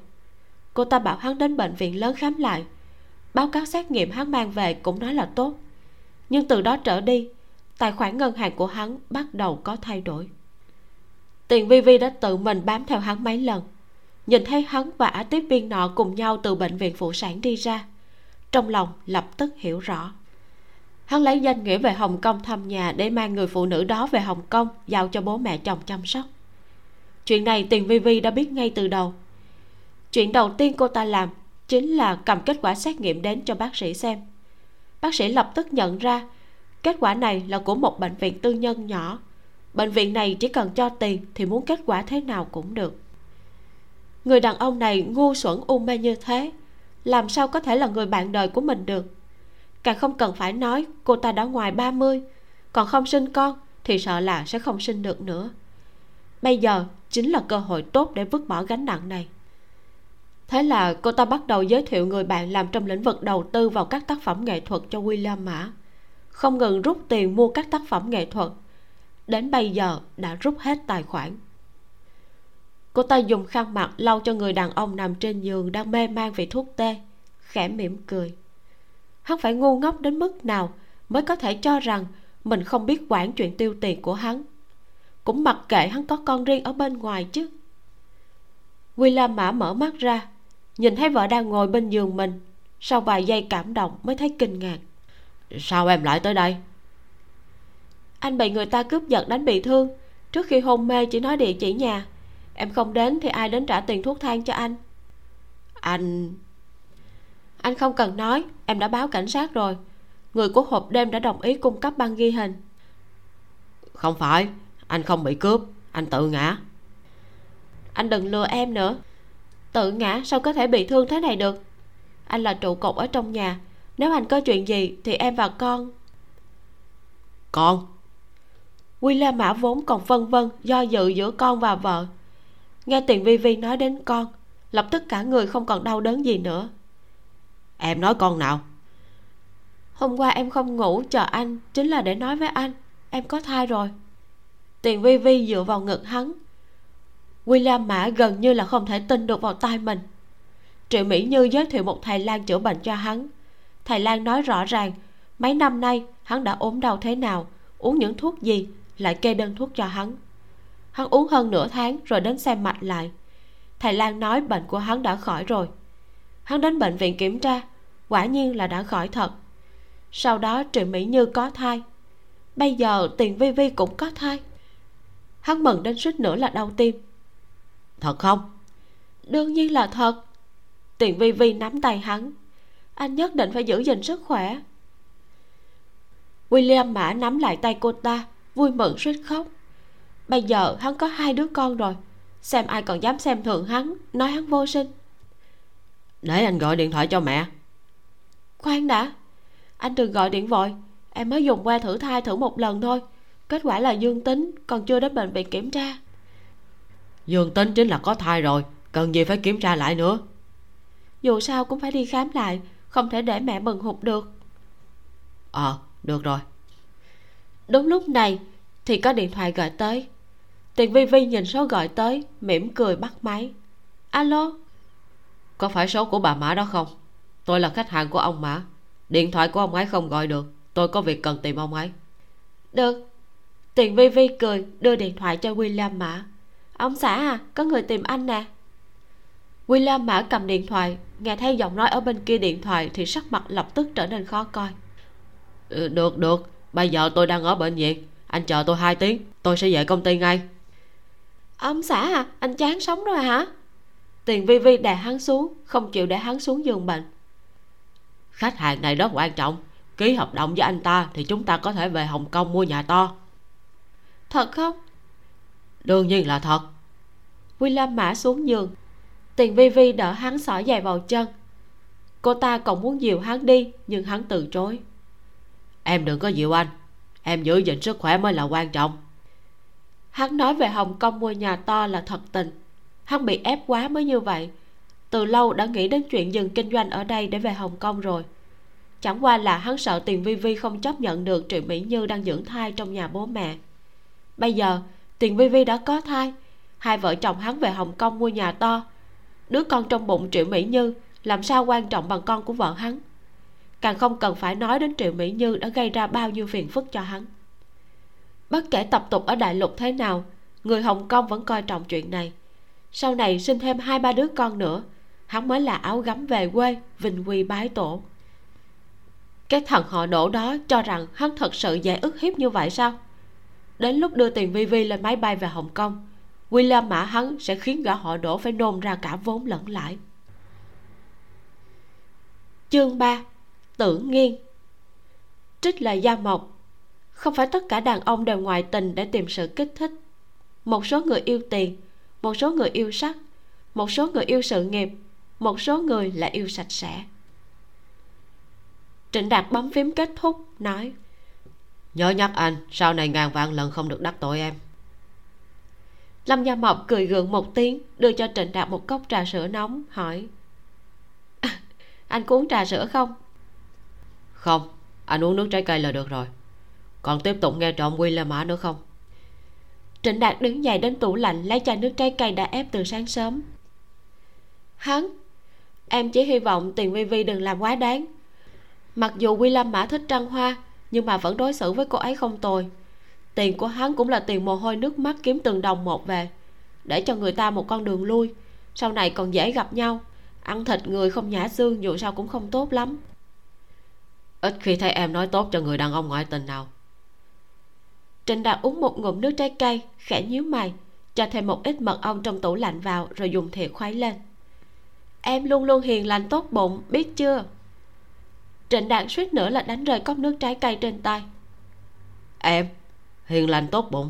Cô ta bảo hắn đến bệnh viện lớn khám lại. Báo cáo xét nghiệm hắn mang về cũng nói là tốt. Nhưng từ đó trở đi, tài khoản ngân hàng của hắn bắt đầu có thay đổi tiền vi vi đã tự mình bám theo hắn mấy lần. Nhìn thấy hắn và á tiếp viên nọ cùng nhau từ bệnh viện phụ sản đi ra, trong lòng lập tức hiểu rõ. Hắn lấy danh nghĩa về hồng kông thăm nhà để mang người phụ nữ đó về hồng kông giao cho bố mẹ chồng chăm sóc. Chuyện này tiền vi vi đã biết ngay từ đầu. Chuyện đầu tiên cô ta làm chính là cầm kết quả xét nghiệm đến cho bác sĩ xem. Bác sĩ lập tức nhận ra kết quả này là của một bệnh viện tư nhân nhỏ bệnh viện này chỉ cần cho tiền thì muốn kết quả thế nào cũng được. Người đàn ông này ngu xuẩn u mê như thế, làm sao có thể là người bạn đời của mình được? Càng không cần phải nói cô ta đã ngoài 30 còn không sinh con thì sợ là sẽ không sinh được nữa. Bây giờ chính là cơ hội tốt để vứt bỏ gánh nặng này. Thế là cô ta bắt đầu giới thiệu người bạn làm trong lĩnh vực đầu tư vào các tác phẩm nghệ thuật cho William Mã. Không ngừng rút tiền mua các tác phẩm nghệ thuật đến bây giờ đã rút hết tài khoản. Cô ta dùng khăn mặt lau cho người đàn ông nằm trên giường đang mê man vì thuốc tê, khẽ mỉm cười. Hắn phải ngu ngốc đến mức nào mới có thể cho rằng mình không biết quản chuyện tiêu tiền của hắn? Cũng mặc kệ hắn có con riêng ở bên ngoài chứ. William mã mở mắt ra, nhìn thấy vợ đang ngồi bên giường mình, sau vài giây cảm động mới thấy kinh ngạc. Sao em lại tới đây? Anh bị người ta cướp giật đánh bị thương. Trước khi hôn mê chỉ nói địa chỉ nhà. Em không đến thì ai đến trả tiền thuốc thang cho anh? Anh anh không cần nói em đã báo cảnh sát rồi. Người của hộp đêm đã đồng ý cung cấp băng ghi hình. Không phải anh không bị cướp anh tự ngã. Anh đừng lừa em nữa. Tự ngã sao có thể bị thương thế này được? Anh là trụ cột ở trong nhà. Nếu anh có chuyện gì thì em và con con William Mã vốn còn vân vân do dự giữa con và vợ. Nghe tiền vi vi nói đến con lập tức cả người không còn đau đớn gì nữa. Em nói con nào? Hôm qua em không ngủ chờ anh chính là để nói với anh em có thai rồi. Tiền vi vi dựa vào ngực hắn. William Mã gần như là không thể tin được vào tai mình. Triệu Mỹ Như giới thiệu một thầy lang chữa bệnh cho hắn. Thầy lang nói rõ ràng Mấy năm nay hắn đã ốm đau thế nào Uống những thuốc gì Lại kê đơn thuốc cho hắn. Hắn uống hơn nửa tháng rồi đến xem mạch lại. Thầy lang nói bệnh của hắn đã khỏi rồi. Hắn đến bệnh viện kiểm tra Quả nhiên là đã khỏi thật. Sau đó Triệu Mỹ Như có thai. Bây giờ Tiền Vi Vi cũng có thai. Hắn mừng đến suýt nữa là đau tim. Thật không? Đương nhiên là thật. Tiền vi vi nắm tay hắn. Anh nhất định phải giữ gìn sức khỏe. William mã nắm lại tay cô ta vui mừng suýt khóc. Bây giờ hắn có hai đứa con rồi xem ai còn dám xem thường hắn nói hắn vô sinh. Để anh gọi điện thoại cho mẹ. Khoan đã anh đừng gọi điện vội em mới dùng que thử thai thử một lần thôi. Kết quả là dương tính còn chưa đến bệnh viện kiểm tra. Dương tính chính là có thai rồi cần gì phải kiểm tra lại nữa. Dù sao cũng phải đi khám lại không thể để mẹ bần hụt được. Ờ được rồi đúng lúc này thì có điện thoại gọi tới. Tiền vi vi nhìn số gọi tới mỉm cười bắt máy. Alo? Có phải số của bà mã đó không? Tôi là khách hàng của ông mã. Điện thoại của ông ấy không gọi được. Tôi có việc cần tìm ông ấy. Được. Tiền vi vi cười đưa điện thoại cho william mã. Ông xã à có người tìm anh nè. William mã cầm điện thoại nghe thấy giọng nói ở bên kia điện thoại thì sắc mặt lập tức trở nên khó coi. Ừ, được được bây giờ tôi đang ở bệnh viện. Anh chờ tôi hai tiếng. Tôi sẽ về công ty ngay. Ông xã à anh chán sống rồi hả? Tiền vi vi đè hắn xuống không chịu để hắn xuống giường bệnh. Khách hàng này rất quan trọng. Ký hợp đồng với anh ta thì chúng ta có thể về hồng kông mua nhà to. Thật không? Đương nhiên là thật. William mã xuống giường. Tiền vi vi đỡ hắn xỏ giày vào chân. Cô ta còn muốn dìu hắn đi nhưng hắn từ chối em đừng có dịu anh. Em giữ gìn sức khỏe mới là quan trọng. Hắn nói về hồng kông mua nhà to là thật tình. Hắn bị ép quá mới như vậy. Từ lâu đã nghĩ đến chuyện dừng kinh doanh ở đây để về hồng kông rồi. Chẳng qua là hắn sợ tiền vi vi không chấp nhận được triệu mỹ như đang dưỡng thai trong nhà bố mẹ. Bây giờ, tiền vi vi đã có thai. Hai vợ chồng hắn về hồng kông mua nhà to. Đứa con trong bụng triệu mỹ như làm sao quan trọng bằng con của vợ hắn? Càng không cần phải nói đến triệu mỹ như đã gây ra bao nhiêu phiền phức cho hắn. Bất kể tập tục ở đại lục thế nào, người hồng kông vẫn coi trọng chuyện này. Sau này sinh thêm hai ba đứa con nữa, hắn mới là áo gấm về quê, vinh quy bái tổ. Cái thằng họ đổ đó cho rằng hắn thật sự dễ ức hiếp như vậy sao? Đến lúc đưa tiền vi vi lên máy bay về hồng kông, william mã hắn sẽ khiến gã họ đổ phải nôn ra cả vốn lẫn lãi. Chương 3 tưởng nghiêng trích lời gia mộc không phải tất cả đàn ông đều ngoại tình để tìm sự kích thích. Một số người yêu tiền một số người yêu sắc một số người yêu sự nghiệp một số người là yêu sạch sẽ. Trịnh đạt bấm phím kết thúc nói nhớ nhắc anh sau này ngàn vạn lần không được đắc tội em. Lâm gia mộc cười gượng một tiếng đưa cho trịnh đạt một cốc trà sữa nóng hỏi (laughs) anh có uống trà sữa không không anh uống nước trái cây là được rồi. Còn tiếp tục nghe trộm William Mã nữa không? Trịnh Đạt đứng dậy đến tủ lạnh lấy chai nước trái cây đã ép từ sáng sớm. Hắn Em chỉ hy vọng tiền vi vi đừng làm quá đáng. Mặc dù William Mã thích trăng hoa Nhưng mà vẫn đối xử với cô ấy không tồi. Tiền của hắn cũng là tiền mồ hôi nước mắt kiếm từng đồng một về Để cho người ta một con đường lui. Sau này còn dễ gặp nhau Ăn thịt người không nhả xương dù sao cũng không tốt lắm Ít khi thấy em nói tốt cho người đàn ông ngoại tình nào. Trịnh đạt uống một ngụm nước trái cây khẽ nhíu mày cho thêm một ít mật ong trong tủ lạnh vào rồi dùng thìa khuấy lên. Em luôn luôn hiền lành tốt bụng biết chưa? Trịnh đạt suýt nữa là đánh rơi cốc nước trái cây trên tay. Em hiền lành tốt bụng.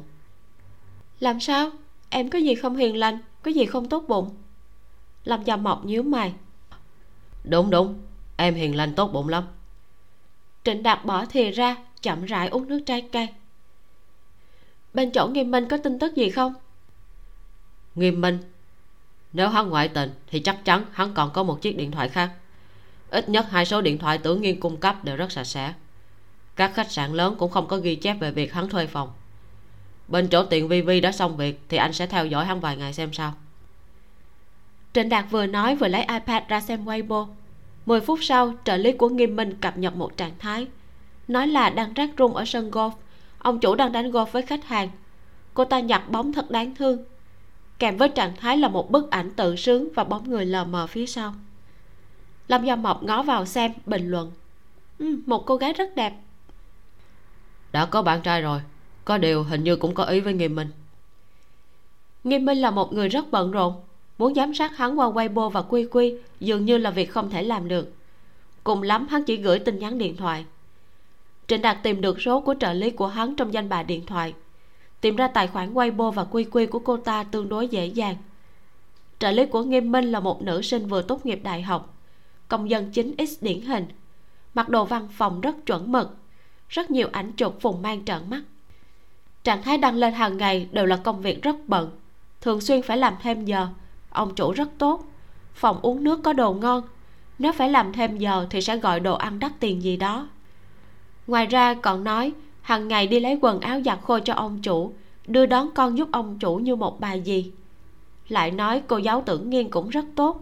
Làm sao? Em có gì không hiền lành có gì không tốt bụng? Lâm gia mộc nhíu mày. Đúng đúng em hiền lành tốt bụng lắm trịnh đạt bỏ thìa ra chậm rãi uống nước trái cây. Bên chỗ nghiêm minh có tin tức gì không? Nghiêm minh? Nếu hắn ngoại tình thì chắc chắn hắn còn có một chiếc điện thoại khác. Ít nhất hai số điện thoại tưởng nghiên cung cấp đều rất sạch sẽ. Các khách sạn lớn cũng không có ghi chép về việc hắn thuê phòng. Bên chỗ tiện vi vi đã xong việc thì anh sẽ theo dõi hắn vài ngày xem sao. Trịnh đạt vừa nói vừa lấy ipad ra xem weibo 10 phút sau trợ lý của nghiêm minh cập nhật một trạng thái. Nói là đang rác rung ở sân golf. Ông chủ đang đánh golf với khách hàng. Cô ta nhặt bóng thật đáng thương. Kèm với trạng thái là một bức ảnh tự sướng và bóng người lờ mờ phía sau. Lâm gia mộc ngó vào xem bình luận. Ừ, một cô gái rất đẹp. Đã có bạn trai rồi. Có điều hình như cũng có ý với nghiêm minh. Nghiêm minh là một người rất bận rộn muốn giám sát hắn qua weibo và quy quy, dường như là việc không thể làm được. Cùng lắm, hắn chỉ gửi tin nhắn điện thoại. Trịnh đạt tìm được số của trợ lý của hắn trong danh bạ điện thoại. Tìm ra tài khoản weibo và quy quy của cô ta tương đối dễ dàng. Trợ lý của nghiêm minh là một nữ sinh vừa tốt nghiệp đại học. Công dân chính x điển hình. Mặc đồ văn phòng rất chuẩn mực. Rất nhiều ảnh chụp phùng mang trợn mắt. Trạng thái đăng lên hàng ngày đều là công việc rất bận. Thường xuyên phải làm thêm giờ ông chủ rất tốt. Phòng uống nước có đồ ngon. Nếu phải làm thêm giờ thì sẽ gọi đồ ăn đắt tiền gì đó. Ngoài ra còn nói, hàng ngày đi lấy quần áo giặt khô cho ông chủ, đưa đón con giúp ông chủ như một bà gì. Lại nói cô giáo tưởng nghiên cũng rất tốt.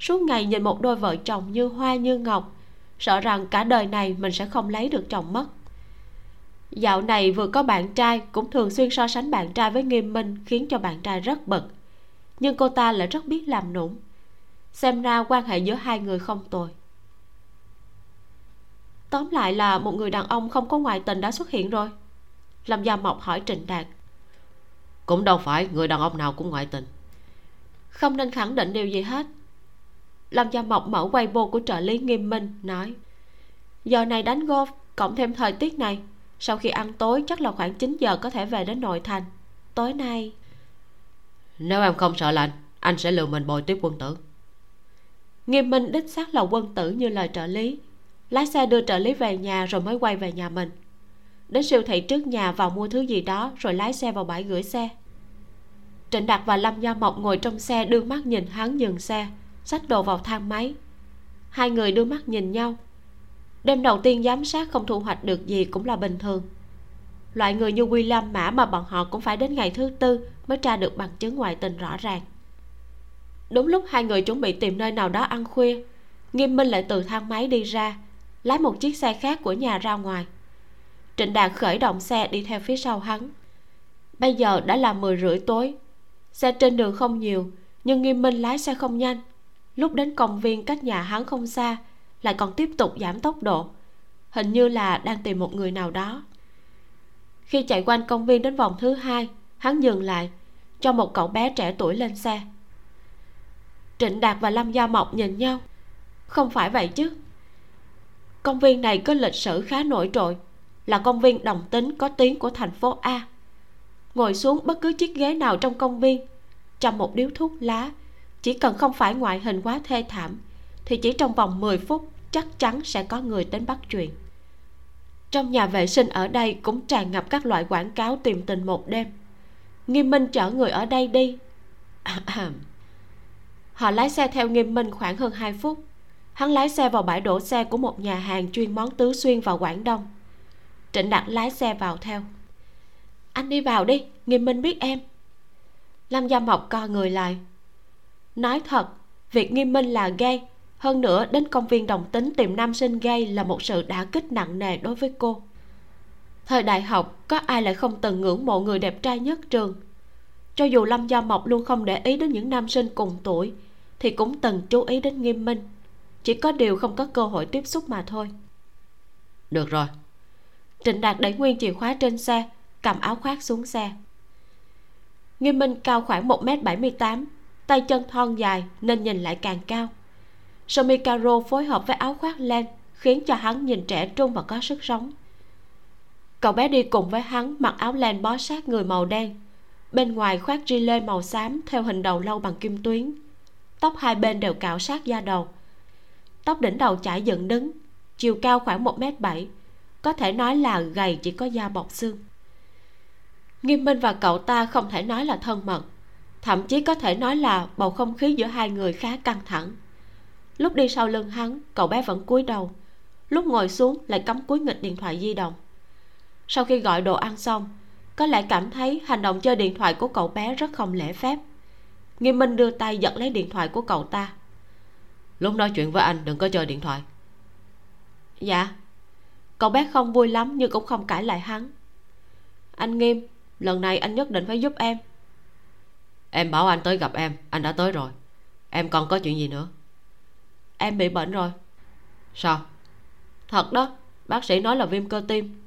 Suốt ngày nhìn một đôi vợ chồng như hoa như ngọc, sợ rằng cả đời này mình sẽ không lấy được chồng mất. Dạo này vừa có bạn trai, cũng thường xuyên so sánh bạn trai với nghiêm minh, khiến cho bạn trai rất bực nhưng cô ta lại rất biết làm nũng. Xem ra quan hệ giữa hai người không tồi. Tóm lại là một người đàn ông không có ngoại tình đã xuất hiện rồi. Lâm gia mộc hỏi trịnh đạt. Cũng đâu phải người đàn ông nào cũng ngoại tình. Không nên khẳng định điều gì hết. Lâm gia mộc mở quay vô của trợ lý nghiêm minh nói giờ này đánh golf cộng thêm thời tiết này sau khi ăn tối chắc là khoảng 9 giờ có thể về đến nội thành. Tối nay nếu em không sợ lạnh, anh sẽ lừa mình bồi tiếp quân tử. Nghiêm minh đích xác là quân tử như lời trợ lý. Lái xe đưa trợ lý về nhà rồi mới quay về nhà mình. Đến siêu thị trước nhà vào mua thứ gì đó rồi lái xe vào bãi gửi xe. Trịnh đạt và lâm gia mộc ngồi trong xe đưa mắt nhìn hắn dừng xe, xách đồ vào thang máy. Hai người đưa mắt nhìn nhau. Đêm đầu tiên giám sát không thu hoạch được gì cũng là bình thường loại người như William Mã mà bọn họ cũng phải đến ngày thứ tư mới tra được bằng chứng ngoại tình rõ ràng. Đúng lúc hai người chuẩn bị tìm nơi nào đó ăn khuya, nghiêm minh lại từ thang máy đi ra, lái một chiếc xe khác của nhà ra ngoài. Trịnh đạt khởi động xe đi theo phía sau hắn. Bây giờ đã là mười rưỡi tối, xe trên đường không nhiều, nhưng nghiêm minh lái xe không nhanh. Lúc đến công viên cách nhà hắn không xa, lại còn tiếp tục giảm tốc độ. Hình như là đang tìm một người nào đó khi chạy quanh công viên đến vòng thứ hai, hắn dừng lại, cho một cậu bé trẻ tuổi lên xe. Trịnh đạt và lâm gia mộc nhìn nhau. Không phải vậy chứ. Công viên này có lịch sử khá nổi trội, là công viên đồng tính có tiếng của thành phố a. Ngồi xuống bất cứ chiếc ghế nào trong công viên trong một điếu thuốc lá, chỉ cần không phải ngoại hình quá thê thảm, thì chỉ trong vòng 10 phút chắc chắn sẽ có người đến bắt chuyện trong nhà vệ sinh ở đây cũng tràn ngập các loại quảng cáo tìm tình một đêm. Nghiêm minh chở người ở đây đi. Họ lái xe theo nghiêm minh khoảng hơn 2 phút. Hắn lái xe vào bãi đổ xe của một nhà hàng chuyên món tứ xuyên vào quảng đông. Trịnh đạt lái xe vào theo. Anh đi vào đi, nghiêm minh biết em. Lâm gia mộc co người lại. Nói thật, việc nghiêm minh là gay hơn nữa đến công viên đồng tính tìm nam sinh gay là một sự đả kích nặng nề đối với cô. Thời đại học có ai lại không từng ngưỡng mộ người đẹp trai nhất trường? Cho dù lâm gia mộc luôn không để ý đến những nam sinh cùng tuổi thì cũng từng chú ý đến nghiêm minh. Chỉ có điều không có cơ hội tiếp xúc mà thôi. Được rồi. Trịnh đạt đẩy nguyên chìa khóa trên xe cầm áo khoác xuống xe. Nghiêm minh cao khoảng một m bảy mươi tám tay chân thon dài nên nhìn lại càng cao sơ mi caro phối hợp với áo khoác len khiến cho hắn nhìn trẻ trung và có sức sống. Cậu bé đi cùng với hắn mặc áo len bó sát người màu đen. Bên ngoài khoác ri lê màu xám theo hình đầu lâu bằng kim tuyến. Tóc hai bên đều cạo sát da đầu. Tóc đỉnh đầu chải dựng đứng, chiều cao khoảng một m bảy. Có thể nói là gầy chỉ có da bọc xương. Nghiêm minh và cậu ta không thể nói là thân mật, thậm chí có thể nói là bầu không khí giữa hai người khá căng thẳng lúc đi sau lưng hắn cậu bé vẫn cúi đầu. Lúc ngồi xuống lại cắm cúi nghịch điện thoại di động. Sau khi gọi đồ ăn xong có lẽ cảm thấy hành động chơi điện thoại của cậu bé rất không lễ phép. Nghiêm minh đưa tay giật lấy điện thoại của cậu ta. Lúc nói chuyện với anh đừng có chơi điện thoại. Dạ. Cậu bé không vui lắm nhưng cũng không cãi lại hắn. Anh nghiêm lần này anh nhất định phải giúp em. Em bảo anh tới gặp em anh đã tới rồi. Em còn có chuyện gì nữa em bị bệnh rồi. Sao? Thật đó, bác sĩ nói là viêm cơ tim.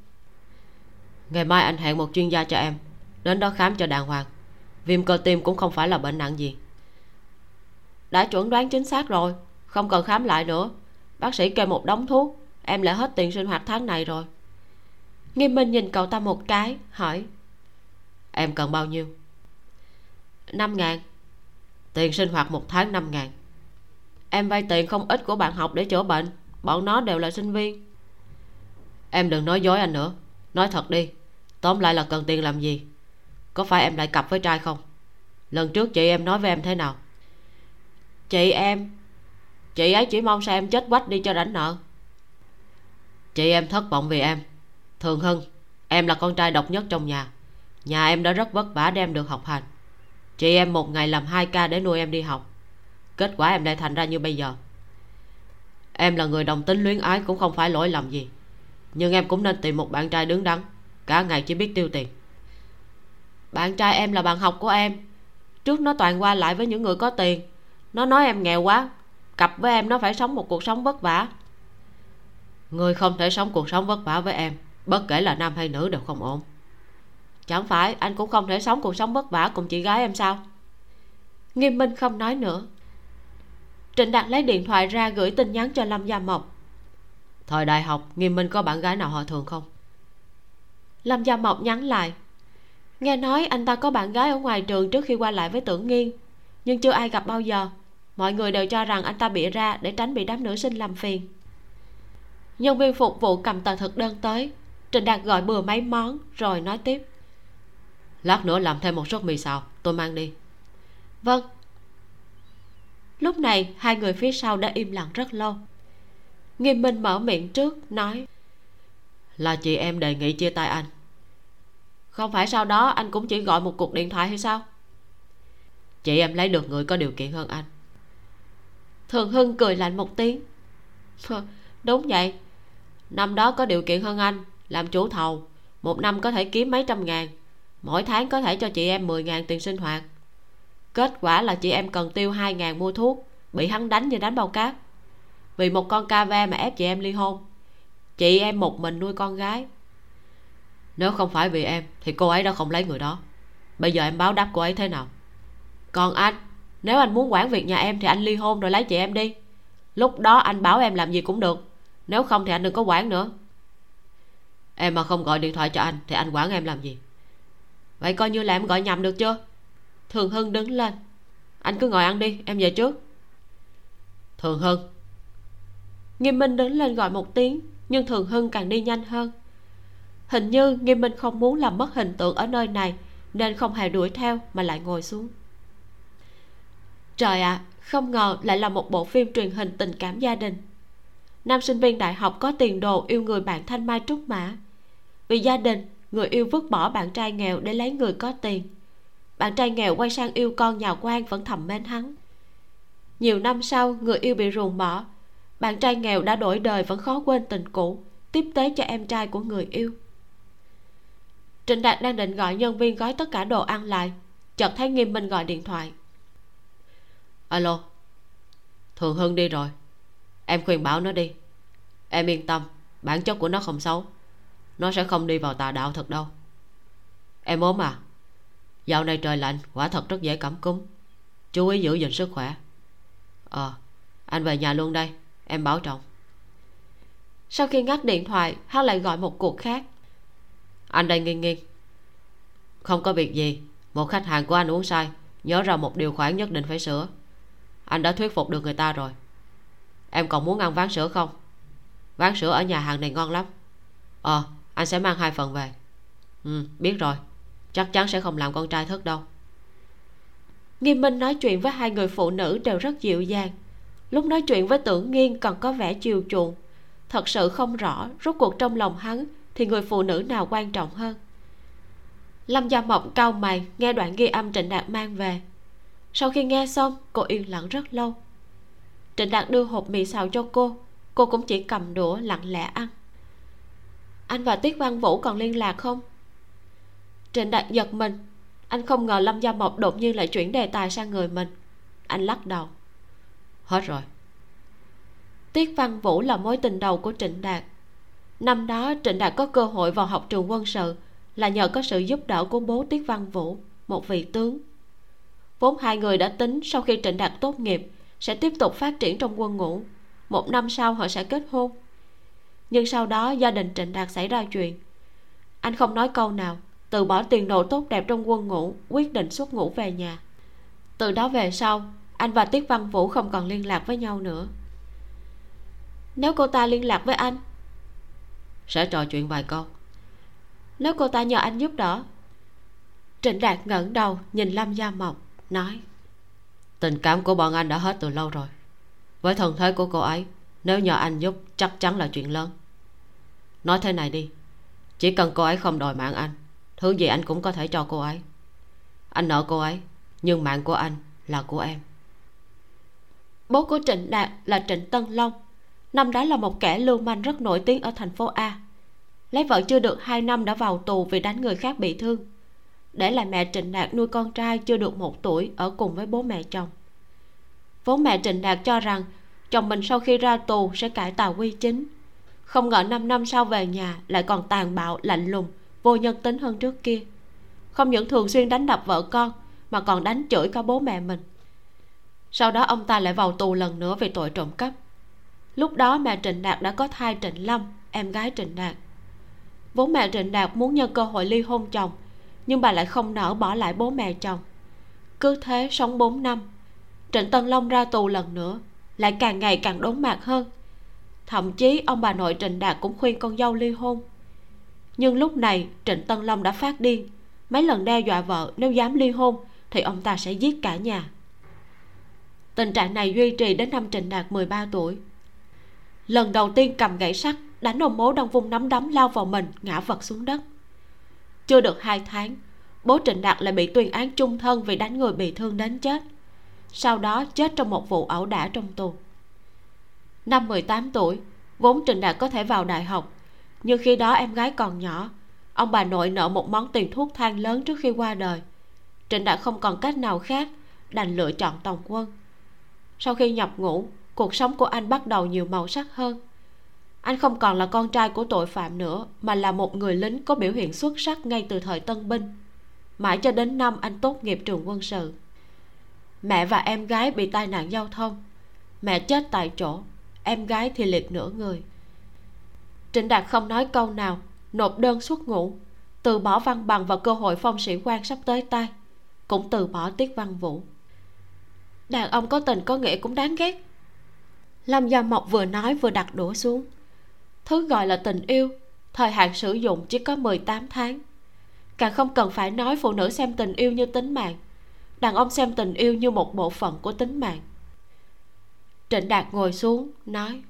Ngày mai anh hẹn một chuyên gia cho em, đến đó khám cho đàng hoàng. Viêm cơ tim cũng không phải là bệnh nặng gì. Đã chuẩn đoán chính xác rồi, không cần khám lại nữa. Bác sĩ kê một đống thuốc, em lại hết tiền sinh hoạt tháng này rồi. Nghiêm minh nhìn cậu ta một cái, hỏi, em cần bao nhiêu? Năm ngàn. Tiền sinh hoạt một tháng năm ngàn em vay tiền không ít của bạn học để chữa bệnh. Bọn nó đều là sinh viên. Em đừng nói dối anh nữa. Nói thật đi. Tóm lại là cần tiền làm gì? Có phải em lại cặp với trai không? Lần trước chị em nói với em thế nào? Chị em, chị ấy chỉ mong sao em chết quách đi cho rảnh nợ. Chị em thất vọng vì em. Thường hưng, em là con trai độc nhất trong nhà. Nhà em đã rất vất vả đem được học hành. Chị em một ngày làm hai ca để nuôi em đi học kết quả em lại thành ra như bây giờ. Em là người đồng tính luyến ái, cũng không phải lỗi lầm gì. Nhưng em cũng nên tìm một bạn trai đứng đắn, cả ngày chỉ biết tiêu tiền. Bạn trai em là bạn học của em. Trước nó toàn qua lại với những người có tiền. Nó nói em nghèo quá, cặp với em nó phải sống một cuộc sống vất vả. Người không thể sống cuộc sống vất vả với em, bất kể là nam hay nữ đều không ổn. Chẳng phải anh cũng không thể sống cuộc sống vất vả cùng chị gái em sao? Nghiêm minh không nói nữa trịnh đạt lấy điện thoại ra gửi tin nhắn cho lâm gia mộc. Thời đại học nghiêm minh có bạn gái nào họ thường không? Lâm gia mộc nhắn lại. Nghe nói anh ta có bạn gái ở ngoài trường trước khi qua lại với tưởng nghiên nhưng chưa ai gặp bao giờ. Mọi người đều cho rằng anh ta bịa ra để tránh bị đám nữ sinh làm phiền. Nhân viên phục vụ cầm tờ thực đơn tới. Trình đạt gọi bừa mấy món rồi nói tiếp. Lát nữa làm thêm một suất mì xào tôi mang đi. Vâng lúc này hai người phía sau đã im lặng rất lâu. Nghiêm minh mở miệng trước nói là chị em đề nghị chia tay anh. Không phải sau đó anh cũng chỉ gọi một cuộc điện thoại hay sao? Chị em lấy được người có điều kiện hơn anh. Thường hưng cười lạnh một tiếng. Đúng vậy. Năm đó có điều kiện hơn anh làm chủ thầu một năm có thể kiếm mấy trăm ngàn mỗi tháng có thể cho chị em mười ngàn tiền sinh hoạt kết quả là chị em cần tiêu 2 ngàn mua thuốc. Bị hắn đánh như đánh bao cát. Vì một con ca ve mà ép chị em ly hôn. Chị em một mình nuôi con gái. Nếu không phải vì em, thì cô ấy đã không lấy người đó. Bây giờ em báo đáp cô ấy thế nào? Còn anh, nếu anh muốn quản việc nhà em thì anh ly hôn rồi lấy chị em đi. Lúc đó anh bảo em làm gì cũng được. Nếu không thì anh đừng có quản nữa. Em mà không gọi điện thoại cho anh thì anh quản em làm gì? Vậy coi như là em gọi nhầm được chưa? Thường hưng đứng lên. Anh cứ ngồi ăn đi em về trước. Thường hưng nghiêm minh đứng lên gọi một tiếng nhưng thường hưng càng đi nhanh hơn. Hình như nghiêm minh không muốn làm mất hình tượng ở nơi này nên không hề đuổi theo mà lại ngồi xuống. Trời ạ à, không ngờ lại là một bộ phim truyền hình tình cảm gia đình. Nam sinh viên đại học có tiền đồ yêu người bạn thanh mai trúc mã. Vì gia đình người yêu vứt bỏ bạn trai nghèo để lấy người có tiền bạn trai nghèo quay sang yêu con nhà quan vẫn thầm mến hắn. Nhiều năm sau, người yêu bị ruồng bỏ. Bạn trai nghèo đã đổi đời vẫn khó quên tình cũ, tiếp tế cho em trai của người yêu. Trịnh đạt đang định gọi nhân viên gói tất cả đồ ăn lại, chợt thấy nghiêm minh gọi điện thoại. Alo, thường hưng đi rồi. Em khuyên bảo nó đi. Em yên tâm, bản chất của nó không xấu. Nó sẽ không đi vào tà đạo thật đâu. Em ốm à? Dạo này trời lạnh, quả thật rất dễ cảm cúm. Chú ý giữ gìn sức khỏe. Ờ anh về nhà luôn đây, em bảo trọng. Sau khi ngắt điện thoại, hắn lại gọi một cuộc khác. Anh đây nghiêng nghiêng. Không có việc gì, một khách hàng của anh uống sai nhớ ra một điều khoản nhất định phải sửa. Anh đã thuyết phục được người ta rồi. Em còn muốn ăn ván sữa không? Ván sữa ở nhà hàng này ngon lắm. Ờ anh sẽ mang hai phần về. Ừ biết rồi chắc chắn sẽ không làm con trai thất đâu. Nghiêm minh nói chuyện với hai người phụ nữ đều rất dịu dàng. Lúc nói chuyện với tưởng nghiên còn có vẻ chiều chuộng. Thật sự không rõ, rốt cuộc trong lòng hắn thì người phụ nữ nào quan trọng hơn. Lâm gia mộng cau mày, nghe đoạn ghi âm trịnh đạt mang về. Sau khi nghe xong, cô yên lặng rất lâu. Trịnh đạt đưa hộp mì xào cho cô cô cũng chỉ cầm đũa lặng lẽ ăn. Anh và tiết văn vũ còn liên lạc không? Trịnh đạt giật mình. Anh không ngờ lâm gia mộc đột nhiên lại chuyển đề tài sang người mình. Anh lắc đầu. Hết rồi. Tiết văn vũ là mối tình đầu của trịnh đạt. Năm đó, trịnh đạt có cơ hội vào học trường quân sự là nhờ có sự giúp đỡ của bố tiết văn vũ, một vị tướng. Vốn hai người đã tính, sau khi trịnh đạt tốt nghiệp, sẽ tiếp tục phát triển trong quân ngũ. Một năm sau, họ sẽ kết hôn. Nhưng sau đó, gia đình trịnh đạt xảy ra chuyện. Anh không nói câu nào từ bỏ tiền đồ tốt đẹp trong quân ngũ, quyết định xuất ngũ về nhà. Từ đó về sau, anh và tiết văn vũ không còn liên lạc với nhau nữa. Nếu cô ta liên lạc với anh, sẽ trò chuyện vài câu. Nếu cô ta nhờ anh giúp đỡ, trịnh đạt ngẩng đầu nhìn lâm gia mộc, nói, tình cảm của bọn anh đã hết từ lâu rồi. Với thần thế của cô ấy, nếu nhờ anh giúp, chắc chắn là chuyện lớn. Nói thế này đi, chỉ cần cô ấy không đòi mạng anh thứ gì anh cũng có thể cho cô ấy. Anh nợ cô ấy, nhưng mạng của anh là của em. Bố của trịnh đạt là trịnh tân long. Năm đó là một kẻ lưu manh rất nổi tiếng ở thành phố a. Lấy vợ chưa được hai năm đã vào tù vì đánh người khác bị thương. Để lại mẹ trịnh đạt nuôi con trai chưa được một tuổi ở cùng với bố mẹ chồng. Vốn mẹ trịnh đạt cho rằng chồng mình sau khi ra tù sẽ cải tà quy chính. Không ngờ năm năm sau về nhà lại còn tàn bạo, lạnh lùng vô nhân tính hơn trước kia. Không những thường xuyên đánh đập vợ con, mà còn đánh chửi cả bố mẹ mình. Sau đó ông ta lại vào tù lần nữa vì tội trộm cắp. Lúc đó mẹ trịnh đạt đã có thai trịnh lâm, em gái trịnh đạt. Vốn mẹ trịnh đạt muốn nhân cơ hội ly hôn chồng, nhưng bà lại không nỡ bỏ lại bố mẹ chồng. Cứ thế sống 4 năm, trịnh tân long ra tù lần nữa, lại càng ngày càng đốn mạc hơn. Thậm chí ông bà nội trịnh đạt cũng khuyên con dâu ly hôn nhưng lúc này, trịnh tân long đã phát điên. Mấy lần đe dọa vợ, nếu dám ly hôn, thì ông ta sẽ giết cả nhà. Tình trạng này duy trì đến năm trịnh đạt 13 tuổi. Lần đầu tiên cầm gậy sắt, đánh ông bố đang vung nắm đấm lao vào mình, ngã vật xuống đất. Chưa được hai tháng, bố trịnh đạt lại bị tuyên án chung thân vì đánh người bị thương đến chết. Sau đó chết trong một vụ ẩu đả trong tù. Năm 18 tuổi, vốn trịnh đạt có thể vào đại học nhưng khi đó em gái còn nhỏ, ông bà nội nợ một món tiền thuốc thang lớn trước khi qua đời. Trịnh đã không còn cách nào khác đành lựa chọn tòng quân. Sau khi nhập ngũ, cuộc sống của anh bắt đầu nhiều màu sắc hơn. Anh không còn là con trai của tội phạm nữa, mà là một người lính có biểu hiện xuất sắc ngay từ thời tân binh. Mãi cho đến năm anh tốt nghiệp trường quân sự. Mẹ và em gái bị tai nạn giao thông. Mẹ chết tại chỗ, em gái thì liệt nửa người trịnh đạt không nói câu nào, nộp đơn xuất ngũ, từ bỏ văn bằng và cơ hội phong sĩ quan sắp tới tay, cũng từ bỏ tiết văn vũ. Đàn ông có tình có nghĩa cũng đáng ghét. Lâm gia mộc vừa nói vừa đặt đũa xuống. Thứ gọi là tình yêu, thời hạn sử dụng chỉ có 18 tháng. Càng không cần phải nói phụ nữ xem tình yêu như tính mạng, đàn ông xem tình yêu như một bộ phận của tính mạng. Trịnh đạt ngồi xuống, nói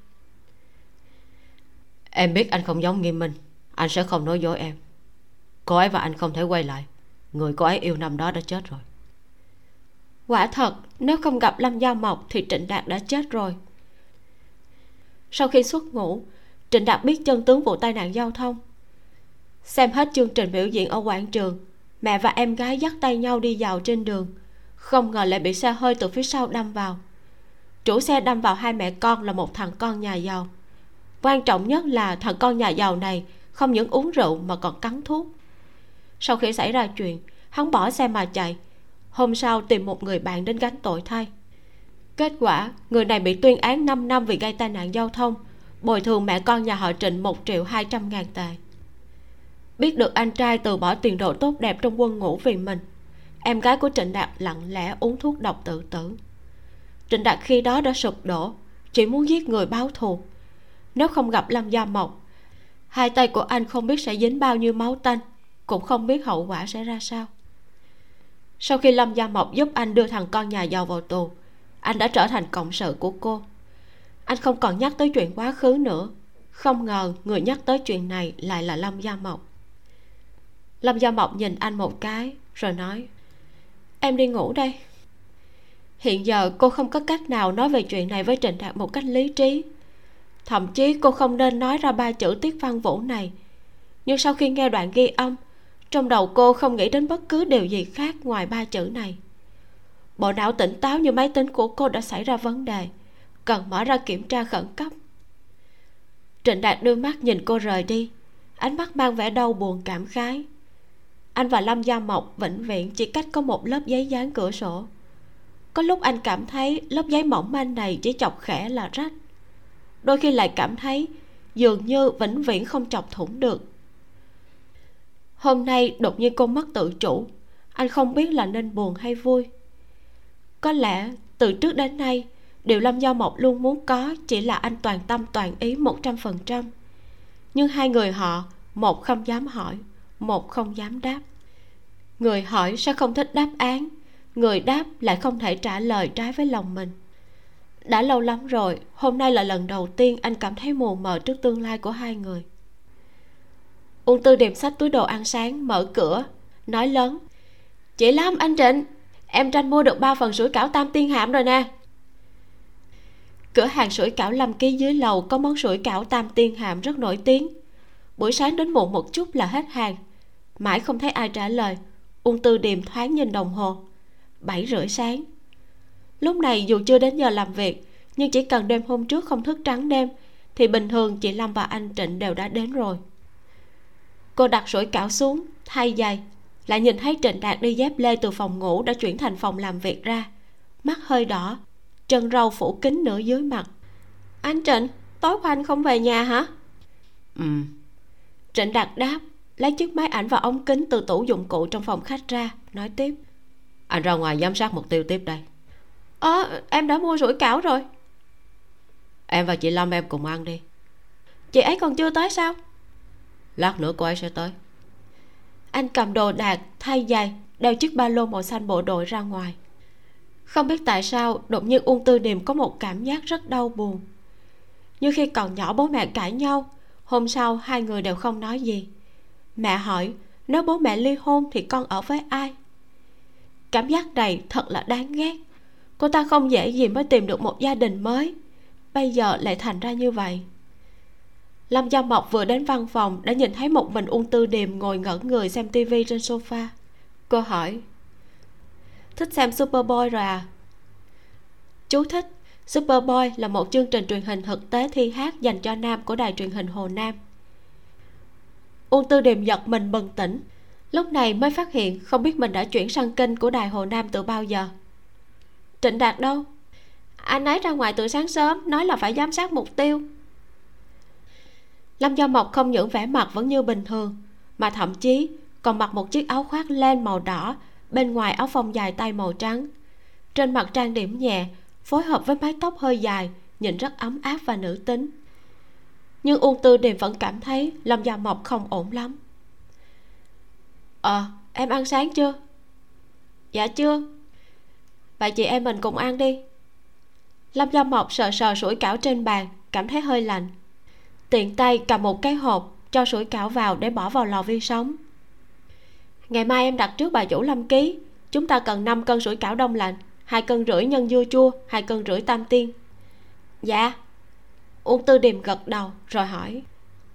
em biết anh không giống nghiêm minh. Anh sẽ không nói dối em. Cô ấy và anh không thể quay lại. Người cô ấy yêu năm đó đã chết rồi. Quả thật, nếu không gặp lâm giao mộc thì trịnh đạt đã chết rồi. Sau khi xuất ngũ, trịnh đạt biết chân tướng vụ tai nạn giao thông. Xem hết chương trình biểu diễn ở quảng trường, mẹ và em gái dắt tay nhau đi vào trên đường. Không ngờ lại bị xe hơi từ phía sau đâm vào. Chủ xe đâm vào hai mẹ con là một thằng con nhà giàu quan trọng nhất là thằng con nhà giàu này không những uống rượu mà còn cắn thuốc. Sau khi xảy ra chuyện, hắn bỏ xe mà chạy. Hôm sau tìm một người bạn đến gánh tội thay. Kết quả, người này bị tuyên án 5 năm vì gây tai nạn giao thông, bồi thường mẹ con nhà họ trịnh một triệu hai trăm ngàn tệ. Biết được anh trai từ bỏ tiền đồ tốt đẹp trong quân ngũ vì mình, em gái của trịnh đạt lặng lẽ uống thuốc độc tự tử. Trịnh đạt khi đó đã sụp đổ, chỉ muốn giết người báo thù nếu không gặp lâm gia mộc, hai tay của anh không biết sẽ dính bao nhiêu máu tanh, cũng không biết hậu quả sẽ ra sao. Sau khi lâm gia mộc giúp anh đưa thằng con nhà giàu vào tù, anh đã trở thành cộng sự của cô. Anh không còn nhắc tới chuyện quá khứ nữa. Không ngờ người nhắc tới chuyện này lại là lâm gia mộc. Lâm gia mộc nhìn anh một cái, rồi nói, em đi ngủ đây. Hiện giờ cô không có cách nào nói về chuyện này với trịnh đạt một cách lý trí thậm chí cô không nên nói ra ba chữ tiết văn vũ này. Nhưng sau khi nghe đoạn ghi âm, trong đầu cô không nghĩ đến bất cứ điều gì khác ngoài ba chữ này. Bộ não tỉnh táo như máy tính của cô đã xảy ra vấn đề, cần mở ra kiểm tra khẩn cấp. Trịnh đạt đưa mắt nhìn cô rời đi, ánh mắt mang vẻ đau buồn cảm khái. Anh và lâm gia mộc vĩnh viễn chỉ cách có một lớp giấy dán cửa sổ. Có lúc anh cảm thấy lớp giấy mỏng manh này chỉ chọc khẽ là rách đôi khi lại cảm thấy dường như vĩnh viễn không chọc thủng được. Hôm nay đột nhiên cô mất tự chủ. Anh không biết là nên buồn hay vui. Có lẽ từ trước đến nay, điều lâm giao mộc luôn muốn có chỉ là anh toàn tâm toàn ý một trăm phần trăm. Nhưng hai người họ, một không dám hỏi, một không dám đáp. Người hỏi sẽ không thích đáp án, người đáp lại không thể trả lời trái với lòng mình đã lâu lắm rồi, hôm nay là lần đầu tiên anh cảm thấy mù mờ trước tương lai của hai người. Ung tư điềm sách túi đồ ăn sáng, mở cửa, nói lớn. Chị lâm anh trịnh, em tranh mua được ba phần sủi cảo tam tiên hạm rồi nè. Cửa hàng sủi cảo lâm ký dưới lầu, có món sủi cảo tam tiên hạm rất nổi tiếng. Buổi sáng đến muộn một chút là hết hàng. Mãi không thấy ai trả lời, ung tư điềm thoáng nhìn đồng hồ. Bảy rưỡi sáng lúc này dù chưa đến giờ làm việc nhưng chỉ cần đêm hôm trước không thức trắng đêm thì bình thường chị lâm và anh trịnh đều đã đến rồi. Cô đặt sủi cảo xuống thay giày lại nhìn thấy trịnh đạt đi dép lê từ phòng ngủ đã chuyển thành phòng làm việc ra. Mắt hơi đỏ chân râu phủ kín nửa dưới mặt. Anh trịnh tối qua anh không về nhà hả? Ừ. Trịnh đạt đáp lấy chiếc máy ảnh và ống kính từ tủ dụng cụ trong phòng khách ra nói tiếp. Anh ra ngoài giám sát mục tiêu tiếp đây ờ em đã mua sủi cảo rồi. Em và chị lâm em cùng ăn đi. Chị ấy còn chưa tới sao? Lát nữa cô ấy sẽ tới. Anh cầm đồ đạc thay giày đeo chiếc ba lô màu xanh bộ đội ra ngoài. Không biết tại sao đột nhiên uông tư điềm có một cảm giác rất đau buồn. Như khi còn nhỏ bố mẹ cãi nhau hôm sau hai người đều không nói gì. Mẹ hỏi nếu bố mẹ ly hôn thì con ở với ai? Cảm giác này thật là đáng ghét cô ta không dễ gì mới tìm được một gia đình mới. Bây giờ lại thành ra như vậy. Lâm gia mộc vừa đến văn phòng đã nhìn thấy một mình ung tư điềm ngồi ngẩn người xem tivi trên sofa. Cô hỏi, thích xem superboy rồi à? Chú thích. Superboy là một chương trình truyền hình thực tế thi hát dành cho nam của đài truyền hình hồ nam. Ung tư điềm giật mình bừng tỉnh, lúc này mới phát hiện không biết mình đã chuyển sang kênh của đài hồ nam từ bao giờ trịnh đạt đâu? Anh ấy ra ngoài từ sáng sớm, nói là phải giám sát mục tiêu. Lâm do mộc không những vẻ mặt vẫn như bình thường, mà thậm chí còn mặc một chiếc áo khoác len màu đỏ, bên ngoài áo phông dài tay màu trắng. Trên mặt trang điểm nhẹ, phối hợp với mái tóc hơi dài, nhìn rất ấm áp và nữ tính. Nhưng uông tư điềm vẫn cảm thấy lâm gia mộc không ổn lắm. Ờ em ăn sáng chưa? Dạ chưa vậy chị em mình cùng ăn đi. Lâm gia mộc sờ sờ sủi cảo trên bàn, cảm thấy hơi lạnh. Tiện tay cầm một cái hộp cho sủi cảo vào để bỏ vào lò vi sóng. Ngày mai em đặt trước bà chủ lâm ký. Chúng ta cần 5 cân sủi cảo đông lạnh, hai cân rưỡi nhân dưa chua, hai cân rưỡi tam tiên. Dạ. Uông tư điềm gật đầu, rồi hỏi.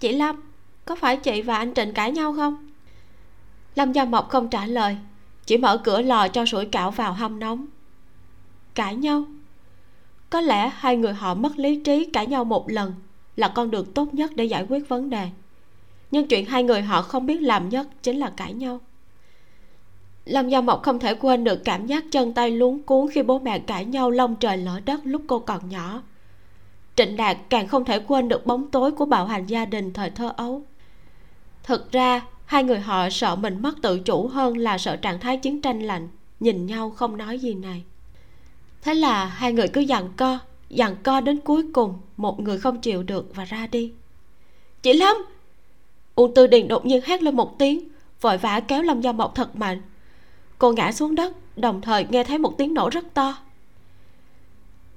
Chị lâm, có phải chị và anh trịnh cãi nhau không? Lâm gia mộc không trả lời, chỉ mở cửa lò cho sủi cảo vào hâm nóng cãi nhau. Có lẽ hai người họ mất lý trí cãi nhau một lần là con đường tốt nhất để giải quyết vấn đề. Nhưng chuyện hai người họ không biết làm nhất chính là cãi nhau. Lâm gia mộc không thể quên được cảm giác chân tay luống cuốn khi bố mẹ cãi nhau lông trời lỡ đất lúc cô còn nhỏ. Trịnh đạt càng không thể quên được bóng tối của bạo hành gia đình thời thơ ấu. Thực ra, hai người họ sợ mình mất tự chủ hơn là sợ trạng thái chiến tranh lạnh, nhìn nhau không nói gì này thế là hai người cứ dằn co dằn co đến cuối cùng một người không chịu được và ra đi. Chị lâm! Uông tư điền đột nhiên hét lên một tiếng, vội vã kéo lâm gia mộc thật mạnh. Cô ngã xuống đất, đồng thời nghe thấy một tiếng nổ rất to.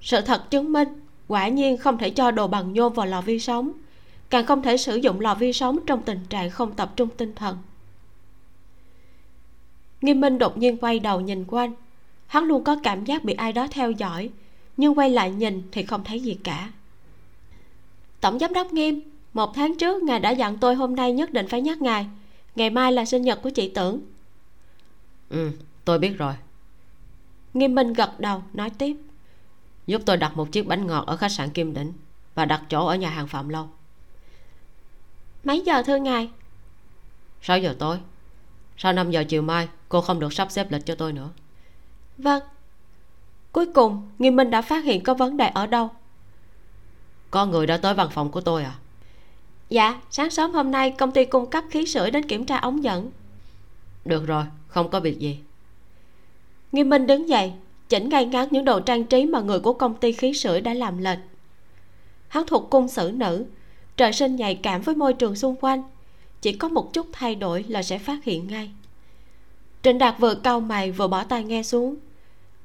Sự thật chứng minh, quả nhiên không thể cho đồ bằng nhôm vào lò vi sóng, càng không thể sử dụng lò vi sóng trong tình trạng không tập trung tinh thần. Nghiêm minh đột nhiên quay đầu nhìn quanh hắn luôn có cảm giác bị ai đó theo dõi nhưng quay lại nhìn thì không thấy gì cả. Tổng giám đốc nghiêm một tháng trước ngài đã dặn tôi hôm nay nhất định phải nhắc ngài ngày mai là sinh nhật của chị tưởng. Ừ tôi biết rồi. Nghiêm minh gật đầu nói tiếp. Giúp tôi đặt một chiếc bánh ngọt ở khách sạn kim đỉnh và đặt chỗ ở nhà hàng phạm lâu. Mấy giờ thưa ngài? 6 giờ tối. Sau 5 giờ chiều mai cô không được sắp xếp lịch cho tôi nữa vâng. Cuối cùng nghiêm minh đã phát hiện có vấn đề ở đâu? Có người đã tới văn phòng của tôi à? Dạ sáng sớm hôm nay công ty cung cấp khí sưởi đến kiểm tra ống dẫn. Được rồi không có việc gì. Nghiêm minh đứng dậy chỉnh ngay ngắn những đồ trang trí mà người của công ty khí sưởi đã làm lệch. Hắn thuộc cung xử nữ trời sinh nhạy cảm với môi trường xung quanh. Chỉ có một chút thay đổi là sẽ phát hiện ngay. Trịnh đạt vừa cau mày vừa bỏ tay nghe xuống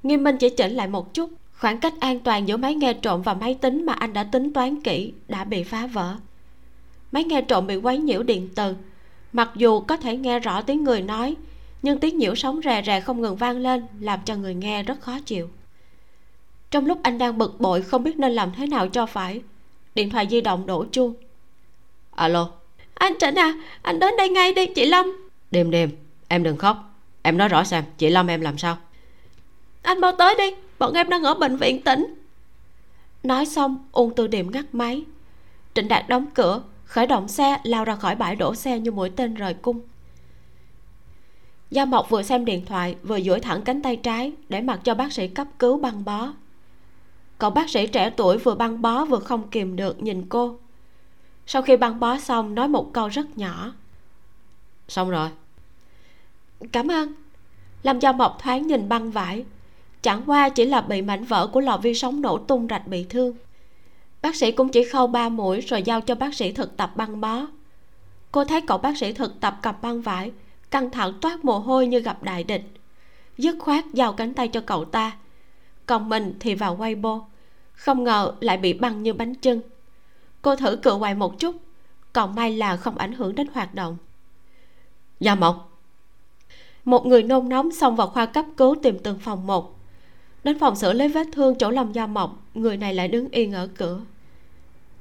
nghiêm minh chỉ chỉnh lại một chút. Khoảng cách an toàn giữa máy nghe trộm và máy tính mà anh đã tính toán kỹ đã bị phá vỡ. Máy nghe trộm bị quấy nhiễu điện từ. Mặc dù có thể nghe rõ tiếng người nói, nhưng tiếng nhiễu sóng rè rè không ngừng vang lên, làm cho người nghe rất khó chịu. Trong lúc anh đang bực bội, không biết nên làm thế nào cho phải, điện thoại di động đổ chuông. Alo? Anh trịnh à anh đến đây ngay đi, chị lâm. Đêm đêm, em đừng khóc. Em nói rõ xem chị lâm em làm sao? Anh mau tới đi, bọn em đang ở bệnh viện tỉnh. Nói xong ung tư điểm ngắt máy. Trịnh đạt đóng cửa, khởi động xe, lao ra khỏi bãi đổ xe như mũi tên rời cung. Gia mộc vừa xem điện thoại, vừa duỗi thẳng cánh tay trái để mặc cho bác sĩ cấp cứu băng bó. Cậu bác sĩ trẻ tuổi vừa băng bó vừa không kìm được nhìn cô. Sau khi băng bó xong, nói một câu rất nhỏ. Xong rồi. Cảm ơn. Lâm gia mộc thoáng nhìn băng vải chẳng qua chỉ là bị mảnh vỡ của lò vi sóng nổ tung rạch bị thương. Bác sĩ cũng chỉ khâu ba mũi rồi giao cho bác sĩ thực tập băng bó. Cô thấy cậu bác sĩ thực tập cầm băng vải, căng thẳng toát mồ hôi như gặp đại địch. Dứt khoát giao cánh tay cho cậu ta. Còn mình thì vào quay bô không ngờ lại bị băng như bánh chưng. Cô thử cựa quay một chút, còn may là không ảnh hưởng đến hoạt động. Gia mộc. Một người nôn nóng xông vào khoa cấp cứu tìm từng phòng một đến phòng xử lấy vết thương chỗ lâm gia mộc người này lại đứng yên ở cửa.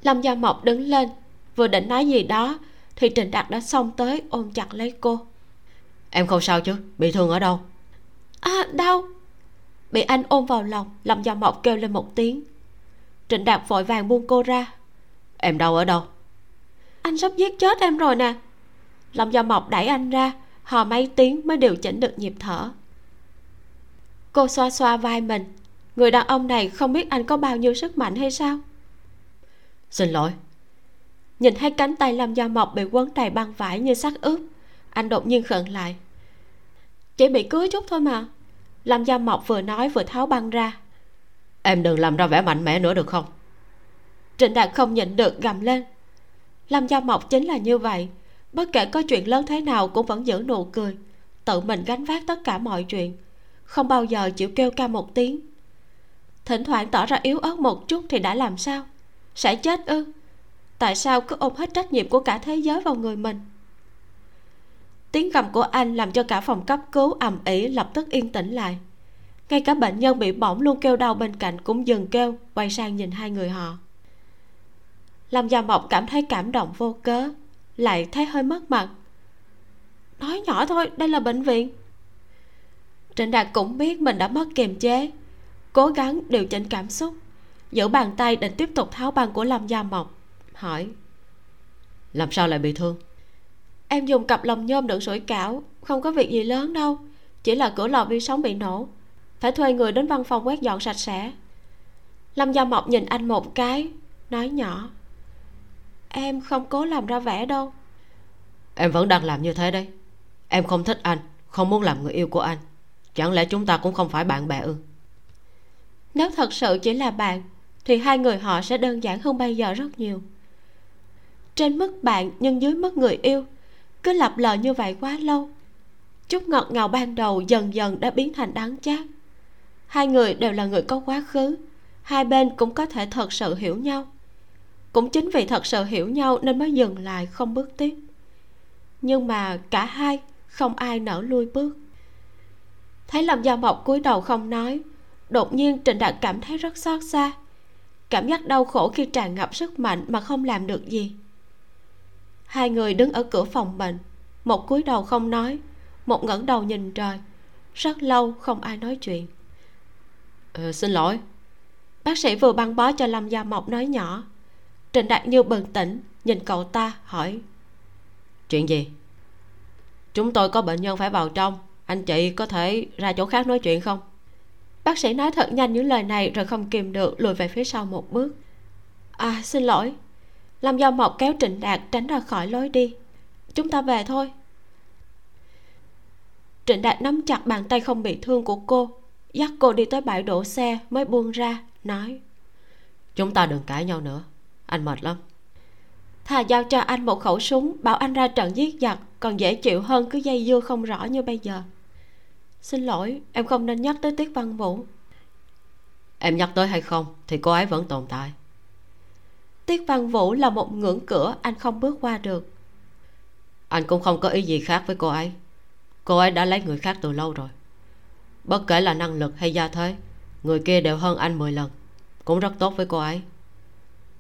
Lâm gia mộc đứng lên vừa định nói gì đó thì trịnh đạt đã xông tới ôm chặt lấy cô. Em không sao chứ? Bị thương ở đâu? À đau. Bị anh ôm vào lòng lâm gia mộc kêu lên một tiếng. Trịnh đạt vội vàng buông cô ra. Em đau ở đâu? Anh sắp giết chết em rồi nè. Lâm gia mộc đẩy anh ra hò mấy tiếng mới điều chỉnh được nhịp thở cô xoa xoa vai mình. Người đàn ông này không biết anh có bao nhiêu sức mạnh hay sao? Xin lỗi. Nhìn thấy cánh tay lâm gia mộc bị quấn đầy băng vải như sắt ướp anh đột nhiên khẩn lại. Chỉ bị cưới chút thôi mà. Lâm gia mộc vừa nói vừa tháo băng ra. Em đừng làm ra vẻ mạnh mẽ nữa được không? Trịnh đạt không nhịn được gầm lên. Lâm gia mộc chính là như vậy. Bất kể có chuyện lớn thế nào cũng vẫn giữ nụ cười. Tự mình gánh vác tất cả mọi chuyện không bao giờ chịu kêu ca một tiếng. Thỉnh thoảng tỏ ra yếu ớt một chút thì đã làm sao? Sẽ chết ư? Tại sao cứ ôm hết trách nhiệm của cả thế giới vào người mình? Tiếng gầm của anh làm cho cả phòng cấp cứu ầm ĩ lập tức yên tĩnh lại. Ngay cả bệnh nhân bị bỏng luôn kêu đau bên cạnh cũng dừng kêu, quay sang nhìn hai người họ. Lâm gia mộc cảm thấy cảm động vô cớ, lại thấy hơi mất mặt. Nói nhỏ thôi, đây là bệnh viện trịnh đạt cũng biết mình đã mất kiềm chế. Cố gắng điều chỉnh cảm xúc. Giữ bàn tay định tiếp tục tháo băng của lâm gia mộc hỏi. Làm sao lại bị thương? Em dùng cặp lồng nhôm đựng sủi cảo không có việc gì lớn đâu. Chỉ là cửa lò vi sóng bị nổ. Phải thuê người đến văn phòng quét dọn sạch sẽ. Lâm gia mộc nhìn anh một cái nói nhỏ. Em không cố làm ra vẻ đâu. Em vẫn đang làm như thế đấy. Em không thích anh không muốn làm người yêu của anh chẳng lẽ chúng ta cũng không phải bạn bè ư? Nếu thật sự chỉ là bạn, thì hai người họ sẽ đơn giản hơn bây giờ rất nhiều. Trên mức bạn nhưng dưới mức người yêu, cứ lặp lờ như vậy quá lâu, chút ngọt ngào ban đầu dần dần đã biến thành đắng chát. Hai người đều là người có quá khứ, hai bên cũng có thể thật sự hiểu nhau. Cũng chính vì thật sự hiểu nhau nên mới dừng lại không bước tiếp. Nhưng mà cả hai không ai nở lui bước thấy lâm gia mộc cúi đầu không nói. Đột nhiên trịnh đạt cảm thấy rất xót xa. Cảm giác đau khổ khi tràn ngập sức mạnh mà không làm được gì. Hai người đứng ở cửa phòng bệnh. Một cúi đầu không nói một ngẩng đầu nhìn trời. Rất lâu không ai nói chuyện. Ờ, xin lỗi. Bác sĩ vừa băng bó cho lâm gia mộc nói nhỏ. Trịnh đạt như bừng tỉnh nhìn cậu ta hỏi. Chuyện gì? Chúng tôi có bệnh nhân phải vào trong anh chị có thể ra chỗ khác nói chuyện không? Bác sĩ nói thật nhanh những lời này rồi không kìm được lùi về phía sau một bước. À xin lỗi. Lâm do mộc kéo trịnh đạt tránh ra khỏi lối đi. Chúng ta về thôi. Trịnh đạt nắm chặt bàn tay không bị thương của cô dắt cô đi tới bãi đổ xe mới buông ra nói. Chúng ta đừng cãi nhau nữa. Anh mệt lắm. Thà giao cho anh một khẩu súng bảo anh ra trận giết giặc còn dễ chịu hơn cứ dây dưa không rõ như bây giờ xin lỗi em không nên nhắc tới tiết văn vũ. Em nhắc tới hay không thì cô ấy vẫn tồn tại. Tiết văn vũ là một ngưỡng cửa anh không bước qua được. Anh cũng không có ý gì khác với cô ấy. Cô ấy đã lấy người khác từ lâu rồi. Bất kể là năng lực hay gia thế người kia đều hơn anh 10 lần. Cũng rất tốt với cô ấy.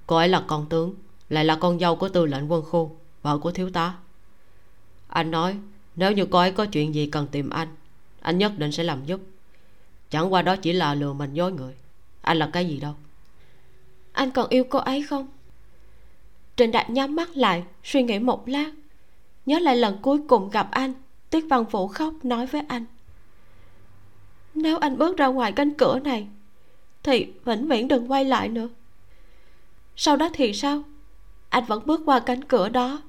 Cô ấy là con tướng lại là con dâu của tư lệnh quân khu vợ của thiếu tá. Anh nói nếu như cô ấy có chuyện gì cần tìm anh anh nhất định sẽ làm giúp. Chẳng qua đó chỉ là lừa mình dối người. Anh là cái gì đâu? Anh còn yêu cô ấy không? Trịnh đạt nhắm mắt lại, suy nghĩ một lát. Nhớ lại lần cuối cùng gặp anh, tuyết văn vũ khóc nói với anh. Nếu anh bước ra ngoài cánh cửa này, thì vĩnh viễn đừng quay lại nữa. Sau đó thì sao? Anh vẫn bước qua cánh cửa đó,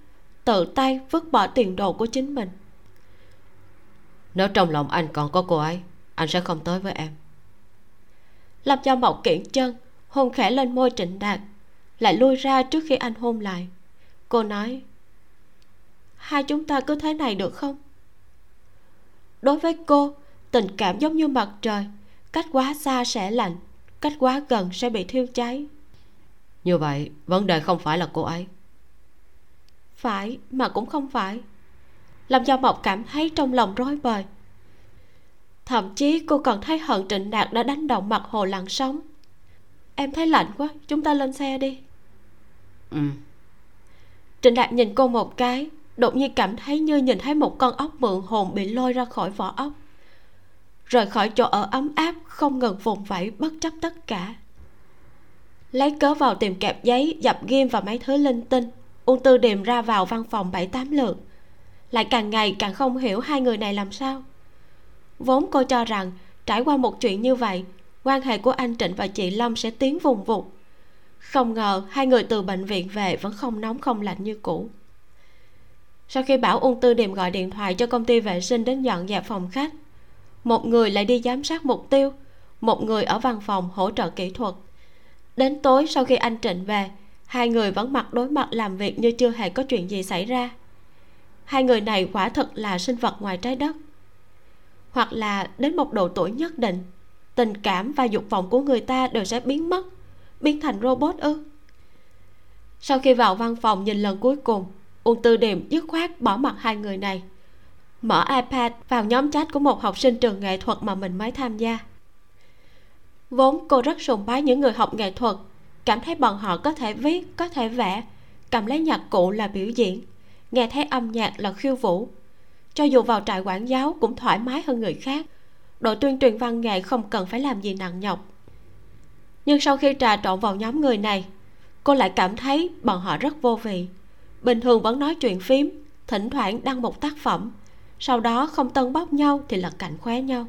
tự tay vứt bỏ tiền đồ của chính mình nếu trong lòng anh còn có cô ấy anh sẽ không tới với em. Lâm cho mộng kiện chân hôn khẽ lên môi trịnh đạt lại lui ra trước khi anh hôn lại. Cô nói hai chúng ta cứ thế này được không? Đối với cô tình cảm giống như mặt trời cách quá xa sẽ lạnh cách quá gần sẽ bị thiêu cháy. Như vậy vấn đề không phải là cô ấy. Phải mà cũng không phải làm cho mộc cảm thấy trong lòng rối bời. Thậm chí cô còn thấy hận trịnh đạt đã đánh động mặt hồ lặn sóng em thấy lạnh quá chúng ta lên xe đi. Ừ. Trịnh đạt nhìn cô một cái đột nhiên cảm thấy như nhìn thấy một con ốc mượn hồn bị lôi ra khỏi vỏ ốc. Rời khỏi chỗ ở ấm áp không ngừng vùng vẫy bất chấp tất cả. Lấy cớ vào tìm kẹp giấy dập ghim và mấy thứ linh tinh ung tư điềm ra vào văn phòng bảy tám lượt lại càng ngày càng không hiểu hai người này làm sao. Vốn cô cho rằng, trải qua một chuyện như vậy, quan hệ của anh trịnh và chị lâm sẽ tiến vùng vụt. Không ngờ hai người từ bệnh viện về vẫn không nóng không lạnh như cũ. Sau khi bảo ung tư điềm gọi điện thoại cho công ty vệ sinh đến dọn dẹp phòng khách, một người lại đi giám sát mục tiêu, một người ở văn phòng hỗ trợ kỹ thuật. Đến tối sau khi anh trịnh về, hai người vẫn mặt đối mặt làm việc như chưa hề có chuyện gì xảy ra hai người này quả thật là sinh vật ngoài trái đất. Hoặc là đến một độ tuổi nhất định, tình cảm và dục vọng của người ta đều sẽ biến mất, biến thành robot ư? Sau khi vào văn phòng nhìn lần cuối cùng, uông tư điềm dứt khoát bỏ mặt hai người này, mở ipad vào nhóm chat của một học sinh trường nghệ thuật mà mình mới tham gia. Vốn cô rất sùng bái những người học nghệ thuật, cảm thấy bọn họ có thể viết, có thể vẽ, cầm lấy nhạc cụ là biểu diễn nghe thấy âm nhạc là khiêu vũ. Cho dù vào trại quản giáo cũng thoải mái hơn người khác. Đội tuyên truyền văn nghệ không cần phải làm gì nặng nhọc. Nhưng sau khi trà trộn vào nhóm người này, cô lại cảm thấy bọn họ rất vô vị. Bình thường vẫn nói chuyện phím, thỉnh thoảng đăng một tác phẩm, sau đó không tân bóc nhau thì lật cạnh khóe nhau.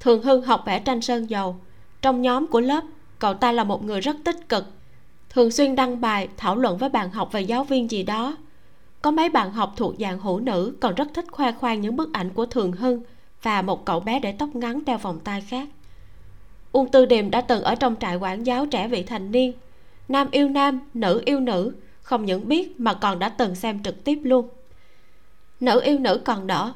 Thường hưng học vẽ tranh sơn dầu. Trong nhóm của lớp, cậu ta là một người rất tích cực thường xuyên đăng bài, thảo luận với bạn học và giáo viên gì đó. Có mấy bạn học thuộc dạng hữu nữ còn rất thích khoe khoang những bức ảnh của thường hưng và một cậu bé để tóc ngắn đeo vòng tay khác. Uông tư điềm đã từng ở trong trại quản giáo trẻ vị thành niên. Nam yêu nam, nữ yêu nữ, không những biết mà còn đã từng xem trực tiếp luôn. Nữ yêu nữ còn đỡ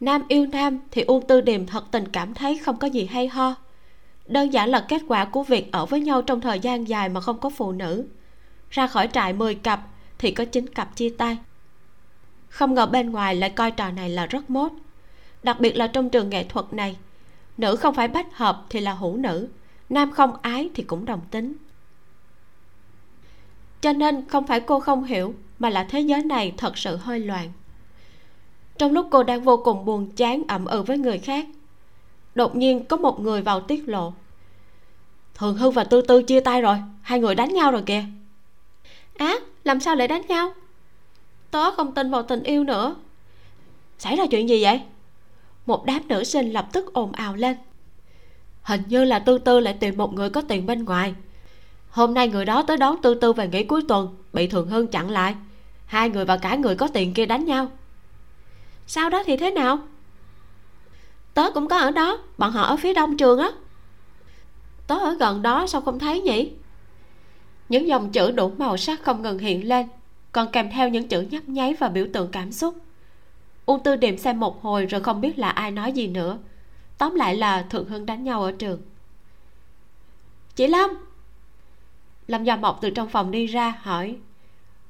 nam yêu nam thì uông tư điềm thật tình cảm thấy không có gì hay ho đơn giản là kết quả của việc ở với nhau trong thời gian dài mà không có phụ nữ. Ra khỏi trại 10 cặp thì có 9 cặp chia tay. Không ngờ bên ngoài lại coi trò này là rất mốt. Đặc biệt là trong trường nghệ thuật này, nữ không phải bách hợp thì là hữu nữ, nam không ái thì cũng đồng tính. Cho nên không phải cô không hiểu mà là thế giới này thật sự hơi loạn. Trong lúc cô đang vô cùng buồn chán, ẩm ừ với người khác đột nhiên có một người vào tiết lộ. Thường hưng và tư tư chia tay rồi, hai người đánh nhau rồi kìa. Á, làm sao lại đánh nhau? Tớ không tin vào tình yêu nữa. Xảy ra chuyện gì vậy? Một đám nữ sinh lập tức ồn ào lên. Hình như là tư tư lại tìm một người có tiền bên ngoài. Hôm nay người đó tới đón tư tư về nghỉ cuối tuần, bị thường hưng chặn lại. Hai người và cả người có tiền kia đánh nhau. Sau đó thì thế nào? Tớ cũng có ở đó. Bọn họ ở phía đông trường á. Tớ ở gần đó, sao không thấy nhỉ? Những dòng chữ đủ màu sắc không ngừng hiện lên, còn kèm theo những chữ nhấp nháy và biểu tượng cảm xúc. U tư điểm xem một hồi rồi không biết là ai nói gì nữa. Tóm lại là thượng hưng đánh nhau ở trường. Chị lâm! Lâm gia mộc từ trong phòng đi ra, hỏi,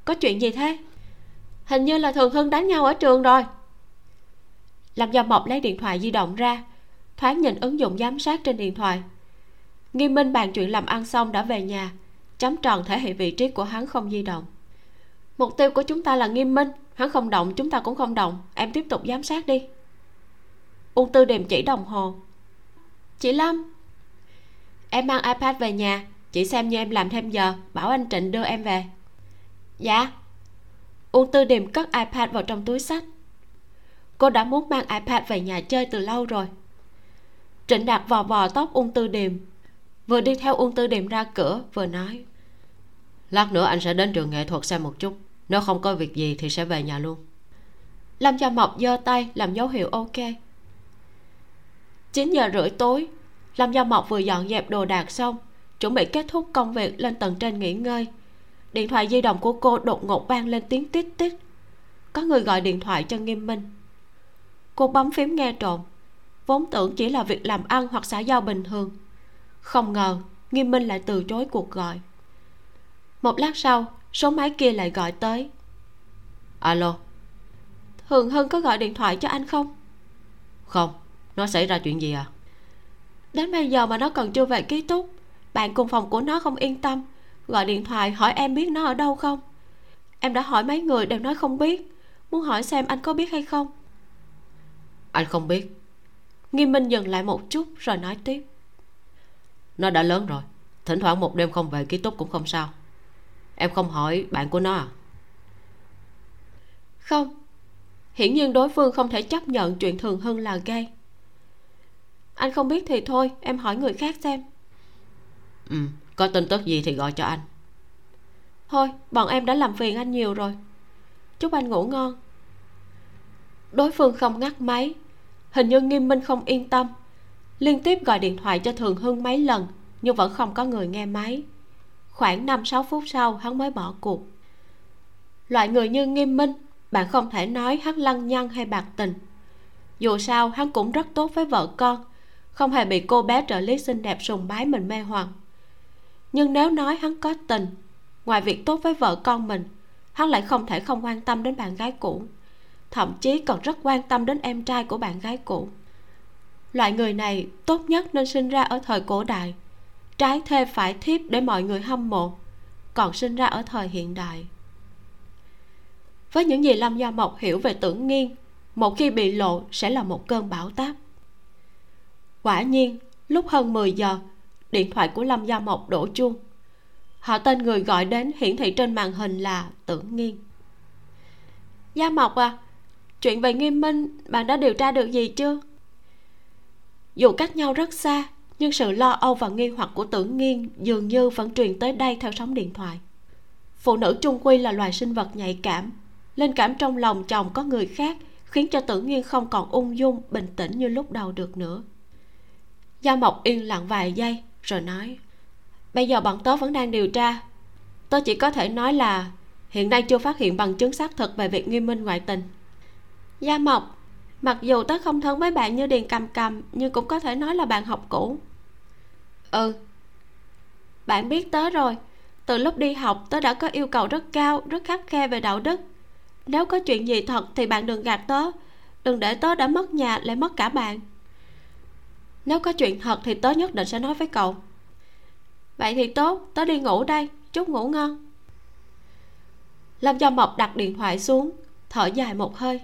có chuyện gì thế? Hình như là thường hưng đánh nhau ở trường rồi lâm gia mộc lấy điện thoại di động ra, thoáng nhìn ứng dụng giám sát trên điện thoại. Nghiêm minh bàn chuyện làm ăn xong đã về nhà chấm tròn thể hiện vị trí của hắn không di động. Mục tiêu của chúng ta là nghiêm minh, hắn không động, chúng ta cũng không động. Em tiếp tục giám sát đi. Ung tư điềm chỉ đồng hồ. Chị lâm. Em mang ipad về nhà, chị xem như em làm thêm giờ, bảo anh trịnh đưa em về. Dạ. Ung tư điềm cất ipad vào trong túi sách cô đã muốn mang ipad về nhà chơi từ lâu rồi. Trịnh đạt vò vò tóc ung tư điềm. Vừa đi theo ung tư điềm ra cửa vừa nói lát nữa anh sẽ đến trường nghệ thuật xem một chút. Nếu không có việc gì thì sẽ về nhà luôn. Lâm gia mộc giơ tay làm dấu hiệu ok. 9 giờ rưỡi tối lâm gia mộc vừa dọn dẹp đồ đạc xong chuẩn bị kết thúc công việc lên tầng trên nghỉ ngơi. Điện thoại di động của cô đột ngột vang lên tiếng tít tít. Có người gọi điện thoại cho nghiêm minh cô bấm phím nghe trộm. Vốn tưởng chỉ là việc làm ăn hoặc xã giao bình thường. Không ngờ, nghiêm minh lại từ chối cuộc gọi. Một lát sau, số máy kia lại gọi tới. Alo? Thường hưng có gọi điện thoại cho anh không? Không. Nó xảy ra chuyện gì à? Đến bây giờ mà nó còn chưa về ký túc, bạn cùng phòng của nó không yên tâm, gọi điện thoại hỏi em biết nó ở đâu không? Em đã hỏi mấy người đều nói không biết, muốn hỏi xem anh có biết hay không anh không biết. Nghiêm minh dừng lại một chút rồi nói tiếp. Nó đã lớn rồi. Thỉnh thoảng một đêm không về ký túc cũng không sao. Em không hỏi bạn của nó à? Không. Hiển nhiên đối phương không thể chấp nhận chuyện thường hưng là gay. Anh không biết thì thôi em hỏi người khác xem. Ừ có tin tức gì thì gọi cho anh. Thôi bọn em đã làm phiền anh nhiều rồi. Chúc anh ngủ ngon đối phương không ngắt máy. Hình như nghiêm minh không yên tâm. Liên tiếp gọi điện thoại cho thường hưng mấy lần, nhưng vẫn không có người nghe máy. Khoảng năm sáu phút sau, hắn mới bỏ cuộc. Loại người như nghiêm minh, bạn không thể nói hắn lăng nhăng hay bạc tình. Dù sao, hắn cũng rất tốt với vợ con, không hề bị cô bé trợ lý xinh đẹp sùng bái mình mê hoặc. Nhưng nếu nói hắn có tình, ngoài việc tốt với vợ con mình, hắn lại không thể không quan tâm đến bạn gái cũ thậm chí còn rất quan tâm đến em trai của bạn gái cũ. Loại người này tốt nhất nên sinh ra ở thời cổ đại, trái thê phải thiếp để mọi người hâm mộ, còn sinh ra ở thời hiện đại. Với những gì lâm gia mộc hiểu về tưởng nghiên một khi bị lộ sẽ là một cơn bão táp. Quả nhiên, lúc hơn 10 giờ, điện thoại của lâm gia mộc đổ chuông. Họ tên người gọi đến hiển thị trên màn hình là tưởng nghiên gia mộc à chuyện về nghiêm minh, bạn đã điều tra được gì chưa? Dù cách nhau rất xa, nhưng sự lo âu và nghi hoặc của tưởng nghiên dường như vẫn truyền tới đây theo sóng điện thoại. Phụ nữ trung quy là loài sinh vật nhạy cảm. Linh cảm trong lòng chồng có người khác khiến cho tưởng nghiên không còn ung dung, bình tĩnh như lúc đầu được nữa. Gia mộc yên lặng vài giây, rồi nói, bây giờ bọn tớ vẫn đang điều tra. Tớ chỉ có thể nói là hiện nay chưa phát hiện bằng chứng xác thực về việc nghiêm minh ngoại tình gia mộc mặc dù tớ không thân với bạn như điền cầm cầm, nhưng cũng có thể nói là bạn học cũ. Ừ. Bạn biết tớ rồi. Từ lúc đi học, tớ đã có yêu cầu rất cao, rất khắc khe về đạo đức. Nếu có chuyện gì thật thì bạn đừng gạt tớ. Đừng để tớ đã mất nhà lại mất cả bạn. Nếu có chuyện thật thì tớ nhất định sẽ nói với cậu. Vậy thì tốt, tớ đi ngủ đây. Chúc ngủ ngon. Lâm gia mộc đặt điện thoại xuống, thở dài một hơi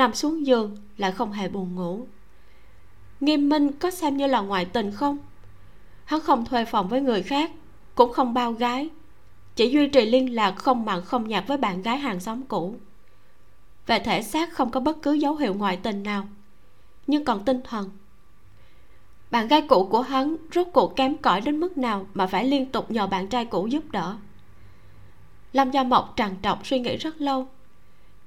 nằm xuống giường lại không hề buồn ngủ. Nghiêm minh có xem như là ngoại tình không? Hắn không thuê phòng với người khác, cũng không bao gái, chỉ duy trì liên lạc không mặn không nhạt với bạn gái hàng xóm cũ. Về thể xác không có bất cứ dấu hiệu ngoại tình nào, nhưng còn tinh thần. Bạn gái cũ của hắn rốt cuộc kém cỏi đến mức nào mà phải liên tục nhờ bạn trai cũ giúp đỡ. Lâm gia mộc trằn trọc suy nghĩ rất lâu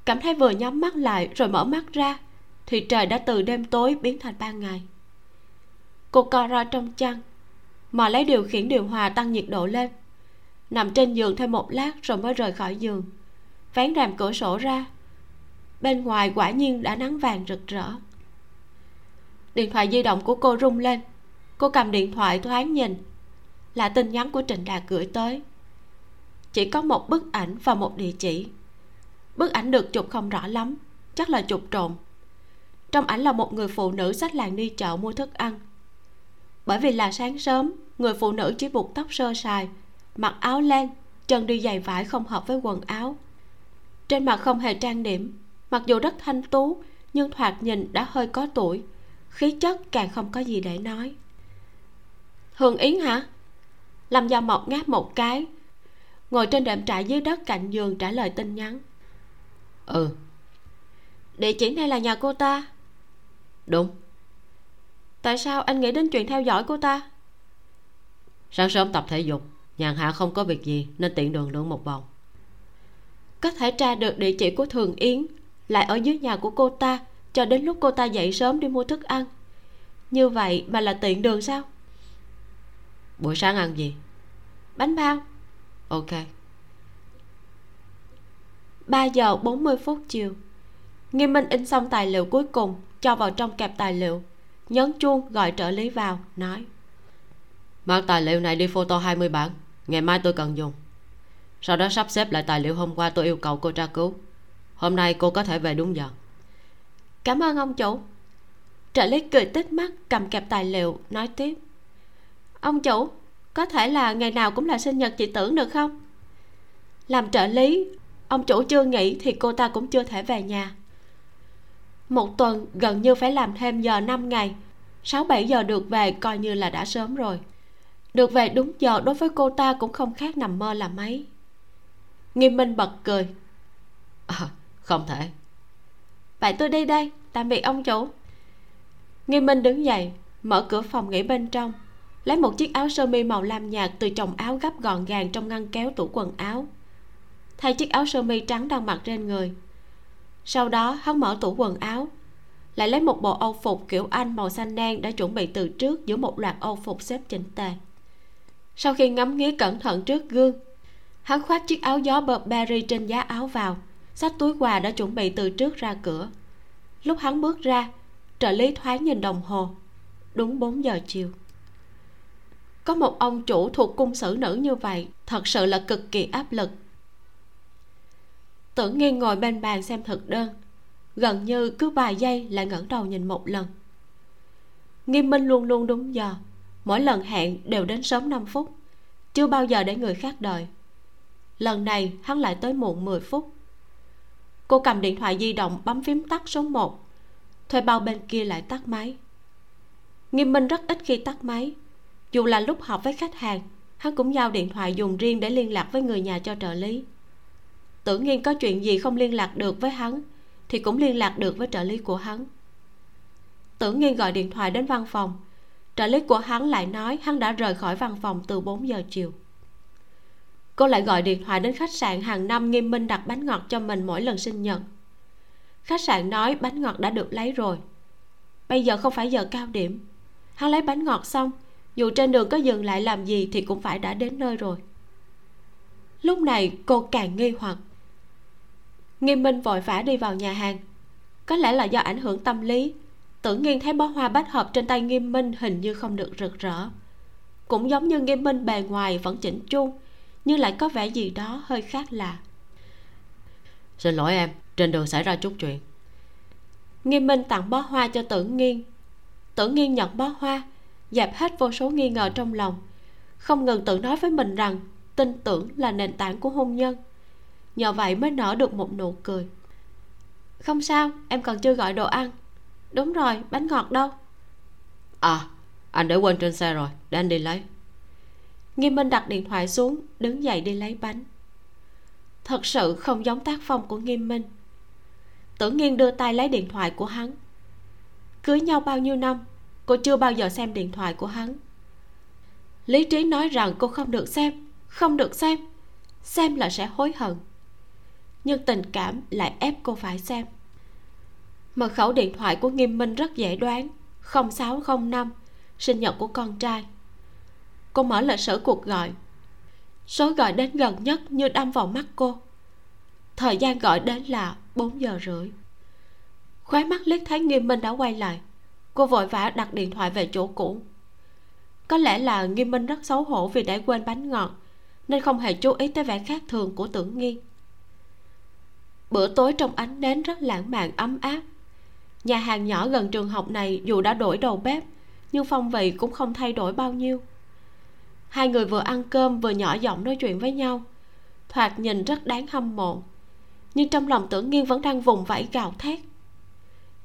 cảm thấy vừa nhắm mắt lại rồi mở mắt ra, thì trời đã từ đêm tối biến thành ban ngày. Cô co ro trong chăn, mà lấy điều khiển điều hòa tăng nhiệt độ lên. Nằm trên giường thêm một lát rồi mới rời khỏi giường. Vén rèm cửa sổ ra. Bên ngoài quả nhiên đã nắng vàng rực rỡ. Điện thoại di động của cô rung lên. Cô cầm điện thoại thoáng nhìn. Là tin nhắn của trịnh đạt gửi tới. Chỉ có một bức ảnh và một địa chỉ bức ảnh được chụp không rõ lắm, chắc là chụp trộn. Trong ảnh là một người phụ nữ xách làng đi chợ mua thức ăn. Bởi vì là sáng sớm, người phụ nữ chỉ buộc tóc sơ sài, mặc áo len, chân đi giày vải không hợp với quần áo. Trên mặt không hề trang điểm, mặc dù rất thanh tú, nhưng thoạt nhìn đã hơi có tuổi, khí chất càng không có gì để nói. Hương yến hả? Lâm gia mộc ngáp một cái, ngồi trên đệm trại dưới đất cạnh giường trả lời tin nhắn ừ. Địa chỉ này là nhà cô ta? Đúng. Tại sao anh nghĩ đến chuyện theo dõi cô ta? Sáng sớm tập thể dục nhàn hạ không có việc gì nên tiện đường lượn một vòng. Có thể tra được địa chỉ của thường yến lại ở dưới nhà của cô ta cho đến lúc cô ta dậy sớm đi mua thức ăn. Như vậy mà là tiện đường sao? Buổi sáng ăn gì? Bánh bao. Ok 3 giờ 40 phút chiều. Nghiêm Minh in xong tài liệu cuối cùng Cho vào trong kẹp tài liệu. Nhấn chuông gọi trợ lý vào Nói. Mang tài liệu này đi photo 20 bản Ngày mai tôi cần dùng. Sau đó sắp xếp lại tài liệu hôm qua tôi yêu cầu cô tra cứu. Hôm nay cô có thể về đúng giờ. Cảm ơn ông chủ. Trợ lý cười tích mắt cầm kẹp tài liệu Nói tiếp. Ông chủ Có thể là ngày nào cũng là sinh nhật chị tưởng được không? Làm trợ lý Ông chủ chưa nghỉ thì cô ta cũng chưa thể về nhà. Một tuần gần như phải làm thêm giờ 5 ngày. 6-7 giờ được về coi như là đã sớm rồi. Được về đúng giờ đối với cô ta cũng không khác nằm mơ là mấy. Nghiêm Minh bật cười. À, Không thể. Vậy tôi đi đây Tạm biệt ông chủ. Nghiêm Minh đứng dậy Mở cửa phòng nghỉ bên trong Lấy một chiếc áo sơ mi màu lam nhạt Từ chồng áo gấp gọn gàng trong ngăn kéo tủ quần áo thay chiếc áo sơ mi trắng đang mặc trên người. Sau đó, hắn mở tủ quần áo, lại lấy một bộ âu phục kiểu anh màu xanh đen đã chuẩn bị từ trước giữa một loạt âu phục xếp chỉnh tề. Sau khi ngắm nghía cẩn thận trước gương, hắn khoác chiếc áo gió burberry trên giá áo vào, xách túi quà đã chuẩn bị từ trước ra cửa. Lúc hắn bước ra, trợ lý thoáng nhìn đồng hồ. Đúng 4 giờ chiều. Có một ông chủ thuộc cung sử nữ như vậy, thật sự là cực kỳ áp lực tưởng nghiêng ngồi bên bàn xem thực đơn. Gần như cứ vài giây lại ngẩng đầu nhìn một lần. Nghiêm minh luôn luôn đúng giờ. Mỗi lần hẹn đều đến sớm 5 phút. Chưa bao giờ để người khác đợi. Lần này, hắn lại tới muộn 10 phút. Cô cầm điện thoại di động bấm phím tắt số 1 thuê bao bên kia lại tắt máy. Nghiêm minh rất ít khi tắt máy. Dù là lúc họp với khách hàng, hắn cũng giao điện thoại dùng riêng để liên lạc với người nhà cho trợ lý tưởng nhiên có chuyện gì không liên lạc được với hắn, thì cũng liên lạc được với trợ lý của hắn. Tưởng nhiên gọi điện thoại đến văn phòng. Trợ lý của hắn lại nói hắn đã rời khỏi văn phòng từ 4 giờ chiều. Cô lại gọi điện thoại đến khách sạn hàng năm nghiêm minh đặt bánh ngọt cho mình mỗi lần sinh nhật. Khách sạn nói bánh ngọt đã được lấy rồi. Bây giờ không phải giờ cao điểm. Hắn lấy bánh ngọt xong, dù trên đường có dừng lại làm gì thì cũng phải đã đến nơi rồi. Lúc này cô càng nghi hoặc nghiêm minh vội vã đi vào nhà hàng. Có lẽ là do ảnh hưởng tâm lý tưởng nghiên thấy bó hoa bách hợp trên tay nghiêm minh hình như không được rực rỡ. Cũng giống như nghiêm minh bề ngoài vẫn chỉnh chu nhưng lại có vẻ gì đó hơi khác lạ. Xin lỗi em trên đường xảy ra chút chuyện. Nghiêm minh tặng bó hoa cho tưởng nghiên. Tưởng nghiên nhận bó hoa dẹp hết vô số nghi ngờ trong lòng. Không ngừng tự nói với mình rằng tin tưởng là nền tảng của hôn nhân nhờ vậy mới nở được một nụ cười. Không sao em còn chưa gọi đồ ăn. Đúng rồi bánh ngọt đâu? À anh để quên trên xe rồi để anh đi lấy. Nghiêm minh đặt điện thoại xuống đứng dậy đi lấy bánh. Thật sự không giống tác phong của nghiêm minh. Tưởng nghiên đưa tay lấy điện thoại của hắn. Cưới nhau bao nhiêu năm cô chưa bao giờ xem điện thoại của hắn. Lý trí nói rằng cô không được xem không được xem. Xem là sẽ hối hận nhưng tình cảm lại ép cô phải xem. Mật khẩu điện thoại của nghiêm minh rất dễ đoán. 0605 sinh nhật của con trai. Cô mở lịch sử cuộc gọi. Số gọi đến gần nhất như đâm vào mắt cô. Thời gian gọi đến là 4 giờ rưỡi. Khóe mắt liếc thấy nghiêm minh đã quay lại. Cô vội vã đặt điện thoại về chỗ cũ. Có lẽ là nghiêm minh rất xấu hổ vì đã quên bánh ngọt, nên không hề chú ý tới vẻ khác thường của tưởng nghiên bữa tối trong ánh nến rất lãng mạn, ấm áp. Nhà hàng nhỏ gần trường học này dù đã đổi đầu bếp, nhưng phong vị cũng không thay đổi bao nhiêu. Hai người vừa ăn cơm vừa nhỏ giọng nói chuyện với nhau. Thoạt nhìn rất đáng hâm mộ, nhưng trong lòng tưởng nghiên vẫn đang vùng vẫy gào thét.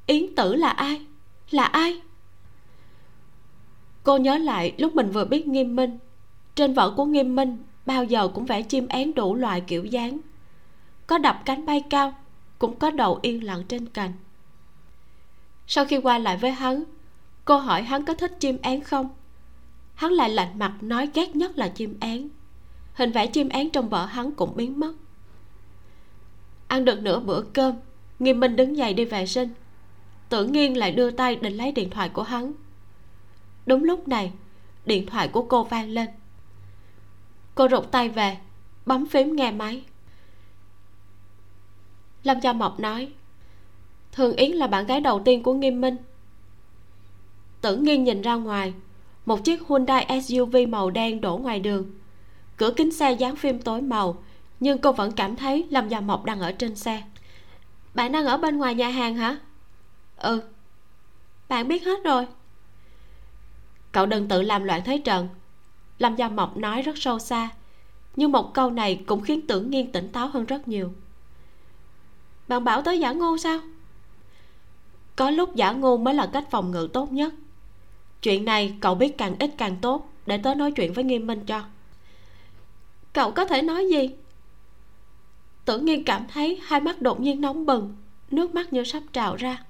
Yến tử là ai? Là ai? Cô nhớ lại lúc mình vừa biết nghiêm minh. Trên vở của nghiêm minh, bao giờ cũng vẽ chim én đủ loại kiểu dáng có đập cánh bay cao, cũng có đầu yên lặng trên cành. Sau khi qua lại với hắn, cô hỏi hắn có thích chim én không? Hắn lại lạnh mặt nói ghét nhất là chim én. Hình vẽ chim én trong vợ hắn cũng biến mất. Ăn được nửa bữa cơm nghiêm minh đứng dậy đi vệ sinh. Tưởng nghiên lại đưa tay định lấy điện thoại của hắn. Đúng lúc này, điện thoại của cô vang lên. Cô rụt tay về, bấm phím nghe máy lâm gia mộc nói, thường yến là bạn gái đầu tiên của nghiêm minh. Tưởng nghiên nhìn ra ngoài, một chiếc hyundai suv màu đen đổ ngoài đường. Cửa kính xe dán phim tối màu, nhưng cô vẫn cảm thấy lâm gia mộc đang ở trên xe. Bạn đang ở bên ngoài nhà hàng hả? Ừ. Bạn biết hết rồi. Cậu đừng tự làm loạn thế trận, lâm gia mộc nói rất sâu xa, nhưng một câu này cũng khiến tưởng nghiên tỉnh táo hơn rất nhiều bạn bảo tới giả ngu sao? Có lúc giả ngu mới là cách phòng ngự tốt nhất. Chuyện này cậu biết càng ít càng tốt, để tớ nói chuyện với nghiêm minh cho. Cậu có thể nói gì? Tưởng nghiên cảm thấy hai mắt đột nhiên nóng bừng, nước mắt như sắp trào ra.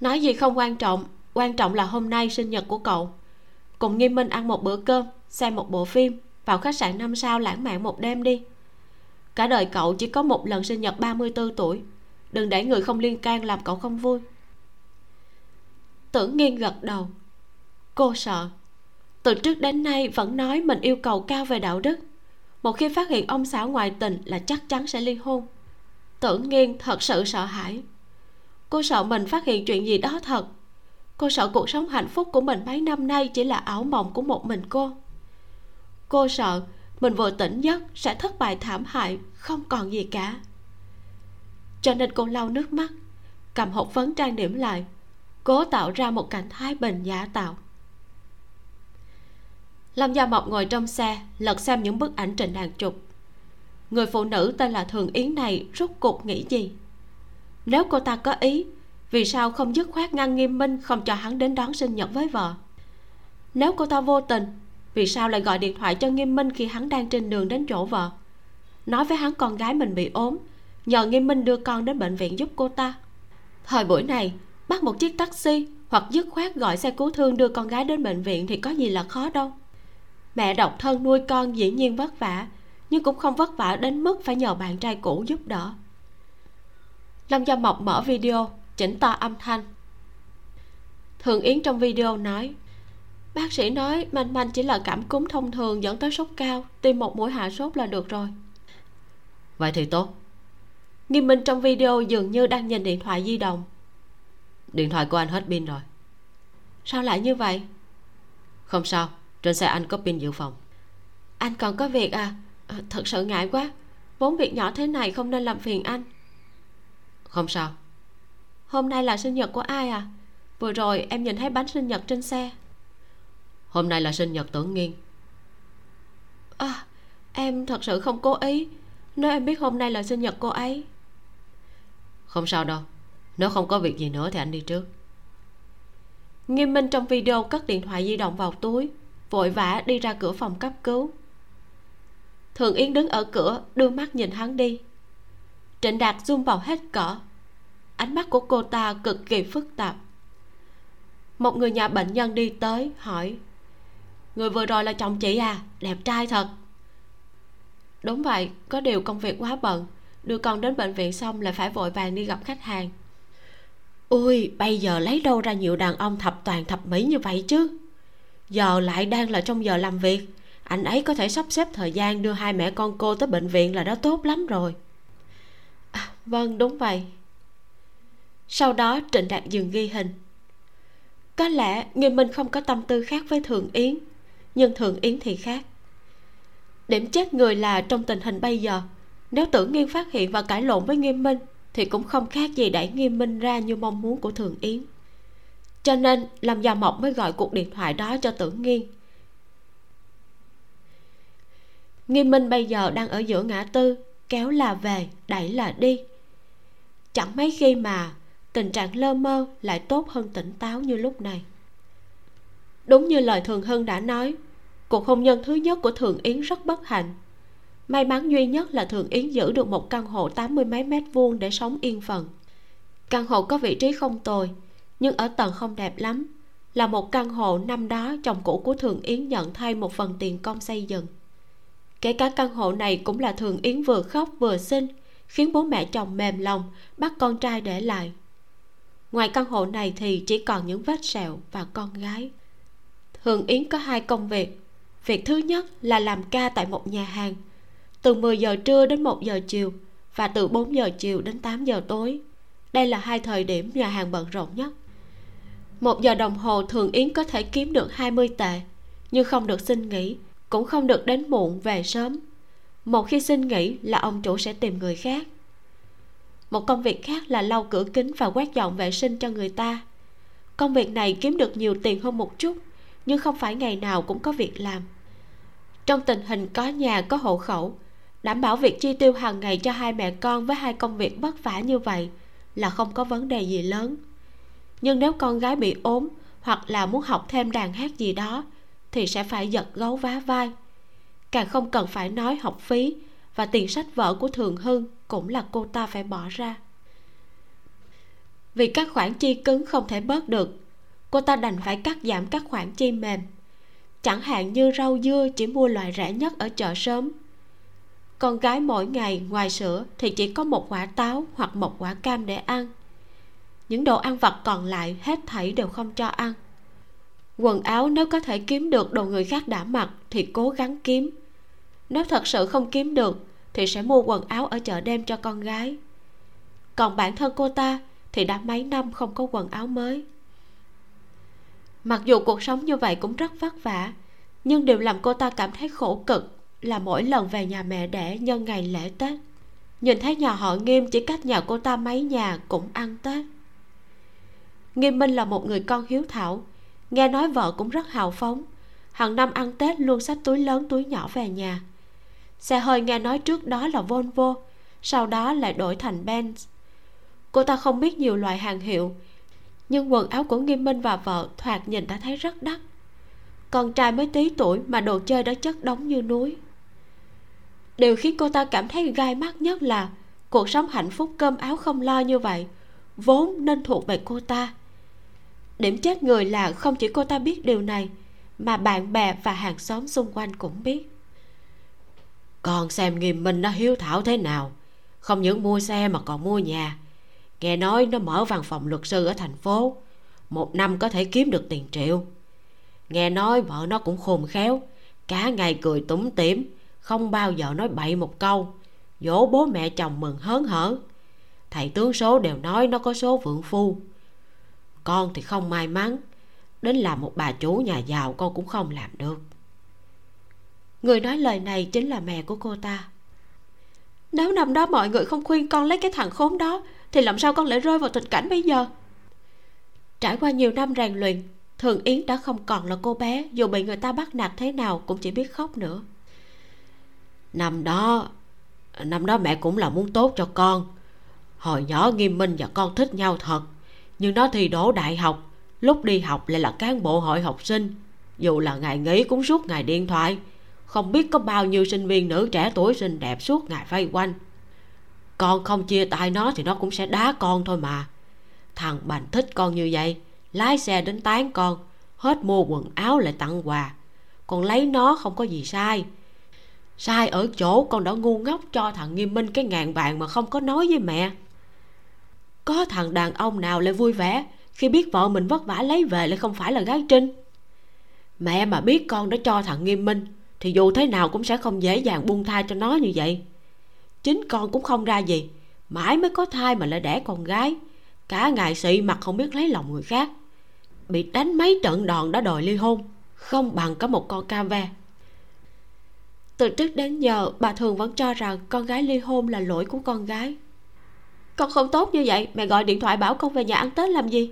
Nói gì không quan trọng quan trọng là hôm nay sinh nhật của cậu. Cùng nghiêm minh ăn một bữa cơm, xem một bộ phim, vào khách sạn năm sao lãng mạn một đêm đi cả đời cậu chỉ có một lần sinh nhật 34 tuổi. Đừng để người không liên can làm cậu không vui. Tưởng nghiên gật đầu. Cô sợ. Từ trước đến nay vẫn nói mình yêu cầu cao về đạo đức. Một khi phát hiện ông xã ngoại tình là chắc chắn sẽ ly hôn. Tưởng nghiên thật sự sợ hãi. Cô sợ mình phát hiện chuyện gì đó thật. Cô sợ cuộc sống hạnh phúc của mình mấy năm nay chỉ là ảo mộng của một mình cô. Cô sợ mình vừa tỉnh giấc sẽ thất bại thảm hại, không còn gì cả. Cho nên cô lau nước mắt, cầm hộp phấn trang điểm lại, cố tạo ra một cảnh thái bình giả tạo. Lâm gia mộc ngồi trong xe, lật xem những bức ảnh trình hàng chụp người phụ nữ tên là thường yến này rút cuộc nghĩ gì? Nếu cô ta có ý, vì sao không dứt khoát ngăn nghiêm minh không cho hắn đến đón sinh nhật với vợ? Nếu cô ta vô tình vì sao lại gọi điện thoại cho nghiêm minh khi hắn đang trên đường đến chỗ vợ? Nói với hắn con gái mình bị ốm, nhờ nghiêm minh đưa con đến bệnh viện giúp cô ta. Thời buổi này, bắt một chiếc taxi hoặc dứt khoát gọi xe cứu thương đưa con gái đến bệnh viện thì có gì là khó đâu. Mẹ độc thân nuôi con dĩ nhiên vất vả, nhưng cũng không vất vả đến mức phải nhờ bạn trai cũ giúp đỡ. Lâm gia mộc mở video, chỉnh to âm thanh. Thường yến trong video nói bác sĩ nói manh manh chỉ là cảm cúm thông thường dẫn tới sốt cao tiêm một mũi hạ sốt là được rồi. Vậy thì tốt. Nghiêm minh trong video dường như đang nhìn điện thoại di động. Điện thoại của anh hết pin rồi. Sao lại như vậy? Không sao trên xe anh có pin dự phòng. Anh còn có việc à? à thật sự ngại quá. Vốn việc nhỏ thế này không nên làm phiền anh. Không sao. Hôm nay là sinh nhật của ai à? Vừa rồi em nhìn thấy bánh sinh nhật trên xe hôm nay là sinh nhật tưởng nghiên. À em thật sự không cố ý. Nếu em biết hôm nay là sinh nhật cô ấy. Không sao đâu. Nếu không có việc gì nữa thì anh đi trước. Nghiêm minh trong video cất điện thoại di động vào túi vội vã đi ra cửa phòng cấp cứu. Thường yến đứng ở cửa đưa mắt nhìn hắn đi. Trịnh đạt zoom vào hết cỡ. Ánh mắt của cô ta cực kỳ phức tạp. Một người nhà bệnh nhân đi tới hỏi người vừa rồi là chồng chị à? Đẹp trai thật. Đúng vậy có điều công việc quá bận. Đưa con đến bệnh viện xong lại phải vội vàng đi gặp khách hàng. Ui bây giờ lấy đâu ra nhiều đàn ông thập toàn thập mỹ như vậy chứ? Giờ lại đang là trong giờ làm việc. Anh ấy có thể sắp xếp thời gian đưa hai mẹ con cô tới bệnh viện là đã tốt lắm rồi. À, vâng đúng vậy. Sau đó trịnh đạt dừng ghi hình. Có lẽ nghiêm minh không có tâm tư khác với thường yến nhưng thường yến thì khác. Điểm chết người là trong tình hình bây giờ. Nếu tưởng nghiên phát hiện và cãi lộn với nghiêm minh, thì cũng không khác gì đẩy nghiêm minh ra như mong muốn của thường yến. Cho nên làm già mộc mới gọi cuộc điện thoại đó cho tưởng nghiên. Nghiêm minh bây giờ đang ở giữa ngã tư, kéo là về, đẩy là đi. Chẳng mấy khi mà tình trạng lơ mơ lại tốt hơn tỉnh táo như lúc này. Đúng như lời thường hưng đã nói cuộc hôn nhân thứ nhất của thượng yến rất bất hạnh. May mắn duy nhất là thượng yến giữ được một căn hộ tám mươi mấy mét vuông để sống yên phận. Căn hộ có vị trí không tồi, nhưng ở tầng không đẹp lắm. Là một căn hộ năm đó, chồng cũ của thường yến nhận thay một phần tiền công xây dựng. Kể cả căn hộ này cũng là thường yến vừa khóc vừa xin, khiến bố mẹ chồng mềm lòng, bắt con trai để lại. Ngoài căn hộ này thì chỉ còn những vết sẹo và con gái. Thường yến có hai công việc việc thứ nhất là làm ca tại một nhà hàng. Từ 10 giờ trưa đến 1 giờ chiều và từ 4 giờ chiều đến 8 giờ tối. Đây là hai thời điểm nhà hàng bận rộn nhất. Một giờ đồng hồ thường yến có thể kiếm được 20 tệ, nhưng không được xin nghỉ, cũng không được đến muộn về sớm. Một khi xin nghỉ là ông chủ sẽ tìm người khác. Một công việc khác là lau cửa kính và quét dọn vệ sinh cho người ta. Công việc này kiếm được nhiều tiền hơn một chút, nhưng không phải ngày nào cũng có việc làm trong tình hình có nhà, có hộ khẩu, đảm bảo việc chi tiêu hàng ngày cho hai mẹ con với hai công việc vất vả như vậy là không có vấn đề gì lớn. Nhưng nếu con gái bị ốm hoặc là muốn học thêm đàn hát gì đó thì sẽ phải giật gấu vá vai. Càng không cần phải nói học phí và tiền sách vở của thường hưng cũng là cô ta phải bỏ ra. Vì các khoản chi cứng không thể bớt được, cô ta đành phải cắt giảm các khoản chi mềm chẳng hạn như rau dưa chỉ mua loại rẻ nhất ở chợ sớm. Con gái mỗi ngày ngoài sữa thì chỉ có một quả táo hoặc một quả cam để ăn. Những đồ ăn vặt còn lại hết thảy đều không cho ăn. Quần áo nếu có thể kiếm được đồ người khác đã mặc thì cố gắng kiếm. Nếu thật sự không kiếm được thì sẽ mua quần áo ở chợ đêm cho con gái. Còn bản thân cô ta thì đã mấy năm không có quần áo mới mặc dù cuộc sống như vậy cũng rất vất vả, nhưng điều làm cô ta cảm thấy khổ cực là mỗi lần về nhà mẹ đẻ nhân ngày lễ tết. Nhìn thấy nhà họ nghiêm chỉ cách nhà cô ta mấy nhà cũng ăn tết. Nghiêm minh là một người con hiếu thảo, nghe nói vợ cũng rất hào phóng, hàng năm ăn tết luôn xách túi lớn túi nhỏ về nhà. Xe hơi nghe nói trước đó là volvo, sau đó lại đổi thành benz. Cô ta không biết nhiều loại hàng hiệu nhưng quần áo của nghiêm minh và vợ thoạt nhìn đã thấy rất đắt. Con trai mới tí tuổi mà đồ chơi đã chất đóng như núi. Điều khiến cô ta cảm thấy gai mắt nhất là cuộc sống hạnh phúc cơm áo không lo như vậy vốn nên thuộc về cô ta. Điểm chết người là không chỉ cô ta biết điều này, mà bạn bè và hàng xóm xung quanh cũng biết. Còn xem nghiêm minh nó hiếu thảo thế nào. Không những mua xe mà còn mua nhà nghe nói nó mở văn phòng luật sư ở thành phố. Một năm có thể kiếm được tiền triệu. Nghe nói vợ nó cũng khôn khéo. Cả ngày cười tủm tỉm không bao giờ nói bậy một câu. Dỗ bố mẹ chồng mừng hớn hở. Thầy tướng số đều nói nó có số vượng phu. Con thì không may mắn. Đến làm một bà chủ nhà giàu con cũng không làm được. Người nói lời này chính là mẹ của cô ta. Nếu năm đó mọi người không khuyên con lấy cái thằng khốn đó thì làm sao con lại rơi vào tình cảnh bây giờ? Trải qua nhiều năm rèn luyện, thường yến đã không còn là cô bé, dù bị người ta bắt nạt thế nào cũng chỉ biết khóc nữa. Năm đó năm đó mẹ cũng là muốn tốt cho con. Hồi nhỏ nghiêm minh và con thích nhau thật. Nhưng nó thi đỗ đại học, lúc đi học lại là cán bộ hội học sinh. Dù là ngày nghỉ cũng suốt ngày điện thoại. Không biết có bao nhiêu sinh viên nữ trẻ tuổi xinh đẹp suốt ngày vây quanh con không chia tay nó thì nó cũng sẽ đá con thôi mà. Thằng bành thích con như vậy, lái xe đến tán con, hết mua quần áo lại tặng quà. Con lấy nó không có gì sai. Sai ở chỗ con đã ngu ngốc cho thằng nghiêm minh cái ngàn vàng mà không có nói với mẹ. Có thằng đàn ông nào lại vui vẻ khi biết vợ mình vất vả lấy về lại không phải là gái trinh? Mẹ mà biết con đã cho thằng nghiêm minh thì dù thế nào cũng sẽ không dễ dàng buông tha cho nó như vậy chính con cũng không ra gì. Mãi mới có thai mà lại đẻ con gái. Cả ngày xị mặt không biết lấy lòng người khác. Bị đánh mấy trận đòn đã đòi ly hôn. Không bằng có một con cam ve. Từ trước đến giờ, bà thường vẫn cho rằng con gái ly hôn là lỗi của con gái. Con không tốt như vậy, mẹ gọi điện thoại bảo con về nhà ăn tết làm gì?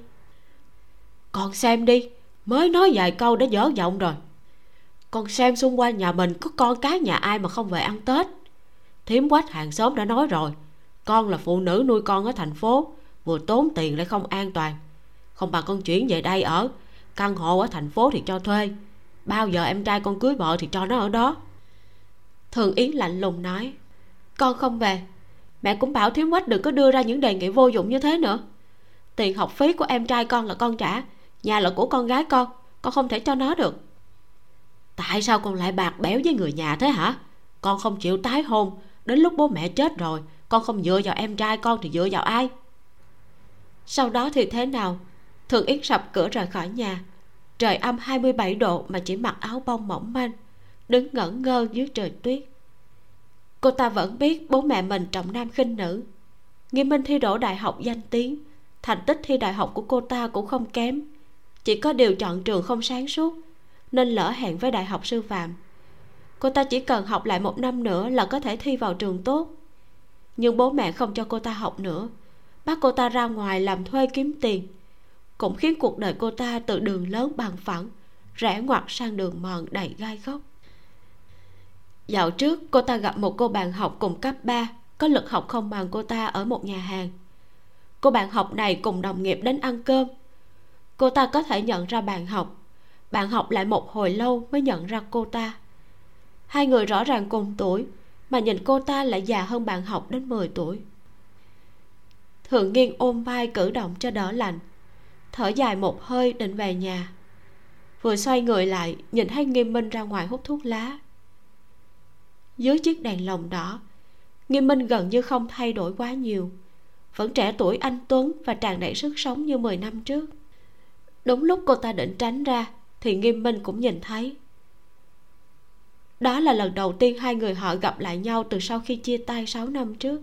Con xem đi, mới nói vài câu đã dở giọng rồi. Con xem xung quanh nhà mình có con cái nhà ai mà không về ăn tết thím quách hàng xóm đã nói rồi. Con là phụ nữ nuôi con ở thành phố, vừa tốn tiền lại không an toàn. Không bằng con chuyển về đây ở, căn hộ ở thành phố thì cho thuê. Bao giờ em trai con cưới vợ thì cho nó ở đó. Thường yến lạnh lùng nói, con không về. Mẹ cũng bảo thím quách đừng có đưa ra những đề nghị vô dụng như thế nữa. Tiền học phí của em trai con là con trả, nhà là của con gái con con không thể cho nó được. Tại sao con lại bạc béo với người nhà thế hả? Con không chịu tái hôn đến lúc bố mẹ chết rồi, con không dựa vào em trai con thì dựa vào ai? Sau đó thì thế nào? Thường yến sập cửa rời khỏi nhà. Trời âm 27 độ mà chỉ mặc áo bông mỏng manh, đứng ngẩn ngơ dưới trời tuyết. Cô ta vẫn biết bố mẹ mình trọng nam khinh nữ. Nghiêm minh thi đỗ đại học danh tiếng, thành tích thi đại học của cô ta cũng không kém. Chỉ có điều chọn trường không sáng suốt, nên lỡ hẹn với đại học sư phạm cô ta chỉ cần học lại một năm nữa là có thể thi vào trường tốt. Nhưng bố mẹ không cho cô ta học nữa. Bắt cô ta ra ngoài làm thuê kiếm tiền. Cũng khiến cuộc đời cô ta từ đường lớn bằng phẳng, rẽ ngoặt sang đường mòn đầy gai góc. Dạo trước, cô ta gặp một cô bạn học cùng cấp 3 có lực học không bằng cô ta ở một nhà hàng. Cô bạn học này cùng đồng nghiệp đến ăn cơm. Cô ta có thể nhận ra bạn học. Bạn học lại một hồi lâu mới nhận ra cô ta hai người rõ ràng cùng tuổi, mà nhìn cô ta lại già hơn bạn học đến 10 tuổi. Thượng nghiên ôm vai cử động cho đỡ lạnh, thở dài một hơi định về nhà. Vừa xoay người lại, nhìn thấy nghiêm minh ra ngoài hút thuốc lá. Dưới chiếc đèn lồng đỏ, nghiêm minh gần như không thay đổi quá nhiều. Vẫn trẻ tuổi anh tuấn và tràn đầy sức sống như 10 năm trước. Đúng lúc cô ta định tránh ra, thì nghiêm minh cũng nhìn thấy đó là lần đầu tiên hai người họ gặp lại nhau từ sau khi chia tay 6 năm trước.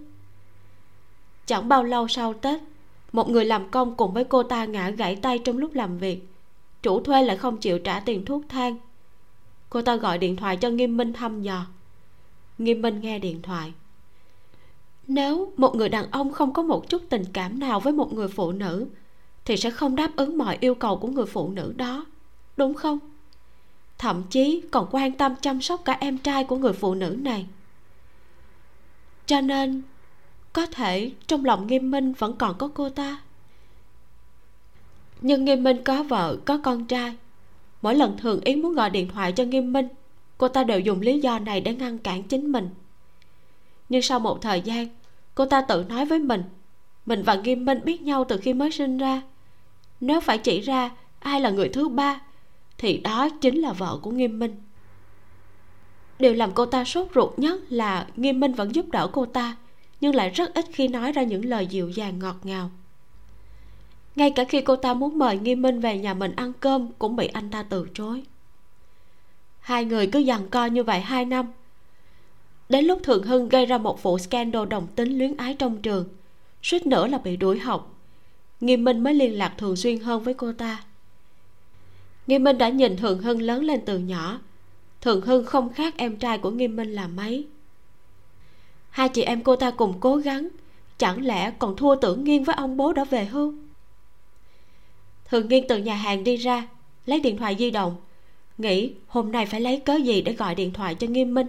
Chẳng bao lâu sau tết, một người làm công cùng với cô ta ngã gãy tay trong lúc làm việc. Chủ thuê lại không chịu trả tiền thuốc thang. Cô ta gọi điện thoại cho nghiêm minh thăm dò. Nghiêm minh nghe điện thoại. Nếu một người đàn ông không có một chút tình cảm nào với một người phụ nữ, thì sẽ không đáp ứng mọi yêu cầu của người phụ nữ đó, đúng không? Thậm chí còn quan tâm chăm sóc cả em trai của người phụ nữ này. Cho nên, có thể trong lòng nghiêm minh vẫn còn có cô ta. Nhưng nghiêm minh có vợ, có con trai. Mỗi lần thường yến muốn gọi điện thoại cho nghiêm minh, cô ta đều dùng lý do này để ngăn cản chính mình. Nhưng sau một thời gian, cô ta tự nói với mình mình và nghiêm minh biết nhau từ khi mới sinh ra. Nếu phải chỉ ra ai là người thứ ba thì đó chính là vợ của nghiêm minh. Điều làm cô ta sốt ruột nhất là nghiêm minh vẫn giúp đỡ cô ta, nhưng lại rất ít khi nói ra những lời dịu dàng ngọt ngào. Ngay cả khi cô ta muốn mời nghiêm minh về nhà mình ăn cơm cũng bị anh ta từ chối. Hai người cứ giằng co như vậy hai năm. Đến lúc thường hưng gây ra một vụ scandal đồng tính luyến ái trong trường, suýt nữa là bị đuổi học, nghiêm minh mới liên lạc thường xuyên hơn với cô ta nghiêm minh đã nhìn thường hưng lớn lên từ nhỏ. Thường hưng không khác em trai của nghiêm minh là mấy. Hai chị em cô ta cùng cố gắng, chẳng lẽ còn thua tưởng nghiêng với ông bố đã về hưu? Thường nghiêng từ nhà hàng đi ra, lấy điện thoại di động, nghĩ hôm nay phải lấy cớ gì để gọi điện thoại cho nghiêm minh.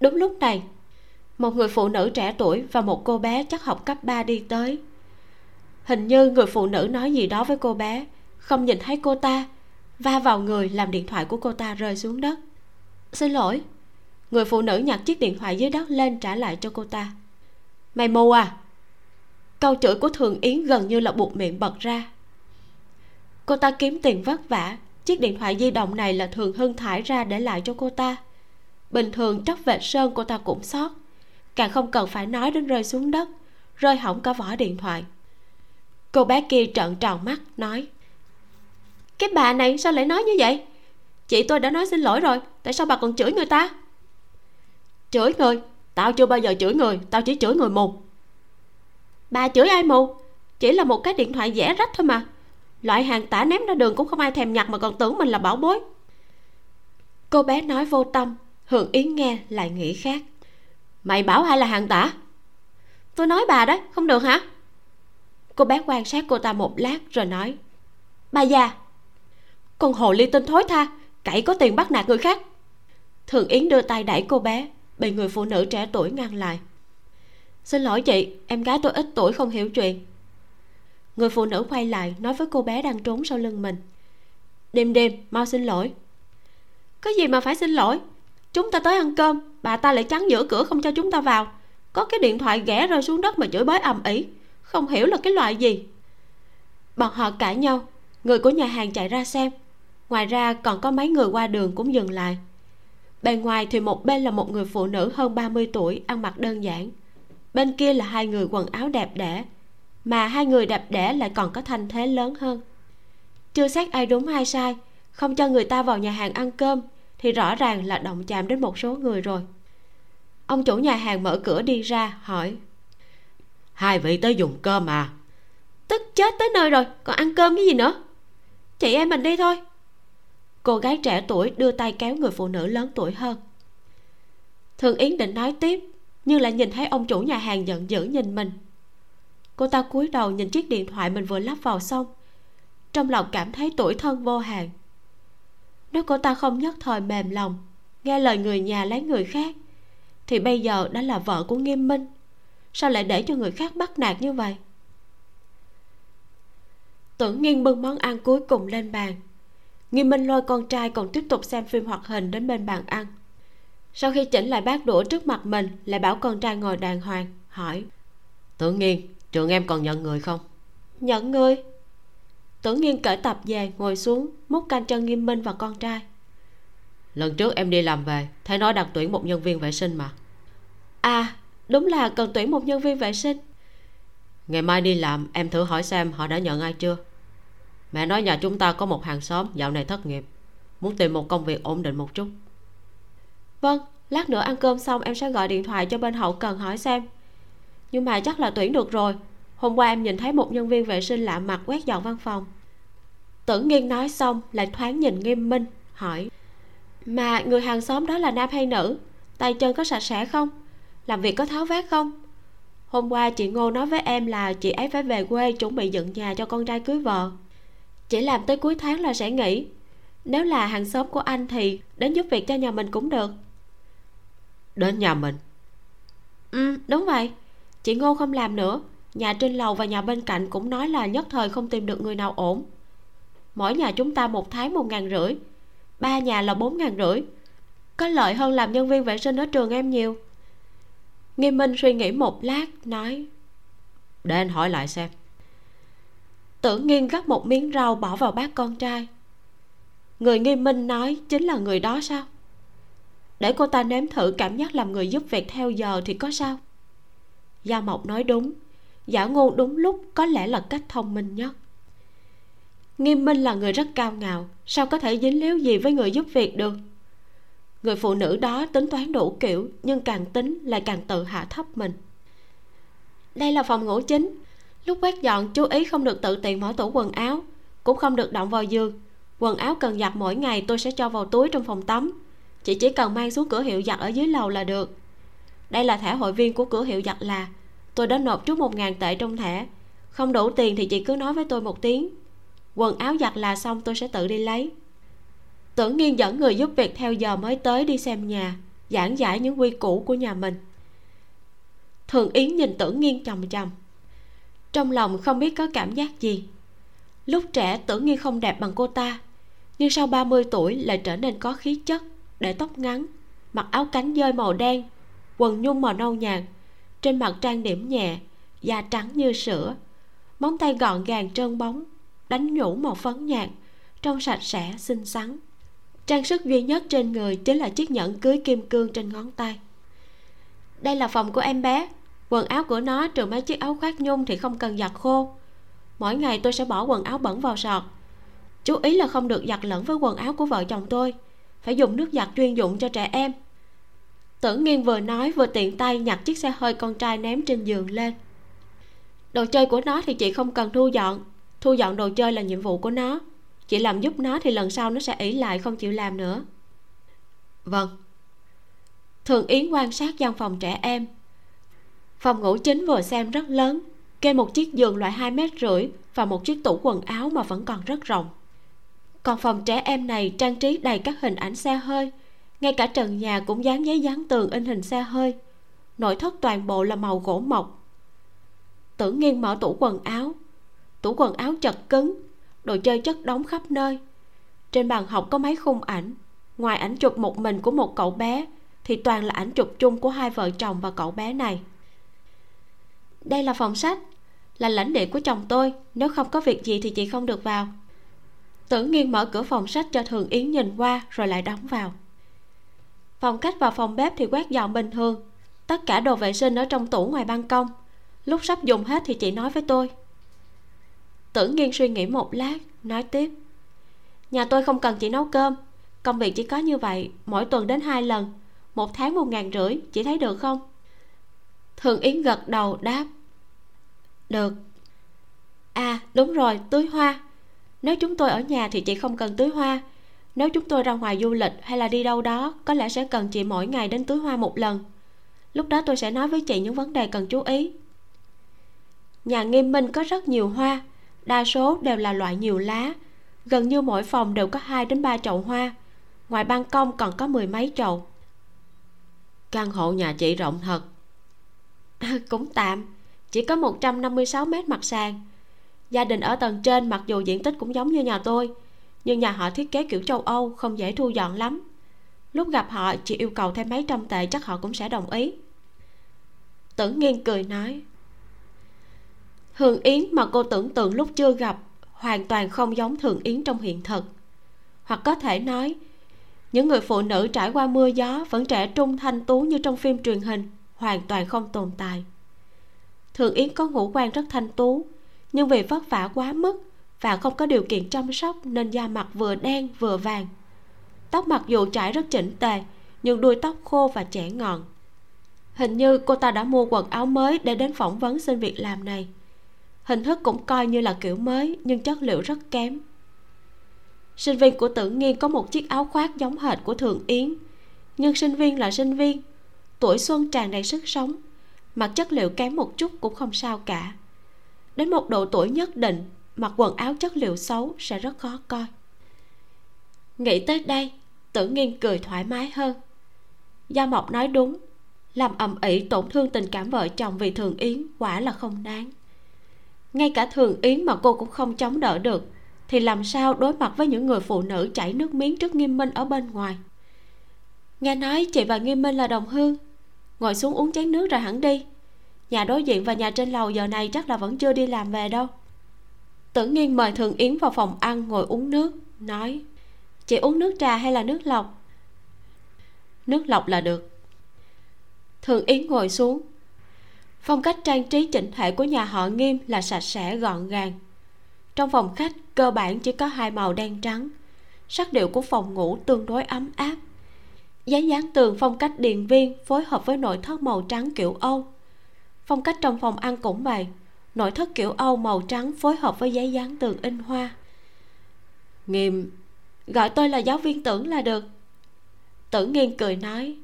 Đúng lúc này, một người phụ nữ trẻ tuổi và một cô bé chắc học cấp 3 đi tới. Hình như người phụ nữ nói gì đó với cô bé, không nhìn thấy cô ta va vào người làm điện thoại của cô ta rơi xuống đất. Xin lỗi. Người phụ nữ nhặt chiếc điện thoại dưới đất lên trả lại cho cô ta. Mày mù à? Câu chửi của thường yến gần như là buộc miệng bật ra. Cô ta kiếm tiền vất vả. Chiếc điện thoại di động này là thường hưng thải ra để lại cho cô ta. Bình thường tróc vệt sơn cô ta cũng sót. Càng không cần phải nói đến rơi xuống đất, rơi hỏng cả vỏ điện thoại. Cô bé kia trợn tròn mắt, nói cái bà này sao lại nói như vậy? Chị tôi đã nói xin lỗi rồi, tại sao bà còn chửi người ta? Chửi người? Tao chưa bao giờ chửi người, tao chỉ chửi người mù. Bà chửi ai mù? Chỉ là một cái điện thoại rẻ rách thôi mà. Loại hàng tả ném ra đường cũng không ai thèm nhặt mà còn tưởng mình là bảo bối. Cô bé nói vô tâm, hưởng yến nghe, lại nghĩ khác. Mày bảo ai là hàng tả? Tôi nói bà đấy, không được hả? Cô bé quan sát cô ta một lát rồi nói, bà già con hồ ly tinh thối tha, cậy có tiền bắt nạt người khác. Thường yến đưa tay đẩy cô bé, bị người phụ nữ trẻ tuổi ngăn lại. Xin lỗi chị, em gái tôi ít tuổi không hiểu chuyện. Người phụ nữ quay lại nói với cô bé đang trốn sau lưng mình. Đêm đêm, mau xin lỗi. Có gì mà phải xin lỗi? Chúng ta tới ăn cơm, bà ta lại chắn giữa cửa không cho chúng ta vào. Có cái điện thoại ghẻ rơi xuống đất mà chửi bới ầm ĩ, không hiểu là cái loại gì. Bọn họ cãi nhau, người của nhà hàng chạy ra xem ngoài ra còn có mấy người qua đường cũng dừng lại. Bên ngoài thì một bên là một người phụ nữ hơn 30 tuổi ăn mặc đơn giản. Bên kia là hai người quần áo đẹp đẽ. Mà hai người đẹp đẽ lại còn có thanh thế lớn hơn. Chưa xét ai đúng hay sai không cho người ta vào nhà hàng ăn cơm thì rõ ràng là động chạm đến một số người rồi. Ông chủ nhà hàng mở cửa đi ra hỏi. Hai vị tới dùng cơm à? Tức chết tới nơi rồi còn ăn cơm cái gì nữa? Chị em mình đi thôi cô gái trẻ tuổi đưa tay kéo người phụ nữ lớn tuổi hơn. Thường yến định nói tiếp, nhưng lại nhìn thấy ông chủ nhà hàng giận dữ nhìn mình. Cô ta cúi đầu nhìn chiếc điện thoại mình vừa lắp vào xong. Trong lòng cảm thấy tuổi thân vô hạn. Nếu cô ta không nhất thời mềm lòng, nghe lời người nhà lấy người khác, thì bây giờ đã là vợ của nghiêm minh. Sao lại để cho người khác bắt nạt như vậy? Tưởng nghiêng bưng món ăn cuối cùng lên bàn nghiêm minh lôi con trai còn tiếp tục xem phim hoạt hình đến bên bàn ăn. Sau khi chỉnh lại bát đũa trước mặt mình lại bảo con trai ngồi đàng hoàng hỏi tưởng nghiên trường em còn nhận người không? Nhận người. Tưởng nghiên cởi tập về ngồi xuống múc canh cho nghiêm minh và con trai. Lần trước em đi làm về thấy nói đặt tuyển một nhân viên vệ sinh mà. À đúng là cần tuyển một nhân viên vệ sinh. Ngày mai đi làm em thử hỏi xem họ đã nhận ai chưa mẹ nói nhà chúng ta có một hàng xóm, dạo này thất nghiệp. Muốn tìm một công việc ổn định một chút. Vâng lát nữa ăn cơm xong em sẽ gọi điện thoại cho bên hậu cần hỏi xem. Nhưng mà chắc là tuyển được rồi. Hôm qua em nhìn thấy một nhân viên vệ sinh lạ mặt quét dọn văn phòng. Tử nghiên nói xong lại thoáng nhìn nghiêm minh, hỏi, mà người hàng xóm đó là nam hay nữ? Tay chân có sạch sẽ không? Làm việc có tháo vát không? Hôm qua chị ngô nói với em là chị ấy phải về quê chuẩn bị dựng nhà cho con trai cưới vợ chỉ làm tới cuối tháng là sẽ nghỉ. Nếu là hàng xóm của anh thì đến giúp việc cho nhà mình cũng được. Đến nhà mình? Ừ đúng vậy. Chị ngô không làm nữa. Nhà trên lầu và nhà bên cạnh cũng nói là nhất thời không tìm được người nào ổn. Mỗi nhà chúng ta một tháng một ngàn rưỡi. Ba nhà là bốn ngàn rưỡi. Có lợi hơn làm nhân viên vệ sinh ở trường em nhiều. Nghiêm minh suy nghĩ một lát nói để anh hỏi lại xem tưởng nghiên gắp một miếng rau bỏ vào bát con trai. Người nghiêm minh nói, chính là người đó sao? Để cô ta nếm thử cảm giác làm người giúp việc theo giờ thì có sao? Gia mộc nói, đúng. Giả ngôn đúng lúc, có lẽ là cách thông minh nhất. Nghiêm minh là người rất cao ngạo, sao có thể dính líu gì với người giúp việc được? Người phụ nữ đó tính toán đủ kiểu, nhưng càng tính lại càng tự hạ thấp mình. Đây là phòng ngủ chính lúc quét dọn, chú ý không được tự tiện mở tủ quần áo, cũng không được động vào giường. Quần áo cần giặt mỗi ngày, tôi sẽ cho vào túi trong phòng tắm. Chị chỉ cần mang xuống cửa hiệu giặt ở dưới lầu là được. Đây là thẻ hội viên của cửa hiệu giặt là, tôi đã nộp trước một ngàn tệ trong thẻ. Không đủ tiền thì chị cứ nói với tôi một tiếng. Quần áo giặt là xong, tôi sẽ tự đi lấy. Tưởng nghiên dẫn người giúp việc theo giờ mới tới đi xem nhà, giảng giải những quy củ của nhà mình. Thường yến nhìn tưởng nghiên chồng chồng trong lòng không biết có cảm giác gì. Lúc trẻ tưởng như không đẹp bằng cô ta, nhưng sau 30 tuổi lại trở nên có khí chất, để tóc ngắn, mặc áo cánh dơi màu đen, quần nhung màu nâu nhạt, trên mặt trang điểm nhẹ, da trắng như sữa, móng tay gọn gàng trơn bóng, đánh nhũ màu phấn nhạt, trông sạch sẽ, xinh xắn. Trang sức duy nhất trên người chính là chiếc nhẫn cưới kim cương trên ngón tay. Đây là phòng của em bé quần áo của nó trừ mấy chiếc áo khoác nhung thì không cần giặt khô. Mỗi ngày tôi sẽ bỏ quần áo bẩn vào sọt. Chú ý là không được giặt lẫn với quần áo của vợ chồng tôi. Phải dùng nước giặt chuyên dụng cho trẻ em. Tưởng nghiên vừa nói vừa tiện tay nhặt chiếc xe hơi con trai ném trên giường lên. Đồ chơi của nó thì chị không cần thu dọn. Thu dọn đồ chơi là nhiệm vụ của nó. Chị làm giúp nó thì lần sau nó sẽ ỷ lại không chịu làm nữa. Vâng. Thường yến quan sát gian phòng trẻ em phòng ngủ chính vừa xem rất lớn, kê một chiếc giường loại hai mét rưỡi và một chiếc tủ quần áo mà vẫn còn rất rộng. Còn phòng trẻ em này trang trí đầy các hình ảnh xe hơi, ngay cả trần nhà cũng dán giấy dán tường in hình xe hơi. Nội thất toàn bộ là màu gỗ mộc tưởng nghiêng mở tủ quần áo, tủ quần áo chật cứng, đồ chơi chất đống khắp nơi. Trên bàn học có mấy khung ảnh, ngoài ảnh chụp một mình của một cậu bé thì toàn là ảnh chụp chung của hai vợ chồng và cậu bé này đây là phòng sách, là lãnh địa của chồng tôi. Nếu không có việc gì thì chị không được vào. Tưởng nghiên mở cửa phòng sách cho thường yến nhìn qua rồi lại đóng vào. Phòng khách và phòng bếp thì quét dọn bình thường. Tất cả đồ vệ sinh ở trong tủ ngoài ban công. Lúc sắp dùng hết thì chị nói với tôi. Tưởng nghiên suy nghĩ một lát, nói tiếp. Nhà tôi không cần chị nấu cơm. Công việc chỉ có như vậy, mỗi tuần đến hai lần. Một tháng một ngàn rưỡi, chị thấy được không? Thường yến gật đầu đáp. Được. À đúng rồi, tưới hoa. Nếu chúng tôi ở nhà thì chị không cần tưới hoa. Nếu chúng tôi ra ngoài du lịch hay là đi đâu đó, có lẽ sẽ cần chị mỗi ngày đến tưới hoa một lần. Lúc đó tôi sẽ nói với chị những vấn đề cần chú ý. Nhà nghiêm minh có rất nhiều hoa, đa số đều là loại nhiều lá. Gần như mỗi phòng đều có hai đến ba chậu hoa. Ngoài ban công còn có mười mấy chậu. Căn hộ nhà chị rộng thật. (laughs) cũng tạm. Chỉ có 156 mét mặt sàn. Gia đình ở tầng trên mặc dù diện tích cũng giống như nhà tôi, nhưng nhà họ thiết kế kiểu châu âu không dễ thu dọn lắm. Lúc gặp họ chỉ yêu cầu thêm mấy trăm tệ chắc họ cũng sẽ đồng ý. Tưởng nghiên cười nói hương yến mà cô tưởng tượng lúc chưa gặp hoàn toàn không giống thường yến trong hiện thực. Hoặc có thể nói, những người phụ nữ trải qua mưa gió vẫn trẻ trung thanh tú như trong phim truyền hình hoàn toàn không tồn tại. Thượng yến có ngũ quan rất thanh tú, nhưng vì vất vả quá mức và không có điều kiện chăm sóc nên da mặt vừa đen vừa vàng. Tóc mặc dù trải rất chỉnh tề, nhưng đuôi tóc khô và trẻ ngọn. Hình như cô ta đã mua quần áo mới để đến phỏng vấn xin việc làm này. Hình thức cũng coi như là kiểu mới, nhưng chất liệu rất kém. Sinh viên của tử nghiên có một chiếc áo khoác giống hệt của Thượng yến, nhưng sinh viên là sinh viên tuổi xuân tràn đầy sức sống, mặc chất liệu kém một chút cũng không sao cả. Đến một độ tuổi nhất định, mặc quần áo chất liệu xấu sẽ rất khó coi. Nghĩ tới đây, tử nghiên cười thoải mái hơn. Gia mộc nói đúng, làm ầm ĩ tổn thương tình cảm vợ chồng vì thường yến quả là không đáng. Ngay cả thường yến mà cô cũng không chống đỡ được, thì làm sao đối mặt với những người phụ nữ chảy nước miếng trước nghiêm minh ở bên ngoài? Nghe nói chị và nghiêm minh là đồng hương ngồi xuống uống chén nước rồi hẳn đi. Nhà đối diện và nhà trên lầu giờ này chắc là vẫn chưa đi làm về đâu. Tử nghiên mời thường yến vào phòng ăn ngồi uống nước, nói, chị uống nước trà hay là nước lọc? Nước lọc là được. Thường yến ngồi xuống. Phong cách trang trí chỉnh thể của nhà họ nghiêm là sạch sẽ, gọn gàng. Trong phòng khách, cơ bản chỉ có hai màu đen trắng. Sắc điệu của phòng ngủ tương đối ấm áp giấy dán tường phong cách điện viên phối hợp với nội thất màu trắng kiểu âu. Phong cách trong phòng ăn cũng vậy nội thất kiểu âu màu trắng phối hợp với giấy dán tường in hoa. Nghiêm gọi tôi là giáo viên tưởng là được. Tử nghiên cười nói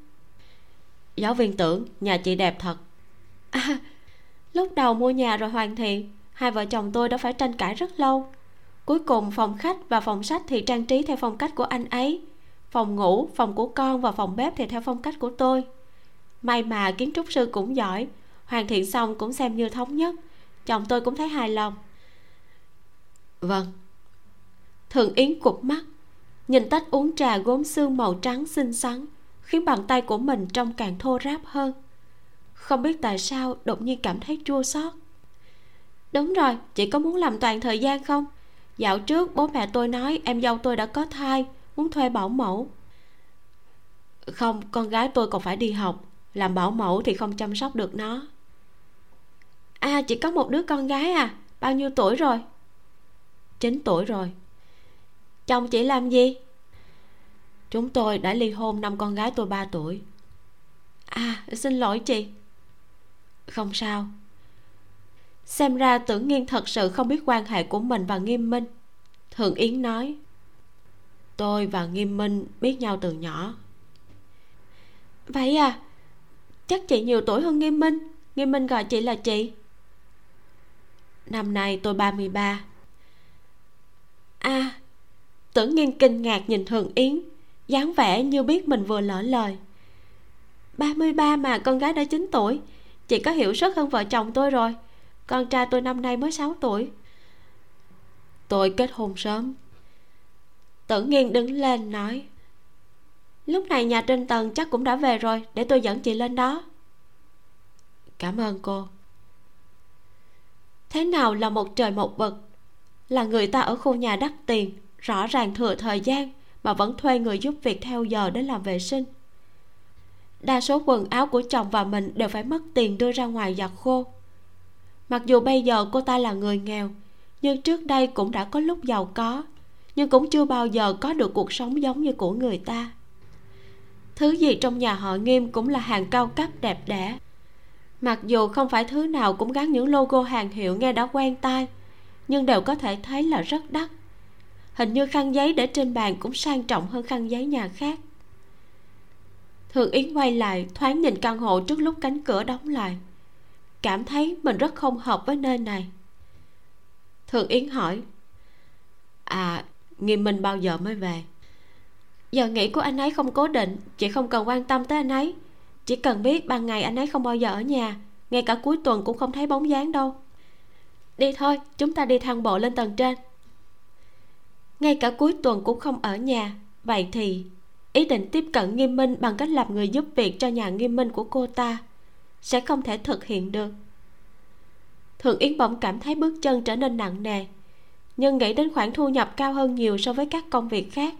giáo viên tưởng nhà chị đẹp thật. À, lúc đầu mua nhà rồi hoàn thiện hai vợ chồng tôi đã phải tranh cãi rất lâu. Cuối cùng phòng khách và phòng sách thì trang trí theo phong cách của anh ấy phòng ngủ phòng của con và phòng bếp thì theo phong cách của tôi. May mà kiến trúc sư cũng giỏi hoàn thiện xong cũng xem như thống nhất. Chồng tôi cũng thấy hài lòng. Vâng. Thường yến cụp mắt nhìn tách uống trà gốm xương màu trắng xinh xắn khiến bàn tay của mình trông càng thô ráp hơn. Không biết tại sao đột nhiên cảm thấy chua xót. Đúng rồi chị có muốn làm toàn thời gian không? Dạo trước bố mẹ tôi nói em dâu tôi đã có thai muốn thuê bảo mẫu. Không, con gái tôi còn phải đi học. Làm bảo mẫu thì không chăm sóc được nó. À chỉ có một đứa con gái à. Bao nhiêu tuổi rồi? 9 tuổi rồi. Chồng chị làm gì? Chúng tôi đã ly hôn năm con gái tôi 3 tuổi. À xin lỗi chị. Không sao. Xem ra tưởng nghiên thật sự không biết quan hệ của mình và nghiêm minh. Thượng yến nói tôi và nghiêm minh biết nhau từ nhỏ. Vậy à chắc chị nhiều tuổi hơn nghiêm minh. Nghiêm minh gọi chị là chị. Năm nay tôi 33 à tưởng nghiên kinh ngạc nhìn thường yến, dáng vẻ như biết mình vừa lỡ lời. 33 mà con gái đã 9 tuổi, chị có hiểu rất hơn vợ chồng tôi rồi. Con trai tôi năm nay mới 6 tuổi. Tôi kết hôn sớm tử nghiên đứng lên nói, lúc này nhà trên tầng chắc cũng đã về rồi, để tôi dẫn chị lên đó. Cảm ơn cô. Thế nào là một trời một vực? Là người ta ở khu nhà đắt tiền, rõ ràng thừa thời gian, mà vẫn thuê người giúp việc theo giờ để làm vệ sinh. Đa số quần áo của chồng và mình đều phải mất tiền đưa ra ngoài giặt khô. Mặc dù bây giờ cô ta là người nghèo, nhưng trước đây cũng đã có lúc giàu có nhưng cũng chưa bao giờ có được cuộc sống giống như của người ta. Thứ gì trong nhà họ nghiêm cũng là hàng cao cấp, đẹp đẽ. Mặc dù không phải thứ nào cũng gắn những logo hàng hiệu nghe đã quen tai, nhưng đều có thể thấy là rất đắt. Hình như khăn giấy để trên bàn cũng sang trọng hơn khăn giấy nhà khác. Thường yến quay lại, thoáng nhìn căn hộ trước lúc cánh cửa đóng lại. Cảm thấy mình rất không hợp với nơi này. Thường yến hỏi à nghiêm minh bao giờ mới về? Giờ nghỉ của anh ấy không cố định, chị không cần quan tâm tới anh ấy. Chỉ cần biết ban ngày anh ấy không bao giờ ở nhà, ngay cả cuối tuần cũng không thấy bóng dáng đâu. Đi thôi, chúng ta đi thang bộ lên tầng trên. Ngay cả cuối tuần cũng không ở nhà. Vậy thì, ý định tiếp cận nghiêm minh bằng cách làm người giúp việc cho nhà nghiêm minh của cô ta sẽ không thể thực hiện được. Thượng yến bỗng cảm thấy bước chân trở nên nặng nề nhưng nghĩ đến khoản thu nhập cao hơn nhiều so với các công việc khác,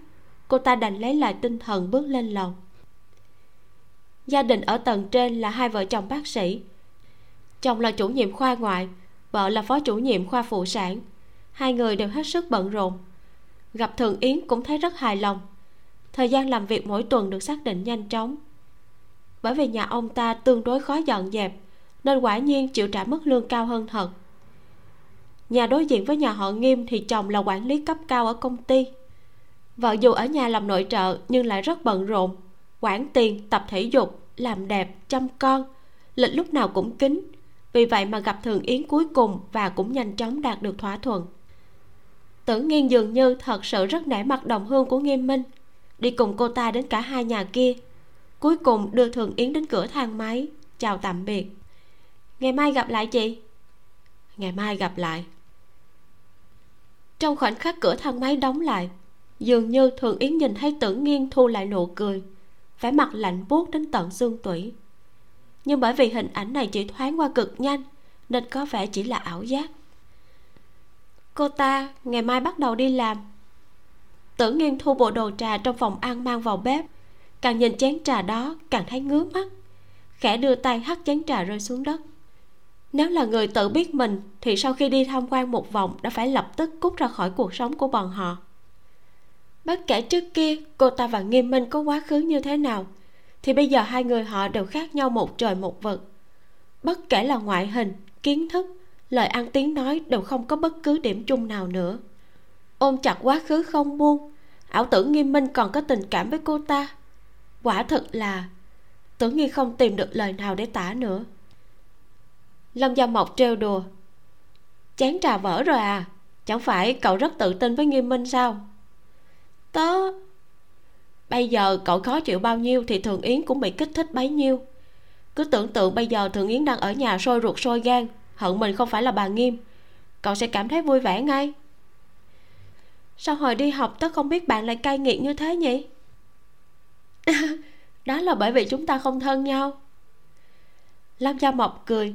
cô ta đành lấy lại tinh thần bước lên lầu. Gia đình ở tầng trên là hai vợ chồng bác sĩ. Chồng là chủ nhiệm khoa ngoại, vợ là phó chủ nhiệm khoa phụ sản. Hai người đều hết sức bận rộn. Gặp thường yến cũng thấy rất hài lòng. Thời gian làm việc mỗi tuần được xác định nhanh chóng. Bởi vì nhà ông ta tương đối khó dọn dẹp, nên quả nhiên chịu trả mức lương cao hơn thật nhà đối diện với nhà họ nghiêm thì chồng là quản lý cấp cao ở công ty. Vợ dù ở nhà làm nội trợ nhưng lại rất bận rộn, quản tiền, tập thể dục, làm đẹp, chăm con, lịch lúc nào cũng kín. Vì vậy mà gặp thường yến cuối cùng và cũng nhanh chóng đạt được thỏa thuận. Tử nghiên dường như thật sự rất nể mặt đồng hương của nghiêm minh. Đi cùng cô ta đến cả hai nhà kia. Cuối cùng đưa thường yến đến cửa thang máy, chào tạm biệt. Ngày mai gặp lại chị. Ngày mai gặp lại trong khoảnh khắc cửa thang máy đóng lại, dường như thường yến nhìn thấy tưởng nghiên thu lại nụ cười, vẻ mặt lạnh buốt đến tận xương tủy. Nhưng bởi vì hình ảnh này chỉ thoáng qua cực nhanh, nên có vẻ chỉ là ảo giác. Cô ta ngày mai bắt đầu đi làm. Tưởng nghiên thu bộ đồ trà trong phòng ăn mang vào bếp. Càng nhìn chén trà đó, càng thấy ngứa mắt. Khẽ đưa tay hắt chén trà rơi xuống đất nếu là người tự biết mình, thì sau khi đi tham quan một vòng đã phải lập tức cút ra khỏi cuộc sống của bọn họ. Bất kể trước kia cô ta và nghiêm minh có quá khứ như thế nào, thì bây giờ hai người họ đều khác nhau một trời một vực. Bất kể là ngoại hình, kiến thức, lời ăn tiếng nói đều không có bất cứ điểm chung nào nữa. Ôm chặt quá khứ không buông, ảo tưởng nghiêm minh còn có tình cảm với cô ta. Quả thực là, tưởng nghi không tìm được lời nào để tả nữa lâm gia mộc trêu đùa. Chén trà vỡ rồi à? Chẳng phải cậu rất tự tin với nghiêm minh sao? Tớ, bây giờ cậu khó chịu bao nhiêu thì thường yến cũng bị kích thích bấy nhiêu. Cứ tưởng tượng bây giờ thường yến đang ở nhà sôi ruột sôi gan, hận mình không phải là bà nghiêm. Cậu sẽ cảm thấy vui vẻ ngay. Sao hồi đi học tớ không biết bạn lại cay nghiệt như thế nhỉ? (laughs) Đó là bởi vì chúng ta không thân nhau. Lâm gia mộc cười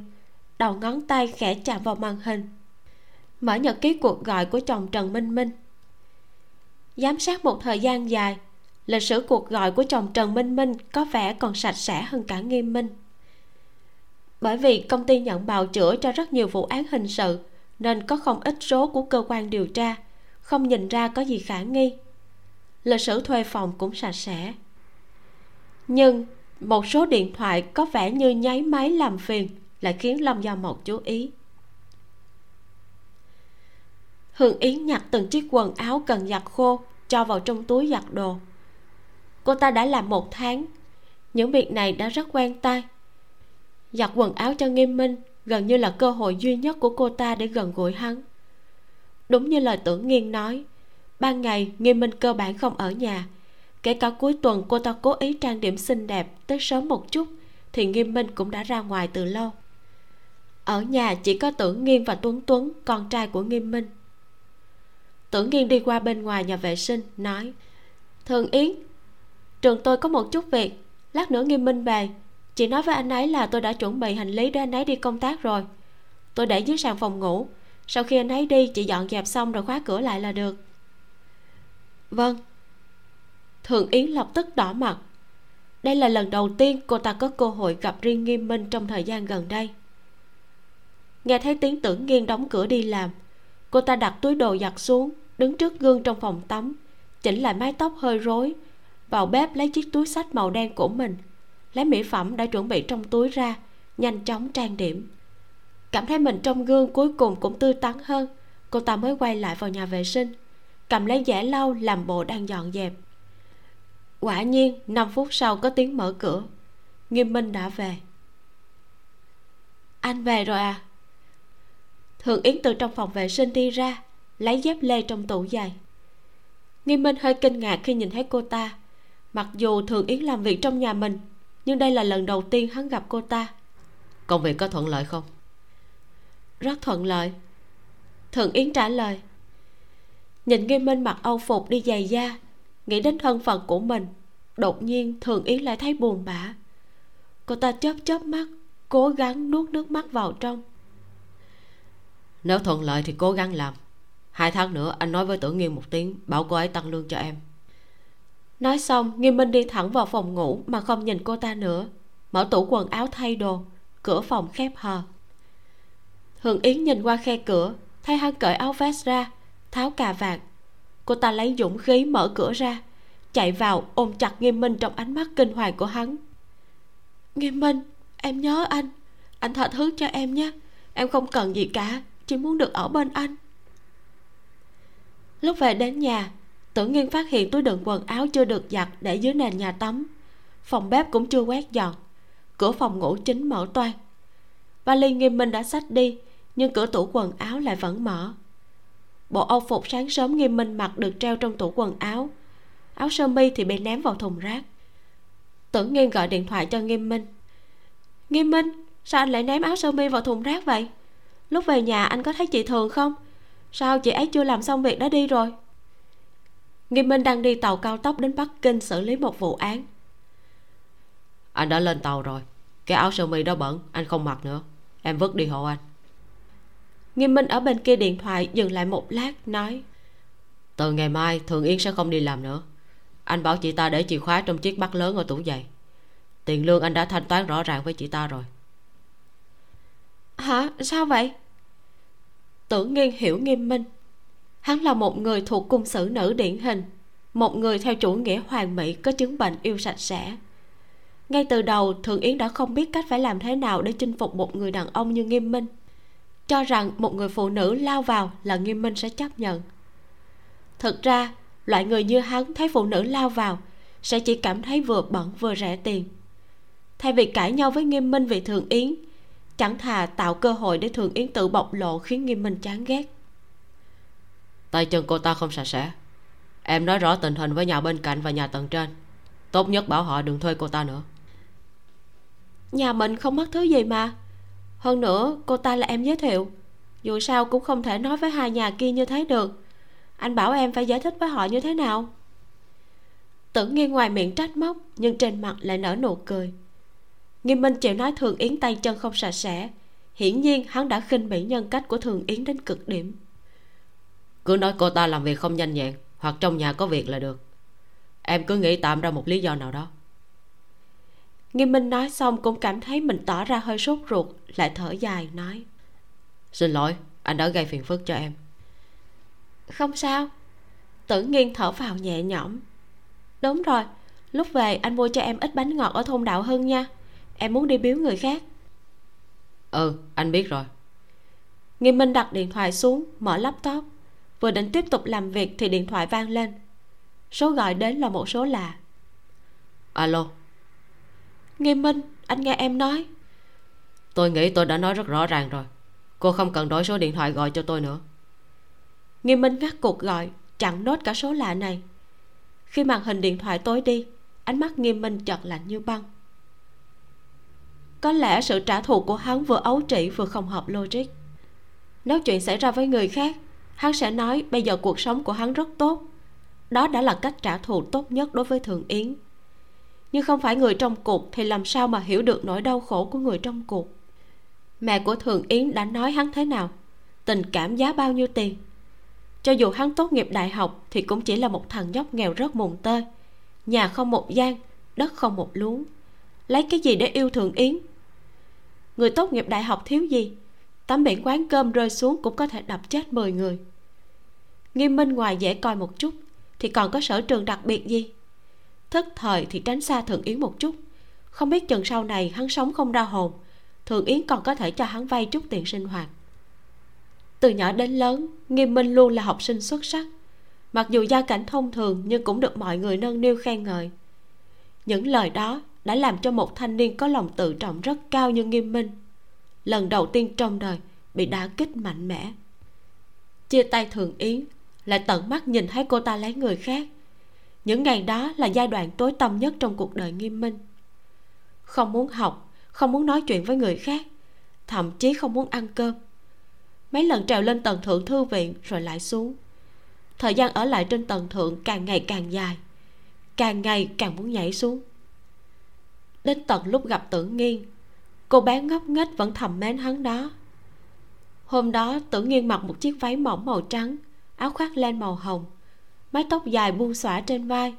đầu ngón tay khẽ chạm vào màn hình. Mở nhật ký cuộc gọi của chồng trần minh minh. Giám sát một thời gian dài, lịch sử cuộc gọi của chồng trần minh minh có vẻ còn sạch sẽ hơn cả nghiêm minh. Bởi vì công ty nhận bào chữa cho rất nhiều vụ án hình sự, nên có không ít số của cơ quan điều tra, không nhìn ra có gì khả nghi. Lịch sử thuê phòng cũng sạch sẽ. Nhưng một số điện thoại có vẻ như nháy máy làm phiền lại khiến lâm Gia một chú ý. Hương yến nhặt từng chiếc quần áo cần giặt khô, cho vào trong túi giặt đồ. Cô ta đã làm một tháng, những việc này đã rất quen tay giặt quần áo cho nghiêm minh gần như là cơ hội duy nhất của cô ta để gần gũi hắn. Đúng như lời tưởng nghiên nói, ban ngày nghiêm minh cơ bản không ở nhà. Kể cả cuối tuần cô ta cố ý trang điểm xinh đẹp tới sớm một chút thì nghiêm minh cũng đã ra ngoài từ lâu ở nhà chỉ có tưởng nghiên và tuấn tuấn, con trai của nghiêm minh. Tưởng nghiên đi qua bên ngoài nhà vệ sinh, nói, thường yến, trường tôi có một chút việc, lát nữa nghiêm minh về. Chị nói với anh ấy là tôi đã chuẩn bị hành lý để anh ấy đi công tác rồi. Tôi để dưới sàn phòng ngủ, sau khi anh ấy đi chị dọn dẹp xong rồi khóa cửa lại là được. Vâng. Thường yến lập tức đỏ mặt. Đây là lần đầu tiên cô ta có cơ hội gặp riêng nghiêm minh trong thời gian gần đây nghe thấy tiếng tưởng nghiêng đóng cửa đi làm. Cô ta đặt túi đồ giặt xuống, đứng trước gương trong phòng tắm, chỉnh lại mái tóc hơi rối, vào bếp lấy chiếc túi sách màu đen của mình. Lấy mỹ phẩm đã chuẩn bị trong túi ra, nhanh chóng trang điểm. Cảm thấy mình trong gương cuối cùng cũng tươi tắn hơn, cô ta mới quay lại vào nhà vệ sinh, cầm lấy giẻ lau làm bộ đang dọn dẹp. Quả nhiên 5 phút sau có tiếng mở cửa. Nghiêm minh đã về. Anh về rồi à? Thường yến từ trong phòng vệ sinh đi ra lấy dép lê trong tủ giày nghiêm minh hơi kinh ngạc khi nhìn thấy cô ta. Mặc dù thường yến làm việc trong nhà mình nhưng đây là lần đầu tiên hắn gặp cô ta. Công việc có thuận lợi không? Rất thuận lợi. Thường yến trả lời. Nhìn nghiêm minh mặc âu phục đi giày da nghĩ đến thân phận của mình đột nhiên thường yến lại thấy buồn bã. Cô ta chớp chớp mắt cố gắng nuốt nước mắt vào trong nếu thuận lợi thì cố gắng làm. Hai tháng nữa, anh nói với tưởng nghiêm một tiếng, bảo cô ấy tăng lương cho em. Nói xong nghiêm minh đi thẳng vào phòng ngủ mà không nhìn cô ta nữa. Mở tủ quần áo thay đồ, cửa phòng khép hờ. Hường yến nhìn qua khe cửa, thấy hắn cởi áo vest ra, tháo cà vạt. Cô ta lấy dũng khí mở cửa ra, chạy vào ôm chặt nghiêm minh trong ánh mắt kinh hoàng của hắn. Nghiêm minh, em nhớ anh. Anh tha thứ cho em nhé. Em không cần gì cả chỉ muốn được ở bên anh. Lúc về đến nhà tưởng nghiên phát hiện túi đựng quần áo chưa được giặt để dưới nền nhà tắm. Phòng bếp cũng chưa quét dọn. Cửa phòng ngủ chính mở toang. Vali nghiêm minh đã xách đi, nhưng cửa tủ quần áo lại vẫn mở. Bộ âu phục sáng sớm nghiêm minh mặc được treo trong tủ quần áo. Áo sơ mi thì bị ném vào thùng rác. Tưởng nghiên gọi điện thoại cho nghiêm minh. Nghiêm minh, sao anh lại ném áo sơ mi vào thùng rác vậy? Lúc về nhà anh có thấy chị thường không? Sao chị ấy chưa làm xong việc đã đi rồi? Nghiêm minh đang đi tàu cao tốc đến bắc kinh xử lý một vụ án. Anh đã lên tàu rồi. Cái áo sơ mi đó bẩn anh không mặc nữa. Em vứt đi hộ anh. Nghiêm minh ở bên kia điện thoại dừng lại một lát nói. Từ ngày mai thường yến sẽ không đi làm nữa. Anh bảo chị ta để chìa khóa trong chiếc mắt lớn ở tủ giày. Tiền lương anh đã thanh toán rõ ràng với chị ta rồi. Hả? Sao vậy tưởng nghiên hiểu nghiêm minh. Hắn là một người thuộc cung sử nữ điển hình, một người theo chủ nghĩa hoàn mỹ có chứng bệnh yêu sạch sẽ. Ngay từ đầu, thượng yến đã không biết cách phải làm thế nào để chinh phục một người đàn ông như nghiêm minh. Cho rằng một người phụ nữ lao vào là nghiêm minh sẽ chấp nhận. Thực ra, loại người như hắn thấy phụ nữ lao vào sẽ chỉ cảm thấy vừa bẩn vừa rẻ tiền. Thay vì cãi nhau với nghiêm minh vì thượng yến chẳng thà tạo cơ hội để thường yến tự bộc lộ khiến nghiêm minh chán ghét. Tay chân cô ta không sạch sẽ. Em nói rõ tình hình với nhà bên cạnh và nhà tầng trên. Tốt nhất bảo họ đừng thuê cô ta nữa. Nhà mình không mất thứ gì mà. Hơn nữa cô ta là em giới thiệu. Dù sao cũng không thể nói với hai nhà kia như thế được. Anh bảo em phải giải thích với họ như thế nào? Tưởng nghi ngoài miệng trách móc nhưng trên mặt lại nở nụ cười nghiêm minh chịu nói thường yến tay chân không sạch sẽ. Hiển nhiên hắn đã khinh bỉ nhân cách của thường yến đến cực điểm. Cứ nói cô ta làm việc không nhanh nhẹn hoặc trong nhà có việc là được. Em cứ nghĩ tạm ra một lý do nào đó. Nghiêm minh nói xong cũng cảm thấy mình tỏ ra hơi sốt ruột lại thở dài nói. Xin lỗi anh đã gây phiền phức cho em. Không sao. Tử nghiên thở vào nhẹ nhõm. Đúng rồi lúc về anh mua cho em ít bánh ngọt ở thôn đạo hưng nha em muốn đi biếu người khác. Ừ anh biết rồi. Nghiêm minh đặt điện thoại xuống mở laptop. Vừa định tiếp tục làm việc thì điện thoại vang lên. Số gọi đến là một số lạ. Alo. Nghiêm minh anh nghe em nói. Tôi nghĩ tôi đã nói rất rõ ràng rồi. Cô không cần đổi số điện thoại gọi cho tôi nữa. Nghiêm minh ngắt cuộc gọi chặn nốt cả số lạ này. Khi màn hình điện thoại tối đi ánh mắt nghiêm minh chợt lạnh như băng có lẽ sự trả thù của hắn vừa ấu trĩ vừa không hợp logic. Nếu chuyện xảy ra với người khác, hắn sẽ nói bây giờ cuộc sống của hắn rất tốt. Đó đã là cách trả thù tốt nhất đối với thượng yến. Nhưng không phải người trong cuộc thì làm sao mà hiểu được nỗi đau khổ của người trong cuộc? Mẹ của thượng yến đã nói hắn thế nào? Tình cảm giá bao nhiêu tiền? Cho dù hắn tốt nghiệp đại học thì cũng chỉ là một thằng nhóc nghèo rất mùng tơi. Nhà không một gian, đất không một luống. Lấy cái gì để yêu thượng yến? Người tốt nghiệp đại học thiếu gì? Tấm biển quán cơm rơi xuống cũng có thể đập chết 10 người. Nghiêm minh ngoài dễ coi một chút, thì còn có sở trường đặc biệt gì? Thức thời thì tránh xa thượng yến một chút. Không biết chừng sau này hắn sống không ra hồn, thượng yến còn có thể cho hắn vay chút tiền sinh hoạt. Từ nhỏ đến lớn, nghiêm minh luôn là học sinh xuất sắc. Mặc dù gia cảnh thông thường nhưng cũng được mọi người nâng niu khen ngợi. Những lời đó đã làm cho một thanh niên có lòng tự trọng rất cao như nghiêm minh. Lần đầu tiên trong đời bị đả kích mạnh mẽ. Chia tay thường yến, lại tận mắt nhìn thấy cô ta lấy người khác. Những ngày đó là giai đoạn tối tăm nhất trong cuộc đời nghiêm minh. Không muốn học, không muốn nói chuyện với người khác, thậm chí không muốn ăn cơm. Mấy lần trèo lên tầng thượng thư viện rồi lại xuống. Thời gian ở lại trên tầng thượng càng ngày càng dài, càng ngày càng muốn nhảy xuống đến tận lúc gặp Tử nghiên, cô bé ngốc nghếch vẫn thầm mến hắn đó. Hôm đó, Tử nghiên mặc một chiếc váy mỏng màu trắng, áo khoác len màu hồng, mái tóc dài buông xõa trên vai.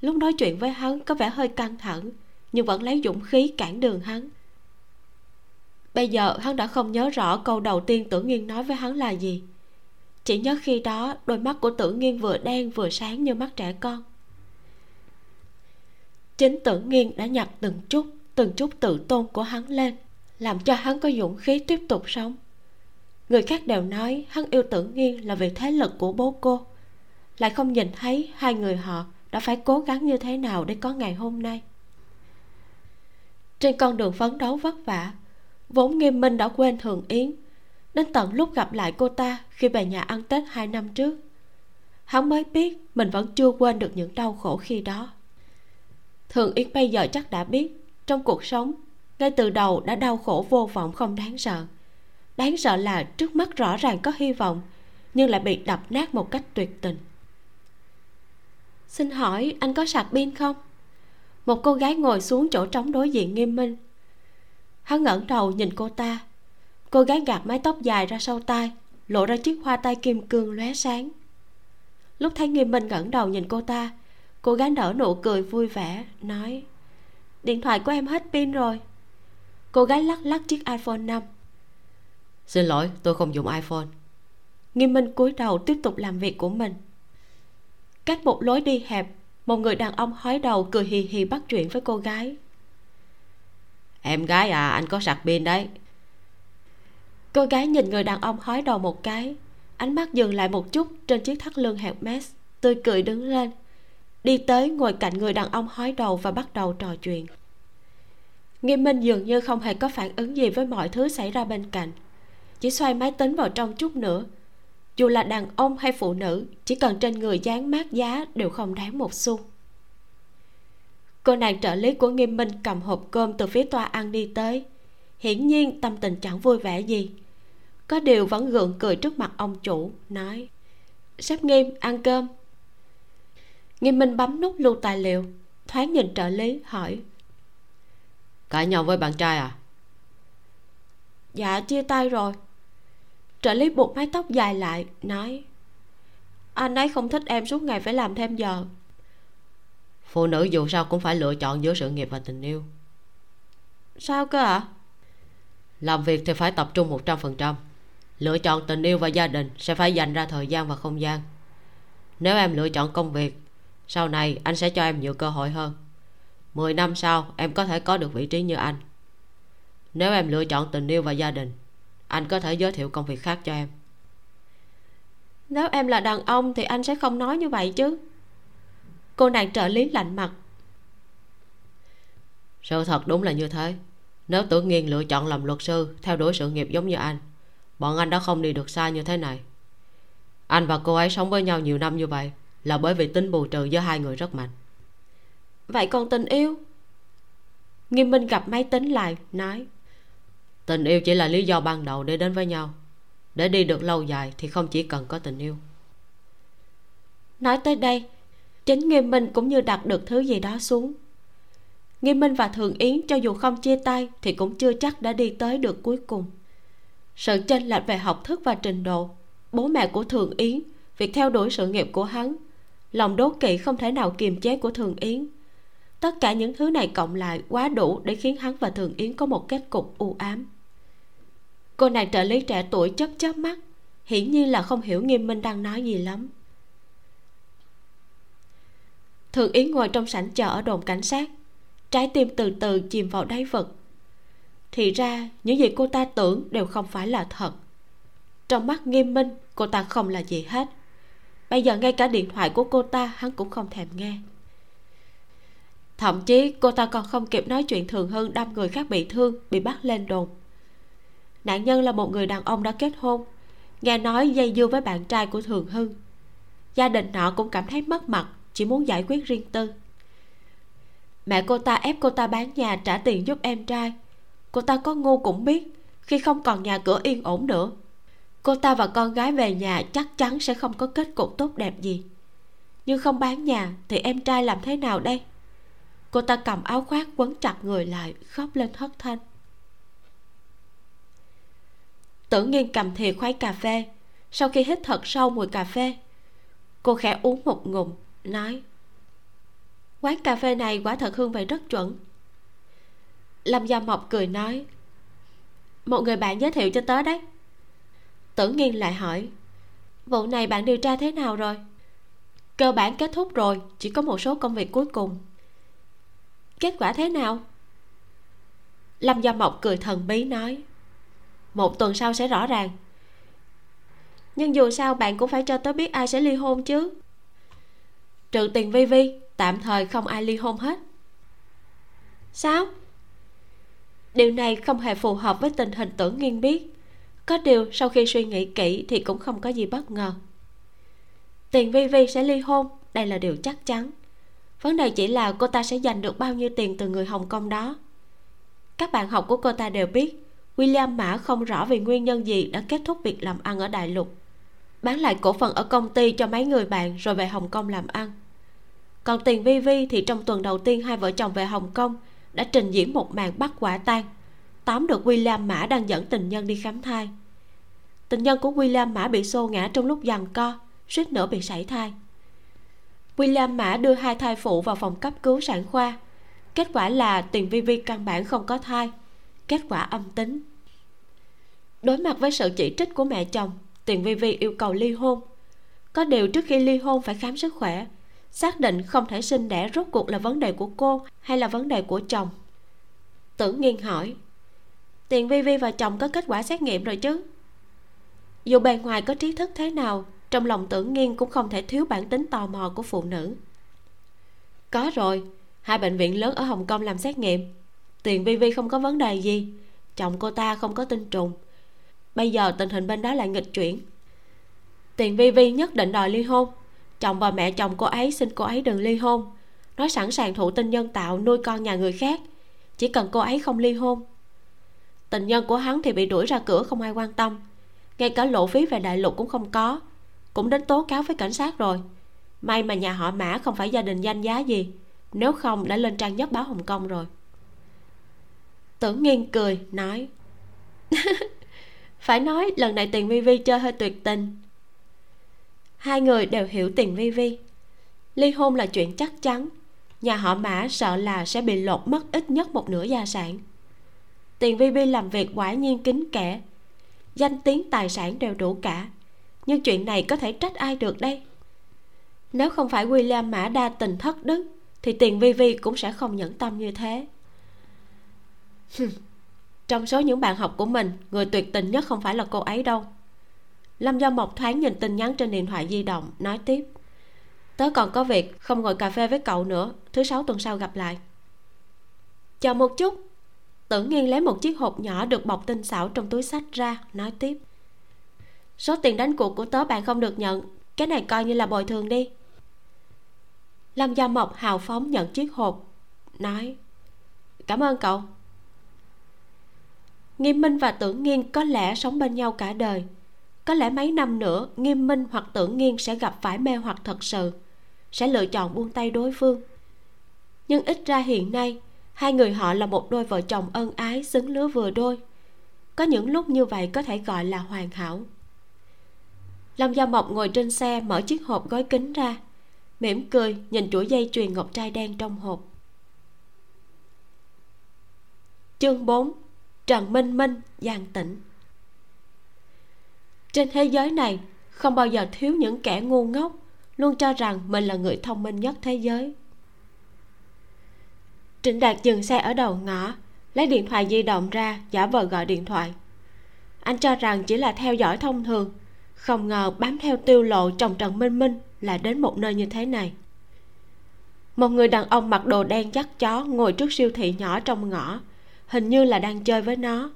Lúc nói chuyện với hắn có vẻ hơi căng thẳng, nhưng vẫn lấy dũng khí cản đường hắn. Bây giờ, hắn đã không nhớ rõ câu đầu tiên Tử nghiên nói với hắn là gì. Chỉ nhớ khi đó, đôi mắt của Tử nghiên vừa đen vừa sáng như mắt trẻ con chính tưởng nghiên đã nhặt từng chút từng chút tự tôn của hắn lên, làm cho hắn có dũng khí tiếp tục sống. Người khác đều nói hắn yêu tưởng nghiên là vì thế lực của bố cô. Lại không nhìn thấy hai người họ đã phải cố gắng như thế nào để có ngày hôm nay. Trên con đường phấn đấu vất vả, vốn nghiêm minh đã quên thường yến, đến tận lúc gặp lại cô ta khi về nhà ăn tết hai năm trước. Hắn mới biết mình vẫn chưa quên được những đau khổ khi đó thường yến bây giờ chắc đã biết, trong cuộc sống, ngay từ đầu đã đau khổ vô vọng không đáng sợ. Đáng sợ là trước mắt rõ ràng có hy vọng, nhưng lại bị đập nát một cách tuyệt tình. Xin hỏi anh có sạc pin không? Một cô gái ngồi xuống chỗ trống đối diện nghiêm minh. Hắn ngẩng đầu nhìn cô ta. Cô gái gạt mái tóc dài ra sau tai, lộ ra chiếc hoa tai kim cương lóe sáng. Lúc thấy nghiêm minh ngẩng đầu nhìn cô ta cô gái nở nụ cười vui vẻ nói điện thoại của em hết pin rồi. Cô gái lắc lắc chiếc iphone 5 xin lỗi tôi không dùng iphone. Nghiêm minh cúi đầu tiếp tục làm việc của mình. Cách một lối đi hẹp một người đàn ông hói đầu cười hì hì bắt chuyện với cô gái. Em gái à anh có sạc pin đấy. Cô gái nhìn người đàn ông hói đầu một cái ánh mắt dừng lại một chút trên chiếc thắt lưng Hermes tươi cười đứng lên đi tới ngồi cạnh người đàn ông hói đầu và bắt đầu trò chuyện. Nghiêm minh dường như không hề có phản ứng gì với mọi thứ xảy ra bên cạnh. Chỉ xoay máy tính vào trong chút nữa. Dù là đàn ông hay phụ nữ, chỉ cần trên người dán mát giá đều không đáng một xu. Cô nàng trợ lý của nghiêm minh cầm hộp cơm từ phía toa ăn đi tới. Hiển nhiên tâm tình chẳng vui vẻ gì. Có điều vẫn gượng cười trước mặt ông chủ, nói, sếp nghiêm, ăn cơm nghiêm minh bấm nút lưu tài liệu thoáng nhìn trợ lý hỏi. Cãi nhau với bạn trai à? Dạ chia tay rồi. Trợ lý buộc mái tóc dài lại nói. Anh ấy không thích em suốt ngày phải làm thêm giờ. Phụ nữ dù sao cũng phải lựa chọn giữa sự nghiệp và tình yêu. Sao cơ ạ? À? làm việc thì phải tập trung một trăm phần trăm. Lựa chọn tình yêu và gia đình sẽ phải dành ra thời gian và không gian. Nếu em lựa chọn công việc sau này anh sẽ cho em nhiều cơ hội hơn. Mười năm sau em có thể có được vị trí như anh. Nếu em lựa chọn tình yêu và gia đình anh có thể giới thiệu công việc khác cho em. Nếu em là đàn ông thì anh sẽ không nói như vậy chứ. Cô nàng trợ lý lạnh mặt. Sự thật đúng là như thế. Nếu tưởng nghiên lựa chọn làm luật sư theo đuổi sự nghiệp giống như anh bọn anh đã không đi được xa như thế này. Anh và cô ấy sống với nhau nhiều năm như vậy là bởi vì tính bù trừ giữa hai người rất mạnh. Vậy còn tình yêu? Nghiêm minh gặp máy tính lại nói tình yêu chỉ là lý do ban đầu để đến với nhau. Để đi được lâu dài thì không chỉ cần có tình yêu. Nói tới đây chính nghiêm minh cũng như đặt được thứ gì đó xuống. Nghiêm minh và thường yến cho dù không chia tay thì cũng chưa chắc đã đi tới được cuối cùng. Sự chênh lệch về học thức và trình độ bố mẹ của thường yến việc theo đuổi sự nghiệp của hắn lòng đố kỵ không thể nào kiềm chế của thường yến. Tất cả những thứ này cộng lại quá đủ để khiến hắn và thường yến có một kết cục u ám. Cô nàng trợ lý trẻ tuổi chớp chớp mắt, hiển nhiên là không hiểu nghiêm minh đang nói gì lắm. Thường yến ngồi trong sảnh chờ ở đồn cảnh sát, trái tim từ từ chìm vào đáy vực. Thì ra, những gì cô ta tưởng đều không phải là thật. Trong mắt nghiêm minh, cô ta không là gì hết bây giờ ngay cả điện thoại của cô ta hắn cũng không thèm nghe. Thậm chí cô ta còn không kịp nói chuyện thường hơn đâm người khác bị thương, bị bắt lên đồn. Nạn nhân là một người đàn ông đã kết hôn, nghe nói dây dưa với bạn trai của thường hưng. Gia đình nọ cũng cảm thấy mất mặt, chỉ muốn giải quyết riêng tư. Mẹ cô ta ép cô ta bán nhà trả tiền giúp em trai. Cô ta có ngu cũng biết, khi không còn nhà cửa yên ổn nữa cô ta và con gái về nhà chắc chắn sẽ không có kết cục tốt đẹp gì. Nhưng không bán nhà thì em trai làm thế nào đây? Cô ta cầm áo khoác quấn chặt người lại, khóc lên thất thanh. Tưởng nghiên cầm thìa khuấy cà phê. Sau khi hít thật sâu mùi cà phê, cô khẽ uống một ngụm, nói, quán cà phê này quả thật hương vị rất chuẩn. Lâm gia mộc cười nói, một người bạn giới thiệu cho tớ đấy tưởng nghiên lại hỏi, vụ này bạn điều tra thế nào rồi? Cơ bản kết thúc rồi, chỉ có một số công việc cuối cùng. Kết quả thế nào? Lâm gia mộc cười thần bí nói, một tuần sau sẽ rõ ràng. Nhưng dù sao bạn cũng phải cho tớ biết ai sẽ ly hôn chứ. Trừ tiền vi vi, tạm thời không ai ly hôn hết. Sao? Điều này không hề phù hợp với tình hình tưởng nghiên biết có điều sau khi suy nghĩ kỹ thì cũng không có gì bất ngờ. Tiền vi vi sẽ ly hôn, đây là điều chắc chắn. Vấn đề chỉ là cô ta sẽ giành được bao nhiêu tiền từ người hồng kông đó. Các bạn học của cô ta đều biết, william mã không rõ vì nguyên nhân gì đã kết thúc việc làm ăn ở đại lục. Bán lại cổ phần ở công ty cho mấy người bạn rồi về hồng kông làm ăn. Còn tiền vi vi thì trong tuần đầu tiên hai vợ chồng về hồng kông đã trình diễn một màn bắt quả tang tóm được william mã đang dẫn tình nhân đi khám thai. Tình nhân của william mã bị xô ngã trong lúc giằng co, suýt nữa bị sảy thai. William mã đưa hai thai phụ vào phòng cấp cứu sản khoa. Kết quả là tiền vi vi căn bản không có thai. Kết quả âm tính. Đối mặt với sự chỉ trích của mẹ chồng, tiền vi vi yêu cầu ly hôn. Có điều trước khi ly hôn phải khám sức khỏe, xác định không thể sinh đẻ rốt cuộc là vấn đề của cô hay là vấn đề của chồng. Tưởng nghiên hỏi tiền vi vi và chồng có kết quả xét nghiệm rồi chứ? Dù bề ngoài có trí thức thế nào, trong lòng tưởng nghiên cũng không thể thiếu bản tính tò mò của phụ nữ. Có rồi, hai bệnh viện lớn ở hồng kông làm xét nghiệm. Tiền vi vi không có vấn đề gì, chồng cô ta không có tinh trùng. Bây giờ tình hình bên đó lại nghịch chuyển. Tiền vi vi nhất định đòi ly hôn. Chồng và mẹ chồng cô ấy xin cô ấy đừng ly hôn. Nói sẵn sàng thụ tinh nhân tạo nuôi con nhà người khác. Chỉ cần cô ấy không ly hôn tình nhân của hắn thì bị đuổi ra cửa không ai quan tâm. Ngay cả lộ phí về đại lục cũng không có. Cũng đến tố cáo với cảnh sát rồi. May mà nhà họ mã không phải gia đình danh giá gì. Nếu không, đã lên trang nhất báo hồng kông rồi. Tưởng nghiên cười, nói, (laughs) phải nói, lần này tiền vi vi chơi hơi tuyệt tình. Hai người đều hiểu tiền vi vi. Ly hôn là chuyện chắc chắn. Nhà họ mã sợ là sẽ bị lột mất ít nhất một nửa gia sản tiền vi vi làm việc quả nhiên kín kẽ. Danh tiếng tài sản đều đủ cả. Nhưng chuyện này có thể trách ai được đây? Nếu không phải william mã đa tình thất đức, thì tiền vi vi cũng sẽ không nhẫn tâm như thế. Trong số những bạn học của mình, người tuyệt tình nhất không phải là cô ấy đâu. Lâm do mộc thoáng nhìn tin nhắn trên điện thoại di động, nói tiếp. Tớ còn có việc không ngồi cà phê với cậu nữa, thứ sáu tuần sau gặp lại. Chờ một chút. Tử nghiên lấy một chiếc hộp nhỏ được bọc tinh xảo trong túi sách ra, nói tiếp. Số tiền đánh cuộc của tớ bạn không được nhận, cái này coi như là bồi thường đi. Lâm gia mộc hào phóng nhận chiếc hộp, nói, cảm ơn cậu. Nghiêm minh và tưởng nghiên có lẽ sống bên nhau cả đời. Có lẽ mấy năm nữa, nghiêm minh hoặc tưởng nghiên sẽ gặp phải mê hoặc thật sự, sẽ lựa chọn buông tay đối phương. Nhưng ít ra hiện nay hai người họ là một đôi vợ chồng ân ái xứng lứa vừa đôi. Có những lúc như vậy có thể gọi là hoàn hảo. Lâm gia mộc ngồi trên xe mở chiếc hộp gói kính ra, mỉm cười nhìn chuỗi dây chuyền ngọc trai đen trong hộp. Chương 4 trần minh minh, giang tĩnh. Trên thế giới này, không bao giờ thiếu những kẻ ngu ngốc luôn cho rằng mình là người thông minh nhất thế giới trịnh đạt dừng xe ở đầu ngõ, lấy điện thoại di động ra, giả vờ gọi điện thoại. Anh cho rằng chỉ là theo dõi thông thường, không ngờ bám theo tiêu lộ chồng trần minh minh là đến một nơi như thế này. Một người đàn ông mặc đồ đen dắt chó ngồi trước siêu thị nhỏ trong ngõ, hình như là đang chơi với nó.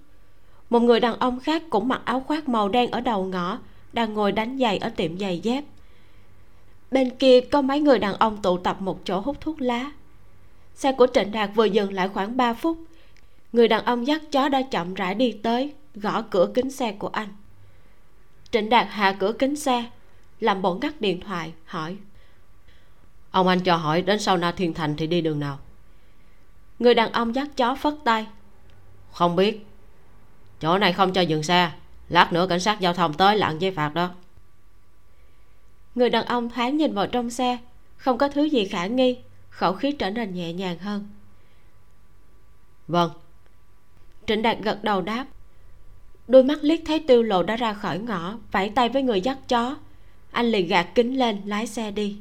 Một người đàn ông khác cũng mặc áo khoác màu đen ở đầu ngõ, đang ngồi đánh giày ở tiệm giày dép. Bên kia có mấy người đàn ông tụ tập một chỗ hút thuốc lá xe của trịnh đạt vừa dừng lại khoảng 3 phút. Người đàn ông dắt chó đã chậm rãi đi tới gõ cửa kính xe của anh. Trịnh đạt hạ cửa kính xe làm bộ ngắt điện thoại hỏi. Ông anh cho hỏi đến sau na thiên thành thì đi đường nào? Người đàn ông dắt chó phất tay. Không biết. Chỗ này không cho dừng xe lát nữa cảnh sát giao thông tới lặn giấy phạt đó. Người đàn ông thoáng nhìn vào trong xe không có thứ gì khả nghi khẩu khí trở nên nhẹ nhàng hơn. Vâng. Trịnh đạt gật đầu đáp. Đôi mắt liếc thấy tiêu lộ đã ra khỏi ngõ, vẫy tay với người dắt chó. Anh liền gạt kính lên, lái xe đi.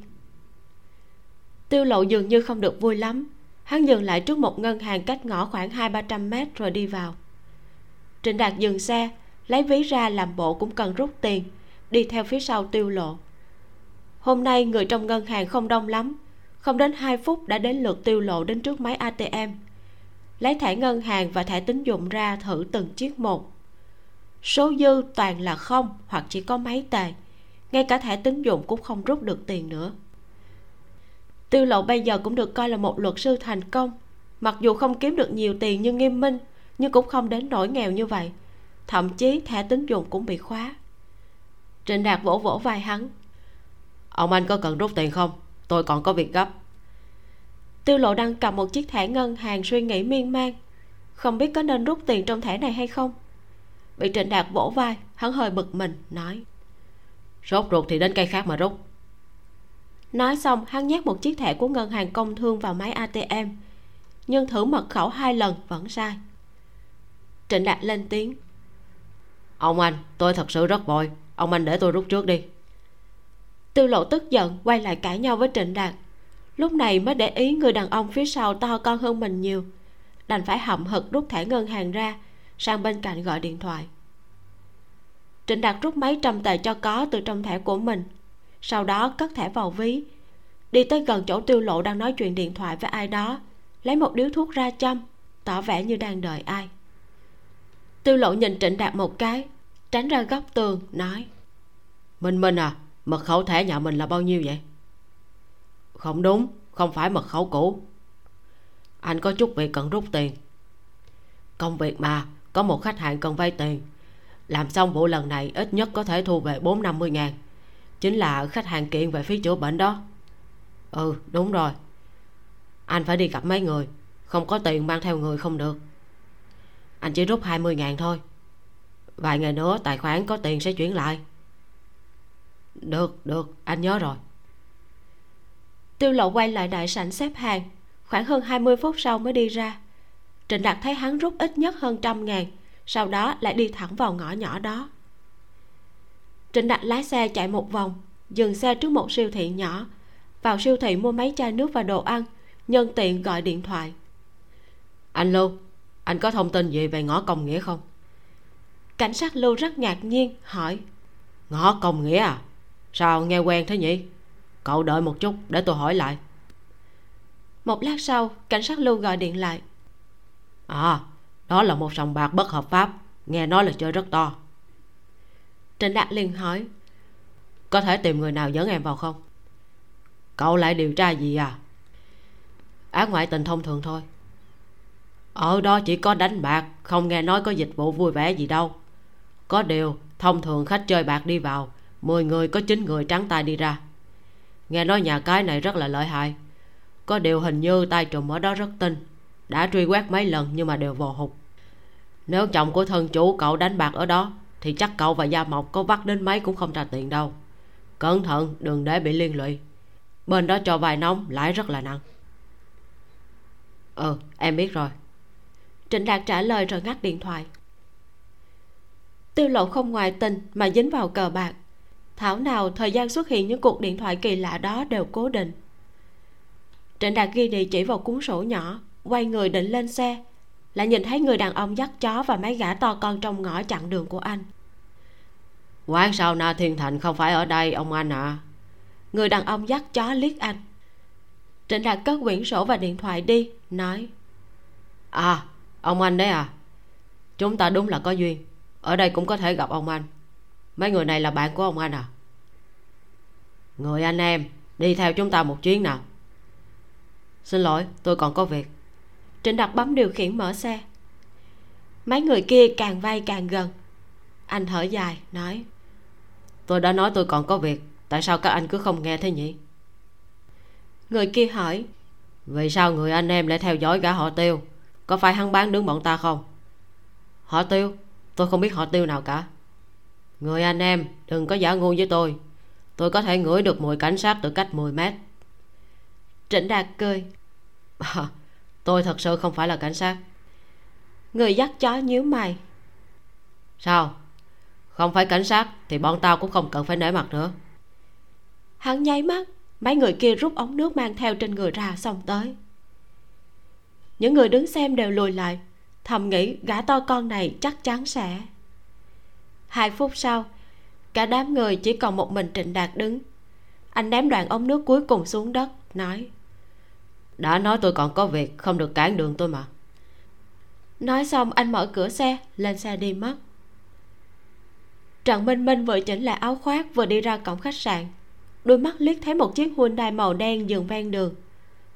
Tiêu lộ dường như không được vui lắm. Hắn dừng lại trước một ngân hàng cách ngõ khoảng hai ba trăm mét rồi đi vào. Trịnh đạt dừng xe, lấy ví ra làm bộ cũng cần rút tiền, đi theo phía sau tiêu lộ. Hôm nay người trong ngân hàng không đông lắm không đến 2 phút đã đến lượt tiêu lộ đến trước máy atm lấy thẻ ngân hàng và thẻ tín dụng ra thử từng chiếc một. Số dư toàn là không, hoặc chỉ có mấy tệ. Ngay cả thẻ tín dụng cũng không rút được tiền nữa. Tiêu lộ bây giờ cũng được coi là một luật sư thành công. Mặc dù không kiếm được nhiều tiền như nghiêm minh, nhưng cũng không đến nỗi nghèo như vậy. Thậm chí thẻ tín dụng cũng bị khóa. Trịnh đạt vỗ vỗ vai hắn. Ông anh có cần rút tiền không? Tôi còn có việc gấp. Tiêu lộ đang cầm một chiếc thẻ ngân hàng suy nghĩ miên man. Không biết có nên rút tiền trong thẻ này hay không. Bị trịnh đạt vỗ vai, hắn hơi bực mình, nói. Rốt ruột thì đến cây khác mà rút. Nói xong, hắn nhét một chiếc thẻ của ngân hàng công thương vào máy atm nhưng thử mật khẩu hai lần vẫn sai. Trịnh đạt lên tiếng. Ông anh, tôi thật sự rất vội. Ông anh để tôi rút trước đi tiêu lộ tức giận, quay lại cãi nhau với trịnh đạt. Lúc này mới để ý người đàn ông phía sau to con hơn mình nhiều. Đành phải hậm hực rút thẻ ngân hàng ra, sang bên cạnh gọi điện thoại. Trịnh đạt rút mấy trăm tệ cho có từ trong thẻ của mình. Sau đó cất thẻ vào ví. Đi tới gần chỗ tiêu lộ đang nói chuyện điện thoại với ai đó. Lấy một điếu thuốc ra châm, tỏ vẻ như đang đợi ai. Tiêu lộ nhìn trịnh đạt một cái, tránh ra góc tường, nói, minh minh à mật khẩu thẻ nhà mình là bao nhiêu vậy? Không đúng, không phải mật khẩu cũ. Anh có chút việc cần rút tiền. Công việc mà, có một khách hàng cần vay tiền. Làm xong vụ lần này, ít nhất có thể thu về bốn năm mươi ngàn. Chính là khách hàng kiện về phí chữa bệnh đó. Ừ đúng rồi. Anh phải đi gặp mấy người. Không có tiền mang theo người không được. Anh chỉ rút hai mươi ngàn thôi. Vài ngày nữa, tài khoản có tiền sẽ chuyển lại được được anh nhớ rồi. Tiêu lộ quay lại đại sảnh xếp hàng khoảng hơn 20 phút sau mới đi ra. Trịnh đạt thấy hắn rút ít nhất hơn trăm ngàn sau đó lại đi thẳng vào ngõ nhỏ đó. Trịnh đạt lái xe chạy một vòng dừng xe trước một siêu thị nhỏ vào siêu thị mua mấy chai nước và đồ ăn nhân tiện gọi điện thoại. Anh lưu anh có thông tin gì về ngõ công nghĩa không? Cảnh sát lưu rất ngạc nhiên hỏi. Ngõ công nghĩa à sao nghe quen thế nhỉ? Cậu đợi một chút, để tôi hỏi lại. Một lát sau, cảnh sát lưu gọi điện lại. À đó là một sòng bạc bất hợp pháp, nghe nói là chơi rất to. Trịnh đạt liền hỏi, có thể tìm người nào dẫn em vào không? Cậu lại điều tra gì à? Ác ngoại tình thông thường thôi. Ở đó chỉ có đánh bạc, không nghe nói có dịch vụ vui vẻ gì đâu. Có điều, thông thường khách chơi bạc đi vào 10 người có chín người trắng tay đi ra. Nghe nói nhà cái này rất là lợi hại. Có điều hình như tay trùm ở đó rất tinh. Đã truy quét mấy lần nhưng mà đều vô hụt. Nếu chồng của thân chủ cậu đánh bạc ở đó, thì chắc cậu và gia mộc có vắt đến mấy cũng không trả tiền đâu. Cẩn thận, đừng để bị liên lụy. Bên đó cho vài nóng, lãi rất là nặng. Ừ em biết rồi. Trịnh đạt trả lời rồi ngắt điện thoại. Tiêu lộ không ngoài tình mà dính vào cờ bạc thảo nào thời gian xuất hiện những cuộc điện thoại kỳ lạ đó đều cố định. Trịnh đạt ghi địa chỉ vào cuốn sổ nhỏ quay người định lên xe lại nhìn thấy người đàn ông dắt chó và mấy gã to con trong ngõ chặn đường của anh. Quán sao na thiên thành không phải ở đây ông anh ạ? À. người đàn ông dắt chó liếc anh. Trịnh đạt cất quyển sổ và điện thoại đi nói. À ông anh đấy à? Chúng ta đúng là có duyên. Ở đây cũng có thể gặp ông anh mấy người này là bạn của ông anh à? Người anh em, đi theo chúng ta một chuyến nào. Xin lỗi, tôi còn có việc. Trịnh đạt bấm điều khiển mở xe. Mấy người kia càng vay càng gần. Anh thở dài, nói, tôi đã nói tôi còn có việc, tại sao các anh cứ không nghe thế nhỉ? Người kia hỏi, vì sao người anh em lại theo dõi gã họ tiêu? Có phải hắn bán đứng bọn ta không? Họ tiêu? Tôi không biết họ tiêu nào cả người anh em đừng có giả ngu với tôi. Tôi có thể ngửi được mùi cảnh sát từ cách 10 mét. Trịnh đạt cười. À, tôi thật sự không phải là cảnh sát. Người dắt chó nhíu mày. Sao? Không phải cảnh sát thì bọn tao cũng không cần phải nể mặt nữa. Hắn nháy mắt mấy người kia rút ống nước mang theo trên người ra xong tới. Những người đứng xem đều lùi lại thầm nghĩ gã to con này chắc chắn sẽ hai phút sau, cả đám người chỉ còn một mình trịnh đạt đứng. Anh ném đoạn ống nước cuối cùng xuống đất, nói, đã nói tôi còn có việc, không được cản đường tôi mà. Nói xong, anh mở cửa xe, lên xe đi mất. Trần minh minh vừa chỉnh lại áo khoác, vừa đi ra cổng khách sạn. Đôi mắt liếc thấy một chiếc hyundai màu đen dừng ven đường.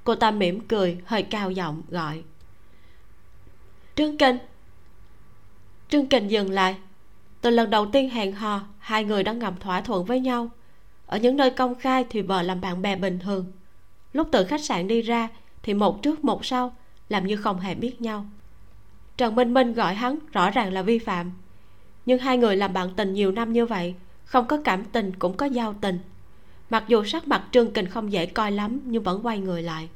Cô ta mỉm cười, hơi cao giọng gọi, trương kình. Trương kình dừng lại từ lần đầu tiên hẹn hò, hai người đã ngầm thỏa thuận với nhau. Ở những nơi công khai thì vợ làm bạn bè bình thường. Lúc từ khách sạn đi ra, thì một trước một sau, làm như không hề biết nhau. Trần minh minh gọi hắn rõ ràng là vi phạm. Nhưng hai người làm bạn tình nhiều năm như vậy, không có cảm tình cũng có giao tình. Mặc dù sắc mặt trương kình không dễ coi lắm, nhưng vẫn quay người lại.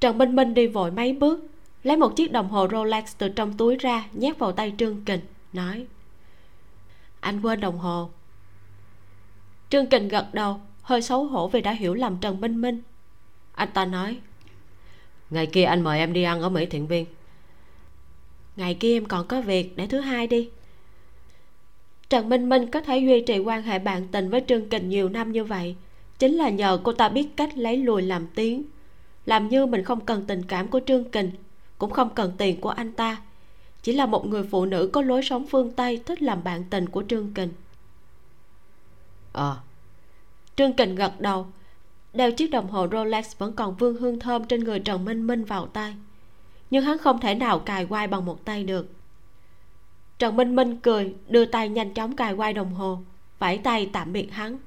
Trần minh minh đi vội mấy bước, lấy một chiếc đồng hồ rolex từ trong túi ra, nhét vào tay trương kình, nói anh quên đồng hồ. Trương kình gật đầu hơi xấu hổ vì đã hiểu lầm trần minh minh. Anh ta nói ngày kia anh mời em đi ăn ở mỹ thiện viên. Ngày kia em còn có việc để thứ hai đi. Trần minh minh có thể duy trì quan hệ bạn tình với trương kình nhiều năm như vậy chính là nhờ cô ta biết cách lấy lùi làm tiếng làm như mình không cần tình cảm của trương kình cũng không cần tiền của anh ta chỉ là một người phụ nữ có lối sống phương tây thích làm bạn tình của trương kình. Ờ. À. trương kình gật đầu. Đeo chiếc đồng hồ rolex vẫn còn vương hương thơm trên người trần minh minh vào tay. Nhưng hắn không thể nào cài quai bằng một tay được. Trần minh minh cười, đưa tay nhanh chóng cài quai đồng hồ, vẫy tay tạm biệt hắn.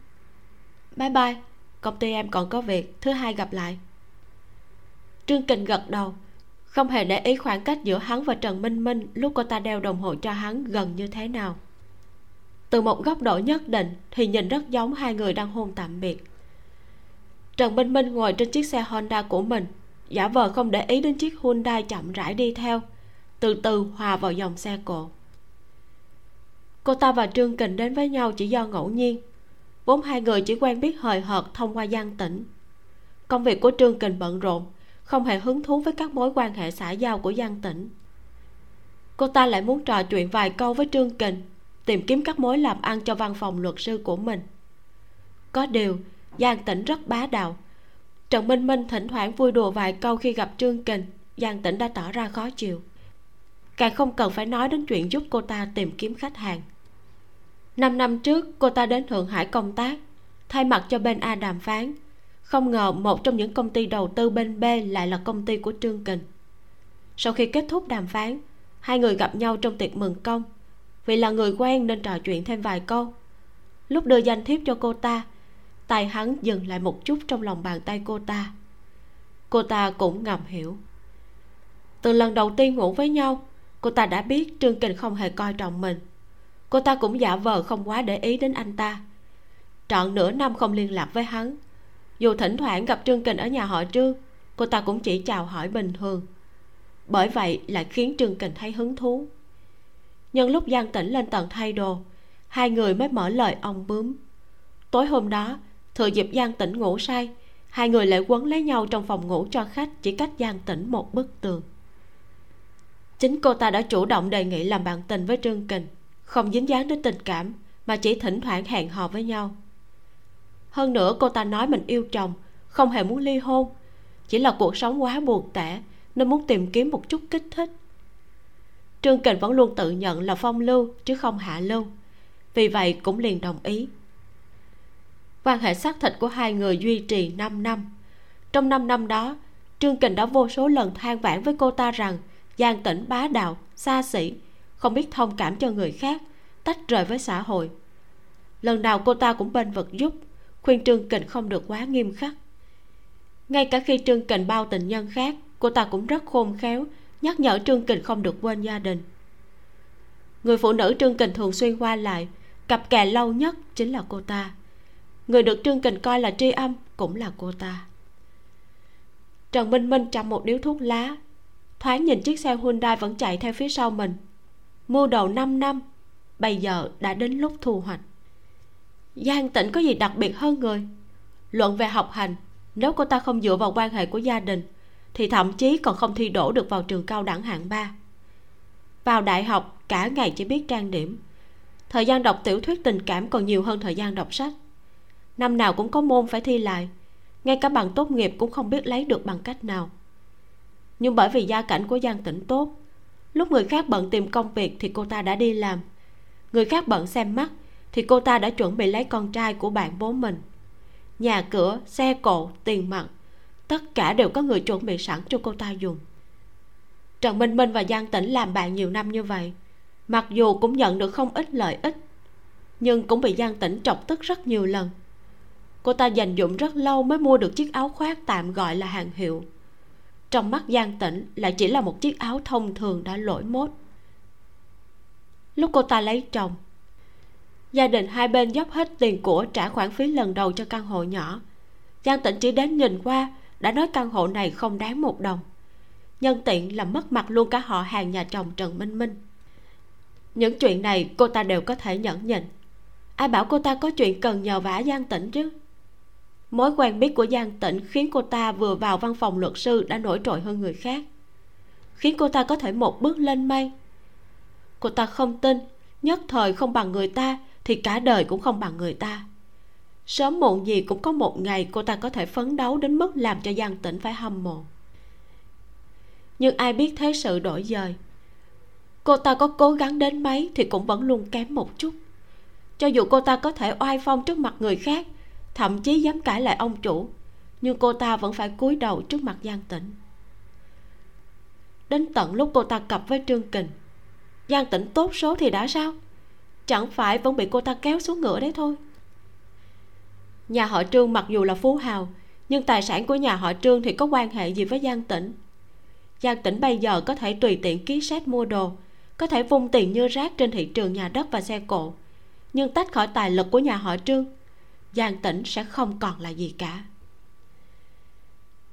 Bye bye, công ty em còn có việc, thứ hai gặp lại. Trương kình gật đầu không hề để ý khoảng cách giữa hắn và trần minh minh lúc cô ta đeo đồng hồ cho hắn gần như thế nào. Từ một góc độ nhất định thì nhìn rất giống hai người đang hôn tạm biệt. Trần minh minh ngồi trên chiếc xe honda của mình, giả vờ không để ý đến chiếc hyundai chậm rãi đi theo, từ từ hòa vào dòng xe cộ. Cô ta và trương kình đến với nhau chỉ do ngẫu nhiên. Vốn hai người chỉ quen biết hời hợt thông qua gian tỉnh công việc của trương kình bận rộn không hề hứng thú với các mối quan hệ xã giao của giang tỉnh cô ta lại muốn trò chuyện vài câu với trương kình, tìm kiếm các mối làm ăn cho văn phòng luật sư của mình. Có điều, giang tỉnh rất bá đạo. Trần minh minh thỉnh thoảng vui đùa vài câu khi gặp trương kình, giang tĩnh đã tỏ ra khó chịu. Càng không cần phải nói đến chuyện giúp cô ta tìm kiếm khách hàng. Năm năm trước, cô ta đến thượng hải công tác, thay mặt cho bên a đàm phán không ngờ một trong những công ty đầu tư bên b lại là công ty của trương kình. Sau khi kết thúc đàm phán, hai người gặp nhau trong tiệc mừng công. Vì là người quen nên trò chuyện thêm vài câu. Lúc đưa danh thiếp cho cô ta, tay hắn dừng lại một chút trong lòng bàn tay cô ta. Cô ta cũng ngầm hiểu. Từ lần đầu tiên ngủ với nhau, cô ta đã biết trương kình không hề coi trọng mình. Cô ta cũng giả vờ không quá để ý đến anh ta. Trọn nửa năm không liên lạc với hắn dù thỉnh thoảng gặp trương kình ở nhà họ trương cô ta cũng chỉ chào hỏi bình thường. Bởi vậy lại khiến trương kình thấy hứng thú. Nhân lúc giang tĩnh lên tầng thay đồ, hai người mới mở lời ông bướm. Tối hôm đó, thừa dịp giang tĩnh ngủ say, hai người lại quấn lấy nhau trong phòng ngủ cho khách chỉ cách giang tĩnh một bức tường. Chính cô ta đã chủ động đề nghị làm bạn tình với trương kình, không dính dáng đến tình cảm, mà chỉ thỉnh thoảng hẹn hò với nhau hơn nữa cô ta nói mình yêu chồng, không hề muốn ly hôn. Chỉ là cuộc sống quá buồn tẻ, nên muốn tìm kiếm một chút kích thích. Trương kình vẫn luôn tự nhận là phong lưu, chứ không hạ lưu. Vì vậy cũng liền đồng ý. Quan hệ xác thịt của hai người duy trì 5 năm. Trong 5 năm đó, trương kình đã vô số lần than vãn với cô ta rằng giang tỉnh bá đạo, xa xỉ, không biết thông cảm cho người khác, tách rời với xã hội. Lần nào cô ta cũng bên vực giúp khuyên trương kình không được quá nghiêm khắc. Ngay cả khi trương kình bao tình nhân khác, cô ta cũng rất khôn khéo, nhắc nhở trương kình không được quên gia đình. Người phụ nữ trương kình thường xuyên qua lại, cặp kè lâu nhất chính là cô ta. Người được trương kình coi là tri âm cũng là cô ta. Trần minh minh chăm một điếu thuốc lá, thoáng nhìn chiếc xe hyundai vẫn chạy theo phía sau mình. Mua đầu 5 năm, bây giờ đã đến lúc thu hoạch giang tỉnh có gì đặc biệt hơn người? Luận về học hành, nếu cô ta không dựa vào quan hệ của gia đình, thì thậm chí còn không thi đỗ được vào trường cao đẳng hạng ba. Vào đại học, cả ngày chỉ biết trang điểm. Thời gian đọc tiểu thuyết tình cảm còn nhiều hơn thời gian đọc sách. Năm nào cũng có môn phải thi lại, ngay cả bằng tốt nghiệp cũng không biết lấy được bằng cách nào. Nhưng bởi vì gia cảnh của giang tỉnh tốt, lúc người khác bận tìm công việc thì cô ta đã đi làm. Người khác bận xem mắt thì cô ta đã chuẩn bị lấy con trai của bạn bố mình. Nhà cửa, xe cộ, tiền mặt, tất cả đều có người chuẩn bị sẵn cho cô ta dùng. Trần minh minh và giang tĩnh làm bạn nhiều năm như vậy, mặc dù cũng nhận được không ít lợi ích, nhưng cũng bị giang tĩnh chọc tức rất nhiều lần. Cô ta dành dụng rất lâu mới mua được chiếc áo khoác tạm gọi là hàng hiệu. Trong mắt giang tĩnh lại chỉ là một chiếc áo thông thường đã lỗi mốt. Lúc cô ta lấy chồng gia đình hai bên dốc hết tiền của trả khoản phí lần đầu cho căn hộ nhỏ. Giang tĩnh chỉ đến nhìn qua, đã nói căn hộ này không đáng một đồng. Nhân tiện làm mất mặt luôn cả họ hàng nhà chồng trần minh minh. Những chuyện này cô ta đều có thể nhẫn nhịn. Ai bảo cô ta có chuyện cần nhờ vả giang tĩnh chứ? Mối quen biết của giang tĩnh khiến cô ta vừa vào văn phòng luật sư đã nổi trội hơn người khác. Khiến cô ta có thể một bước lên mây cô ta không tin, nhất thời không bằng người ta thì cả đời cũng không bằng người ta. Sớm muộn gì cũng có một ngày cô ta có thể phấn đấu đến mức làm cho giang tĩnh phải hâm mộ. Nhưng ai biết thế sự đổi dời. Cô ta có cố gắng đến mấy thì cũng vẫn luôn kém một chút. Cho dù cô ta có thể oai phong trước mặt người khác, thậm chí dám cãi lại ông chủ, nhưng cô ta vẫn phải cúi đầu trước mặt giang tĩnh. Đến tận lúc cô ta cặp với trương kình, giang tĩnh tốt số thì đã sao? Chẳng phải vẫn bị cô ta kéo xuống ngựa đấy thôi. Nhà họ trương mặc dù là phú hào, nhưng tài sản của nhà họ trương thì có quan hệ gì với giang tĩnh. Giang tĩnh bây giờ có thể tùy tiện ký xét mua đồ, có thể vung tiền như rác trên thị trường nhà đất và xe cộ. Nhưng tách khỏi tài lực của nhà họ trương, giang tĩnh sẽ không còn là gì cả.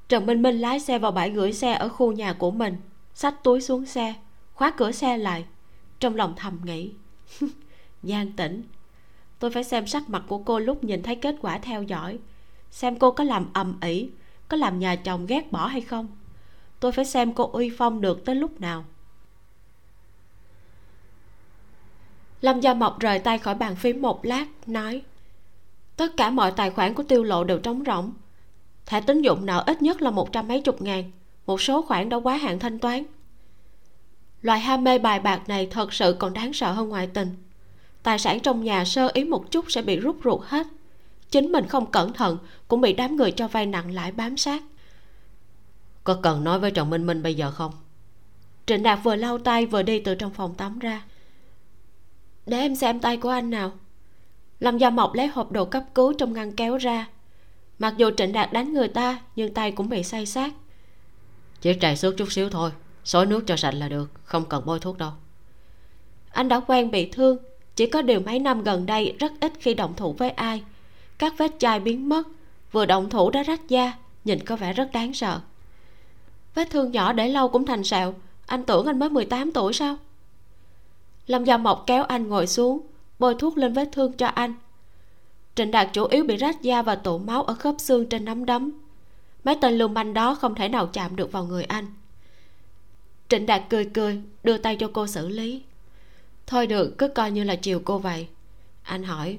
Trần minh minh lái xe vào bãi gửi xe ở khu nhà của mình, xách túi xuống xe, khóa cửa xe lại, trong lòng thầm nghĩ. (laughs) giang tỉnh. Tôi phải xem sắc mặt của cô lúc nhìn thấy kết quả theo dõi. Xem cô có làm ầm ĩ, có làm nhà chồng ghét bỏ hay không. Tôi phải xem cô uy phong được tới lúc nào. Lâm gia mộc rời tay khỏi bàn phím một lát, nói, tất cả mọi tài khoản của tiêu lộ đều trống rỗng. Thẻ tín dụng nợ ít nhất là một trăm mấy chục ngàn, một số khoản đã quá hạn thanh toán. Loại ham mê bài bạc này thật sự còn đáng sợ hơn ngoại tình tài sản trong nhà sơ ý một chút sẽ bị rút ruột hết. Chính mình không cẩn thận cũng bị đám người cho vay nặng lãi bám sát. Có cần nói với trần minh minh bây giờ không? Trịnh đạt vừa lau tay vừa đi từ trong phòng tắm ra. Để em xem tay của anh nào. Lâm gia mộc lấy hộp đồ cấp cứu trong ngăn kéo ra. Mặc dù trịnh đạt đánh người ta nhưng tay cũng bị say sát. Chỉ trầy xước chút xíu thôi xối nước cho sạch là được không cần bôi thuốc đâu. Anh đã quen bị thương chỉ có điều mấy năm gần đây rất ít khi động thủ với ai. Các vết chai biến mất, vừa động thủ đã rách da, nhìn có vẻ rất đáng sợ. Vết thương nhỏ để lâu cũng thành sẹo, anh tưởng anh mới 18 tuổi sao? Lâm gia mộc kéo anh ngồi xuống, bôi thuốc lên vết thương cho anh. Trịnh đạt chủ yếu bị rách da và tụ máu ở khớp xương trên nắm đấm. Mấy tên lưu manh đó không thể nào chạm được vào người anh. Trịnh đạt cười cười, đưa tay cho cô xử lý thôi được cứ coi như là chiều cô vậy. Anh hỏi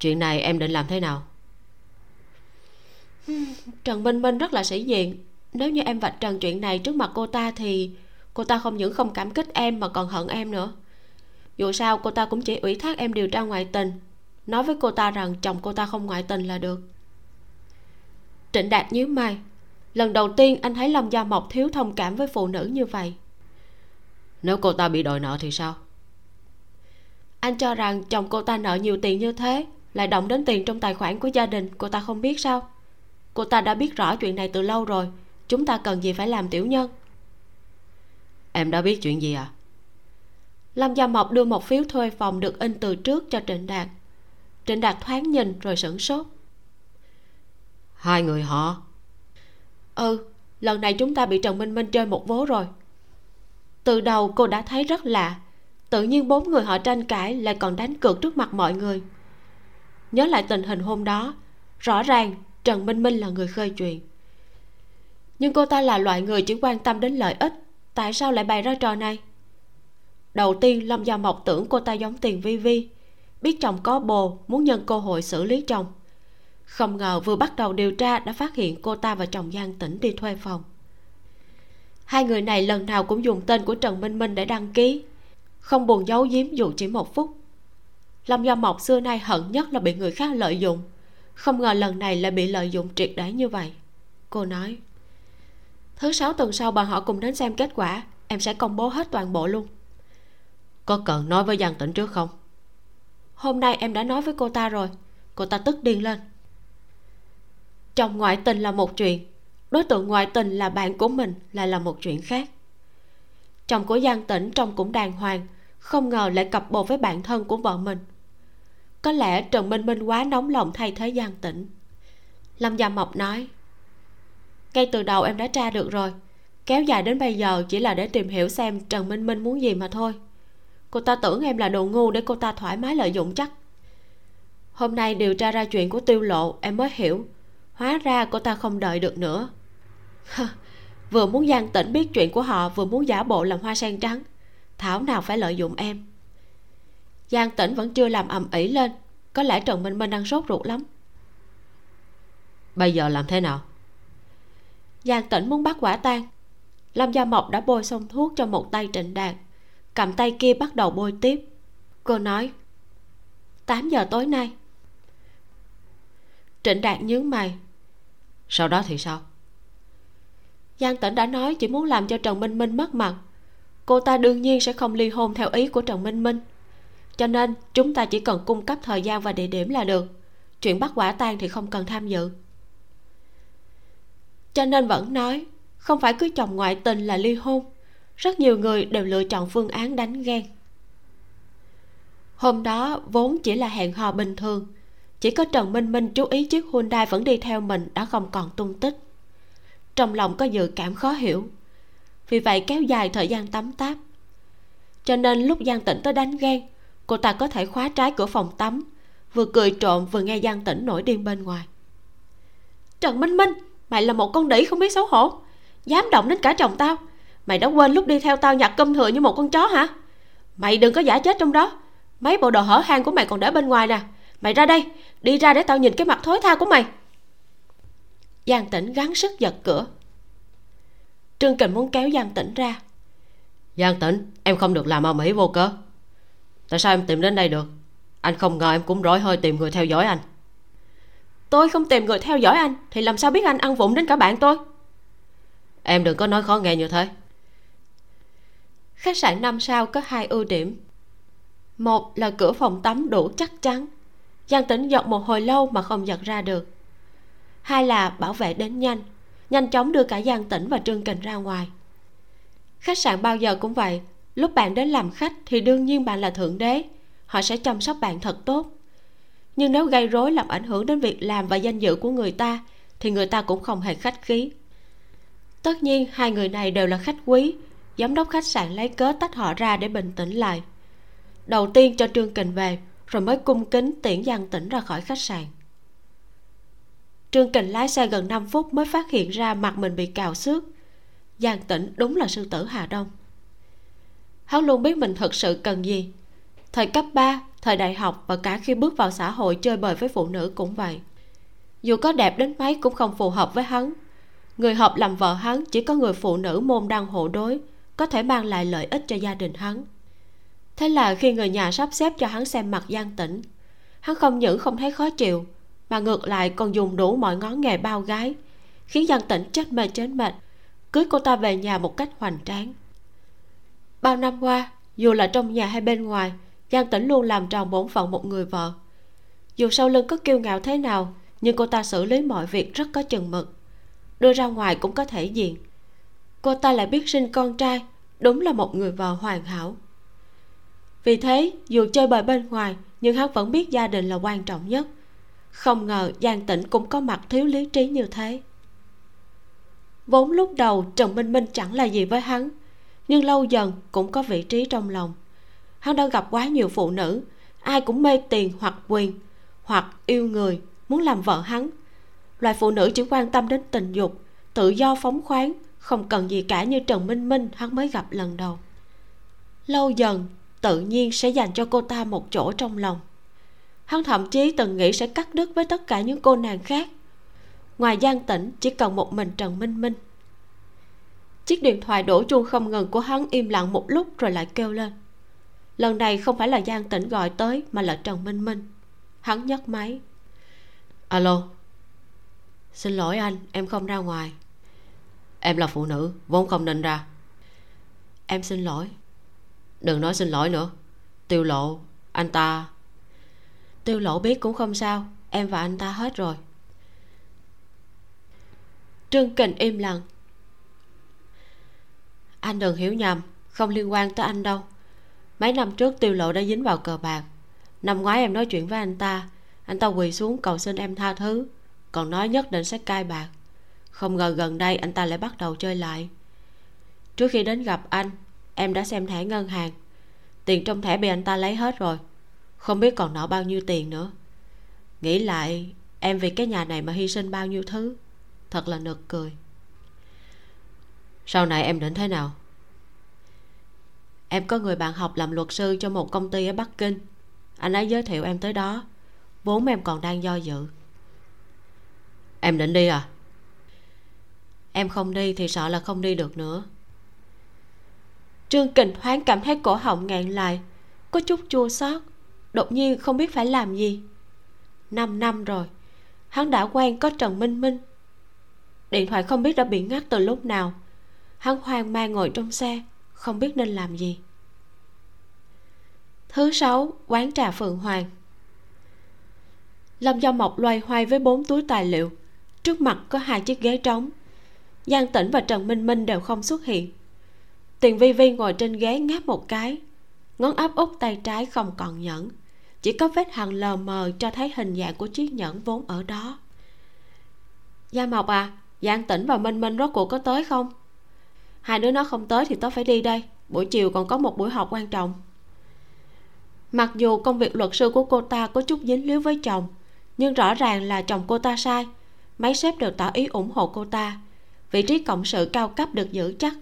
chuyện này em định làm thế nào? (laughs) Trần minh minh rất là sĩ diện. Nếu như em vạch trần chuyện này trước mặt cô ta thì cô ta không những không cảm kích em mà còn hận em nữa. Dù sao cô ta cũng chỉ ủy thác em điều tra ngoại tình. Nói với cô ta rằng chồng cô ta không ngoại tình là được. Trịnh đạt nhíu mày. Lần đầu tiên anh thấy lâm gia mộc thiếu thông cảm với phụ nữ như vậy. Nếu cô ta bị đòi nợ thì sao anh cho rằng chồng cô ta nợ nhiều tiền như thế lại động đến tiền trong tài khoản của gia đình cô ta không biết sao? Cô ta đã biết rõ chuyện này từ lâu rồi chúng ta cần gì phải làm tiểu nhân? Em đã biết chuyện gì à? Lâm gia mộc đưa một phiếu thuê phòng được in từ trước cho trịnh đạt. Trịnh đạt thoáng nhìn rồi sửng sốt. Hai người họ? Ừ lần này chúng ta bị trần minh minh chơi một vố rồi. Từ đầu cô đã thấy rất lạ tự nhiên bốn người họ tranh cãi lại còn đánh cược trước mặt mọi người. Nhớ lại tình hình hôm đó, rõ ràng trần minh minh là người khơi chuyện nhưng cô ta là loại người chỉ quan tâm đến lợi ích, tại sao lại bày ra trò này? Đầu tiên, lâm gia mộc tưởng cô ta giống tiền vi vi, biết chồng có bồ, muốn nhân cơ hội xử lý chồng. Không ngờ vừa bắt đầu điều tra đã phát hiện cô ta và chồng giang tỉnh đi thuê phòng. Hai người này lần nào cũng dùng tên của trần minh minh để đăng ký không buồn giấu giếm dù chỉ một phút. Lâm gia mộc xưa nay hận nhất là bị người khác lợi dụng, không ngờ lần này lại bị lợi dụng triệt để như vậy. Cô nói, thứ sáu tuần sau bọn họ cùng đến xem kết quả, em sẽ công bố hết toàn bộ luôn. Có cần nói với giang tỉnh trước không? Hôm nay em đã nói với cô ta rồi, cô ta tức điên lên. Chồng ngoại tình là một chuyện, đối tượng ngoại tình là bạn của mình lại là một chuyện khác. Chồng của giang tỉnh trông cũng đàng hoàng không ngờ lại cặp bồ với bạn thân của vợ mình. Có lẽ trần minh minh quá nóng lòng thay thế giang tỉnh lâm gia mộc nói, ngay từ đầu em đã tra được rồi, kéo dài đến bây giờ chỉ là để tìm hiểu xem trần minh minh muốn gì mà thôi. Cô ta tưởng em là đồ ngu để cô ta thoải mái lợi dụng chắc. Hôm nay điều tra ra chuyện của tiêu lộ, em mới hiểu, hóa ra cô ta không đợi được nữa. (laughs) Vừa muốn gian tỉnh biết chuyện của họ, vừa muốn giả bộ làm hoa sen trắng thảo nào phải lợi dụng em. Giang tỉnh vẫn chưa làm ầm ĩ lên. Có lẽ trần minh minh đang sốt ruột lắm. Bây giờ làm thế nào? Giang tỉnh muốn bắt quả tang. Lâm gia mộc đã bôi xong thuốc cho một tay trịnh đạt cầm tay kia bắt đầu bôi tiếp. Cô nói 8 giờ tối nay. Trịnh đạt nhướng mày. Sau đó thì sao? Giang tỉnh đã nói chỉ muốn làm cho trần minh minh mất mặt cô ta đương nhiên sẽ không ly hôn theo ý của trần minh minh. Cho nên, chúng ta chỉ cần cung cấp thời gian và địa điểm là được. Chuyện bắt quả tang thì không cần tham dự. Cho nên vẫn nói, không phải cứ chồng ngoại tình là ly hôn. Rất nhiều người đều lựa chọn phương án đánh ghen. Hôm đó, vốn chỉ là hẹn hò bình thường. Chỉ có trần minh minh chú ý chiếc hyundai vẫn đi theo mình đã không còn tung tích. Trong lòng có dự cảm khó hiểu vì vậy kéo dài thời gian tắm táp. Cho nên lúc giang tĩnh tới đánh ghen, cô ta có thể khóa trái cửa phòng tắm, vừa cười trộm vừa nghe giang tĩnh nổi điên bên ngoài. Trần minh minh, mày là một con đĩ không biết xấu hổ. Dám động đến cả chồng tao. Mày đã quên lúc đi theo tao nhặt cơm thừa như một con chó hả? Mày đừng có giả chết trong đó. Mấy bộ đồ hở hang của mày còn để bên ngoài nè. Mày ra đây, đi ra để tao nhìn cái mặt thối tha của mày. Giang tĩnh gắng sức giật cửa trương kình muốn kéo giang tĩnh ra. Giang tĩnh em không được làm ầm ĩ vô cớ. Tại sao em tìm đến đây được? Anh không ngờ em cũng rối hơi tìm người theo dõi anh. Tôi không tìm người theo dõi anh thì làm sao biết anh ăn vụng đến cả bạn tôi? Em đừng có nói khó nghe như thế. Khách sạn năm sao có hai ưu điểm. Một là cửa phòng tắm đủ chắc chắn. Giang tĩnh giật một hồi lâu mà không giật ra được. Hai là bảo vệ đến nhanh nhanh chóng đưa cả giang tĩnh và trương kình ra ngoài. Khách sạn bao giờ cũng vậy, lúc bạn đến làm khách thì đương nhiên bạn là thượng đế, họ sẽ chăm sóc bạn thật tốt. Nhưng nếu gây rối làm ảnh hưởng đến việc làm và danh dự của người ta, thì người ta cũng không hề khách khí. Tất nhiên, hai người này đều là khách quý, giám đốc khách sạn lấy cớ tách họ ra để bình tĩnh lại. Đầu tiên cho trương kình về, rồi mới cung kính tiễn giang tĩnh ra khỏi khách sạn trương kình lái xe gần 5 phút mới phát hiện ra mặt mình bị cào xước. Giang tĩnh đúng là sư tử hà đông. Hắn luôn biết mình thật sự cần gì. Thời cấp 3, thời đại học và cả khi bước vào xã hội chơi bời với phụ nữ cũng vậy. Dù có đẹp đến mấy cũng không phù hợp với hắn. Người hợp làm vợ hắn chỉ có người phụ nữ môn đăng hộ đối có thể mang lại lợi ích cho gia đình hắn. Thế là khi người nhà sắp xếp cho hắn xem mặt Giang tĩnh hắn không những không thấy khó chịu mà ngược lại còn dùng đủ mọi ngón nghề bao gái, khiến giang tĩnh chết mê chết mệt cưới cô ta về nhà một cách hoành tráng. Bao năm qua, dù là trong nhà hay bên ngoài giang tĩnh luôn làm tròn bổn phận một người vợ. Dù sau lưng có kiêu ngạo thế nào, nhưng cô ta xử lý mọi việc rất có chừng mực, đưa ra ngoài cũng có thể diện. Cô ta lại biết sinh con trai, đúng là một người vợ hoàn hảo. Vì thế, dù chơi bời bên ngoài, nhưng hắn vẫn biết gia đình là quan trọng nhất không ngờ giang tĩnh cũng có mặt thiếu lý trí như thế. Vốn lúc đầu trần minh minh chẳng là gì với hắn, nhưng lâu dần cũng có vị trí trong lòng. Hắn đã gặp quá nhiều phụ nữ, ai cũng mê tiền hoặc quyền, hoặc yêu người, muốn làm vợ hắn. Loại phụ nữ chỉ quan tâm đến tình dục, tự do phóng khoáng, không cần gì cả như trần minh minh hắn mới gặp lần đầu. Lâu dần, tự nhiên sẽ dành cho cô ta một chỗ trong lòng hắn thậm chí từng nghĩ sẽ cắt đứt với tất cả những cô nàng khác. Ngoài giang tĩnh, chỉ còn một mình trần minh minh. Chiếc điện thoại đổ chuông không ngừng của hắn im lặng một lúc rồi lại kêu lên. Lần này không phải là giang tĩnh gọi tới, mà là trần minh minh. Hắn nhấc máy. Alo. Xin lỗi anh, em không ra ngoài. Em là phụ nữ, vốn không nên ra. Em xin lỗi. Đừng nói xin lỗi nữa. Tiêu lộ, anh ta tiêu lộ biết cũng không sao, em và anh ta hết rồi. Trương kình im lặng. Anh đừng hiểu nhầm, không liên quan tới anh đâu. Mấy năm trước tiêu lộ đã dính vào cờ bạc. Năm ngoái em nói chuyện với anh ta anh ta quỳ xuống cầu xin em tha thứ. Còn nói nhất định sẽ cai bạc. Không ngờ gần đây anh ta lại bắt đầu chơi lại. Trước khi đến gặp anh, em đã xem thẻ ngân hàng. Tiền trong thẻ bị anh ta lấy hết rồi không biết còn nợ bao nhiêu tiền nữa. Nghĩ lại, em vì cái nhà này mà hy sinh bao nhiêu thứ. Thật là nực cười. Sau này em định thế nào? Em có người bạn học làm luật sư cho một công ty ở bắc kinh. Anh ấy giới thiệu em tới đó. Vốn em còn đang do dự. Em định đi à? Em không đi thì sợ là không đi được nữa. Trương kình thoáng cảm thấy cổ họng ngạn lại, có chút chua xót đột nhiên không biết phải làm gì. Năm năm rồi, hắn đã quen có trần minh minh. Điện thoại không biết đã bị ngắt từ lúc nào. Hắn hoang mang ngồi trong xe, không biết nên làm gì. Thứ sáu, quán trà phượng hoàng. Lâm do mộc loay hoay với bốn túi tài liệu. Trước mặt có hai chiếc ghế trống. Giang tĩnh và trần minh minh đều không xuất hiện. Tiền vi vi ngồi trên ghế ngáp một cái. Ngón áp út tay trái không còn nhẫn chỉ có vết hằn lờ mờ cho thấy hình dạng của chiếc nhẫn vốn ở đó. Gia mộc à giang tĩnh và minh minh rốt cuộc có tới không? Hai đứa nó không tới thì tớ phải đi đây. Buổi chiều còn có một buổi họp quan trọng. Mặc dù công việc luật sư của cô ta có chút dính líu với chồng, nhưng rõ ràng là chồng cô ta sai. Mấy sếp đều tỏ ý ủng hộ cô ta. Vị trí cộng sự cao cấp được giữ chắc.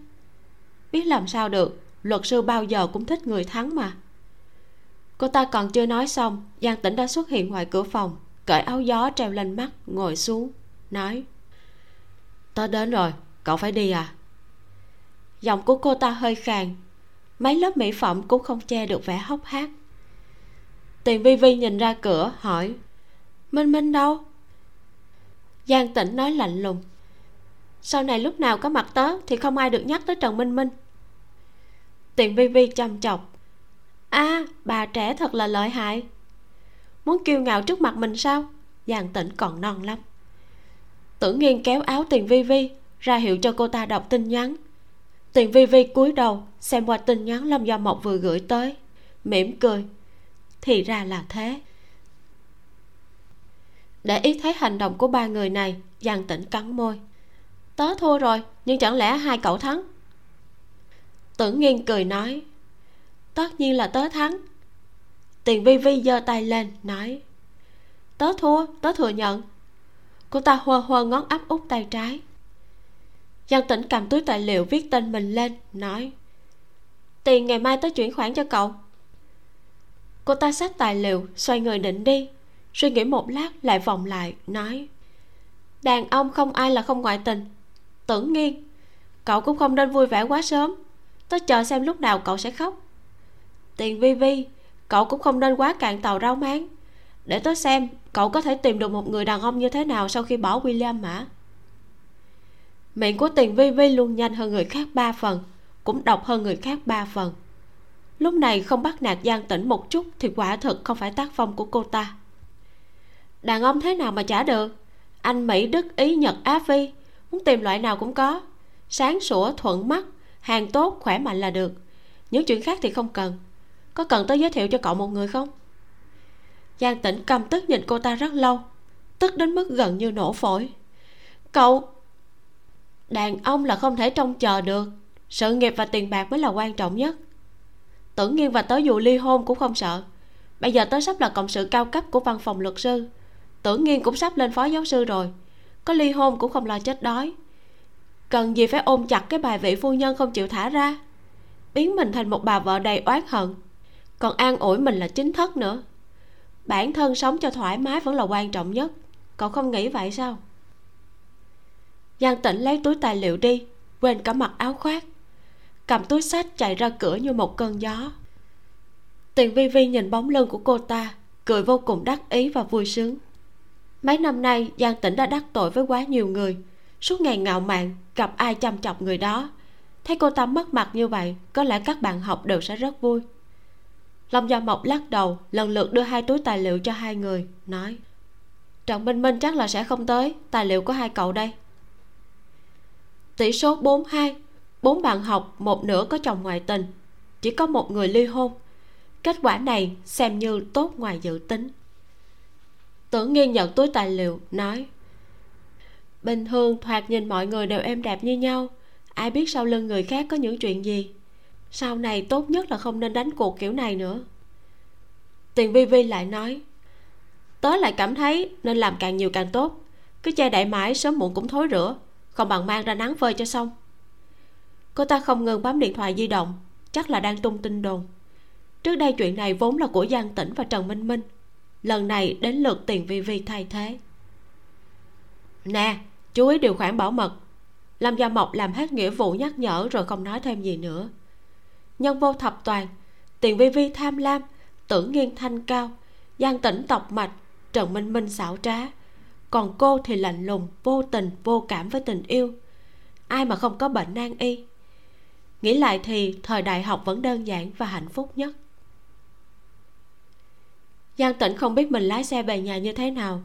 Biết làm sao được, luật sư bao giờ cũng thích người thắng mà cô ta còn chưa nói xong, giang tĩnh đã xuất hiện ngoài cửa phòng, cởi áo gió treo lên mắt, ngồi xuống, nói, tớ đến rồi, cậu phải đi à? Giọng của cô ta hơi khàn, mấy lớp mỹ phẩm cũng không che được vẻ hốc hác. Tiền vi vi nhìn ra cửa, hỏi, minh minh đâu? Giang tĩnh nói lạnh lùng, sau này lúc nào có mặt tớ thì không ai được nhắc tới trần minh minh. Tiền vi vi chăm chọc a bà trẻ thật là lợi hại. Muốn kiêu ngạo trước mặt mình sao? Giang tĩnh còn non lắm. Tử nghiên kéo áo tiền vi vi, ra hiệu cho cô ta đọc tin nhắn. Tiền vi vi cúi đầu, xem qua tin nhắn lâm do mộc vừa gửi tới. Mỉm cười. Thì ra là thế. Để ý thấy hành động của ba người này giang tĩnh cắn môi. Tớ thua rồi, nhưng chẳng lẽ hai cậu thắng? Tưởng nghiên cười nói tất nhiên là tớ thắng. Tiền vi vi giơ tay lên, nói, tớ thua, tớ thừa nhận. Cô ta hơ hơ ngón áp út tay trái. Giang tĩnh cầm túi tài liệu viết tên mình lên, nói, tiền ngày mai tớ chuyển khoản cho cậu. Cô ta xách tài liệu, xoay người định đi. Suy nghĩ một lát lại vòng lại, nói, đàn ông không ai là không ngoại tình. Tưởng nghiêng, cậu cũng không nên vui vẻ quá sớm. Tớ chờ xem lúc nào cậu sẽ khóc tiền vi vi, cậu cũng không nên quá cạn tàu rau máng. Để tớ xem, cậu có thể tìm được một người đàn ông như thế nào sau khi bỏ william mã miệng của tiền vi vi luôn nhanh hơn người khác ba phần, cũng độc hơn người khác ba phần. Lúc này không bắt nạt giang tĩnh một chút thì quả thực không phải tác phong của cô ta. Đàn ông thế nào mà trả được? Anh mỹ, đức, ý, nhật, á, phi, muốn tìm loại nào cũng có. Sáng sủa, thuận mắt, hàng tốt, khỏe mạnh là được. Những chuyện khác thì không cần có cần tới giới thiệu cho cậu một người không? Giang tĩnh cầm tức nhìn cô ta rất lâu, tức đến mức gần như nổ phổi. Cậu, đàn ông là không thể trông chờ được. Sự nghiệp và tiền bạc mới là quan trọng nhất. Tưởng nghiên và tớ dù ly hôn cũng không sợ. Bây giờ tớ sắp là cộng sự cao cấp của văn phòng luật sư. Tưởng nghiên cũng sắp lên phó giáo sư rồi. Có ly hôn cũng không lo chết đói. Cần gì phải ôm chặt cái bài vị phu nhân không chịu thả ra? Biến mình thành một bà vợ đầy oán hận còn an ủi mình là chính thất nữa. Bản thân sống cho thoải mái vẫn là quan trọng nhất. Cậu không nghĩ vậy sao? Giang tĩnh lấy túi tài liệu đi, quên cả mặc áo khoác. Cầm túi sách chạy ra cửa như một cơn gió. Tiền vi vi nhìn bóng lưng của cô ta, cười vô cùng đắc ý và vui sướng. Mấy năm nay, giang tĩnh đã đắc tội với quá nhiều người. Suốt ngày ngạo mạn, gặp ai chăm chọc người đó. Thấy cô ta mất mặt như vậy, có lẽ các bạn học đều sẽ rất vui long gia mộc lắc đầu, lần lượt đưa hai túi tài liệu cho hai người, nói, trần minh minh chắc là sẽ không tới, tài liệu của hai cậu đây. Tỷ số bốn hai, bốn bạn học, một nửa có chồng ngoại tình, chỉ có một người ly hôn. Kết quả này xem như tốt ngoài dự tính. Tưởng nghi nhận túi tài liệu, nói, bình thường thoạt nhìn mọi người đều êm đẹp như nhau, ai biết sau lưng người khác có những chuyện gì? Sau này tốt nhất là không nên đánh cuộc kiểu này nữa. Tiền vi vi lại nói tớ lại cảm thấy nên làm càng nhiều càng tốt. Cứ che đậy mãi sớm muộn cũng thối rửa, không bằng mang ra nắng phơi cho xong. Cô ta không ngừng bấm điện thoại di động chắc là đang tung tin đồn. Trước đây chuyện này vốn là của giang tĩnh và trần minh minh lần này đến lượt tiền vi vi thay thế. Nè chú ý điều khoản bảo mật. Lâm gia mộc làm hết nghĩa vụ nhắc nhở rồi không nói thêm gì nữa nhân vô thập toàn, tiền vi vi tham lam tưởng nghiêng thanh cao, giang tỉnh tộc mạch, trần minh minh xảo trá. Còn cô thì lạnh lùng, vô tình, vô cảm với tình yêu. Ai mà không có bệnh nan y? Nghĩ lại thì thời đại học vẫn đơn giản và hạnh phúc nhất. Giang tỉnh không biết mình lái xe về nhà như thế nào.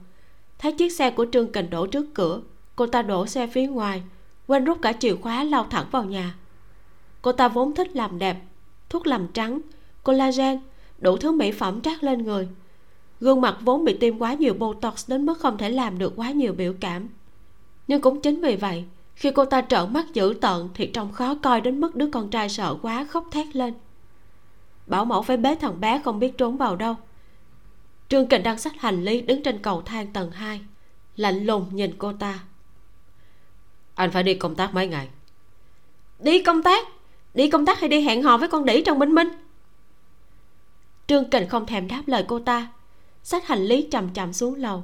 Thấy chiếc xe của trương kình đổ trước cửa, cô ta đổ xe phía ngoài, quên rút cả chìa khóa lao thẳng vào nhà cô ta vốn thích làm đẹp thuốc làm trắng collagen đủ thứ mỹ phẩm trát lên người. Gương mặt vốn bị tiêm quá nhiều botox đến mức không thể làm được quá nhiều biểu cảm. Nhưng cũng chính vì vậy khi cô ta trợn mắt dữ tợn thì trông khó coi đến mức đứa con trai sợ quá khóc thét lên. Bảo mẫu phải bế thằng bé không biết trốn vào đâu. Trương kình đang xách hành lý đứng trên cầu thang tầng 2 lạnh lùng nhìn cô ta. Anh phải đi công tác mấy ngày? Đi công tác đi công tác hay đi hẹn hò với con đĩ trong minh minh? Trương kình không thèm đáp lời cô ta. Xách hành lý chầm chậm xuống lầu.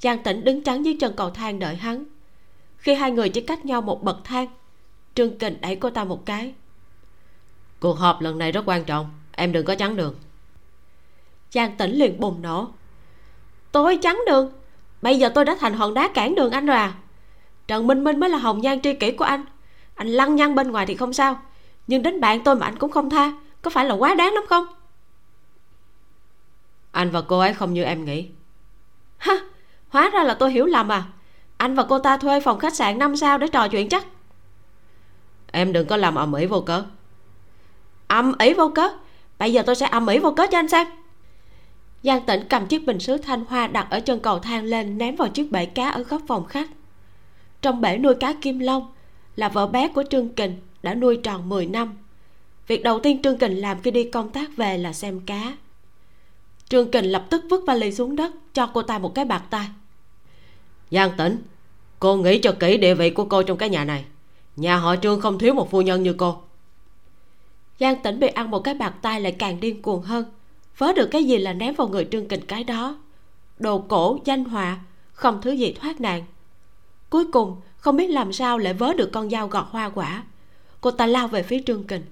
Giang tĩnh đứng chắn dưới chân cầu thang đợi hắn. Khi hai người chỉ cách nhau một bậc thang trương kình đẩy cô ta một cái. Cuộc họp lần này rất quan trọng em đừng có chắn đường. Giang tĩnh liền bùng nổ. Tôi chắn đường. Bây giờ tôi đã thành hòn đá cản đường anh rồi à. Trần minh minh mới là hồng nhan tri kỷ của anh. Anh lăng nhăng bên ngoài thì không sao nhưng đến bạn tôi mà anh cũng không tha. Có phải là quá đáng lắm không? Anh và cô ấy không như em nghĩ. Ha hóa ra là tôi hiểu lầm à. Anh và cô ta thuê phòng khách sạn năm sao để trò chuyện chắc. Em đừng có làm ầm ĩ vô cớ. Ầm ĩ vô cớ? Bây giờ tôi sẽ ầm ĩ vô cớ cho anh xem. Giang tĩnh cầm chiếc bình sứ thanh hoa đặt ở chân cầu thang lên ném vào chiếc bể cá ở góc phòng khách. Trong bể nuôi cá kim long là vợ bé của trương kình đã nuôi tròn 10 năm. Việc đầu tiên trương kình làm khi đi công tác về là xem cá. Trương kình lập tức vứt vali xuống đất cho cô ta một cái bạc tay. Giang tĩnh cô nghĩ cho kỹ địa vị của cô trong cái nhà này. Nhà họ trương không thiếu một phu nhân như cô. Giang tĩnh bị ăn một cái bạc tay lại càng điên cuồng hơn. Vớ được cái gì là ném vào người trương kình cái đó. Đồ cổ danh họa không thứ gì thoát nạn. Cuối cùng không biết làm sao lại vớ được con dao gọt hoa quả cô ta lao về phía trương kình.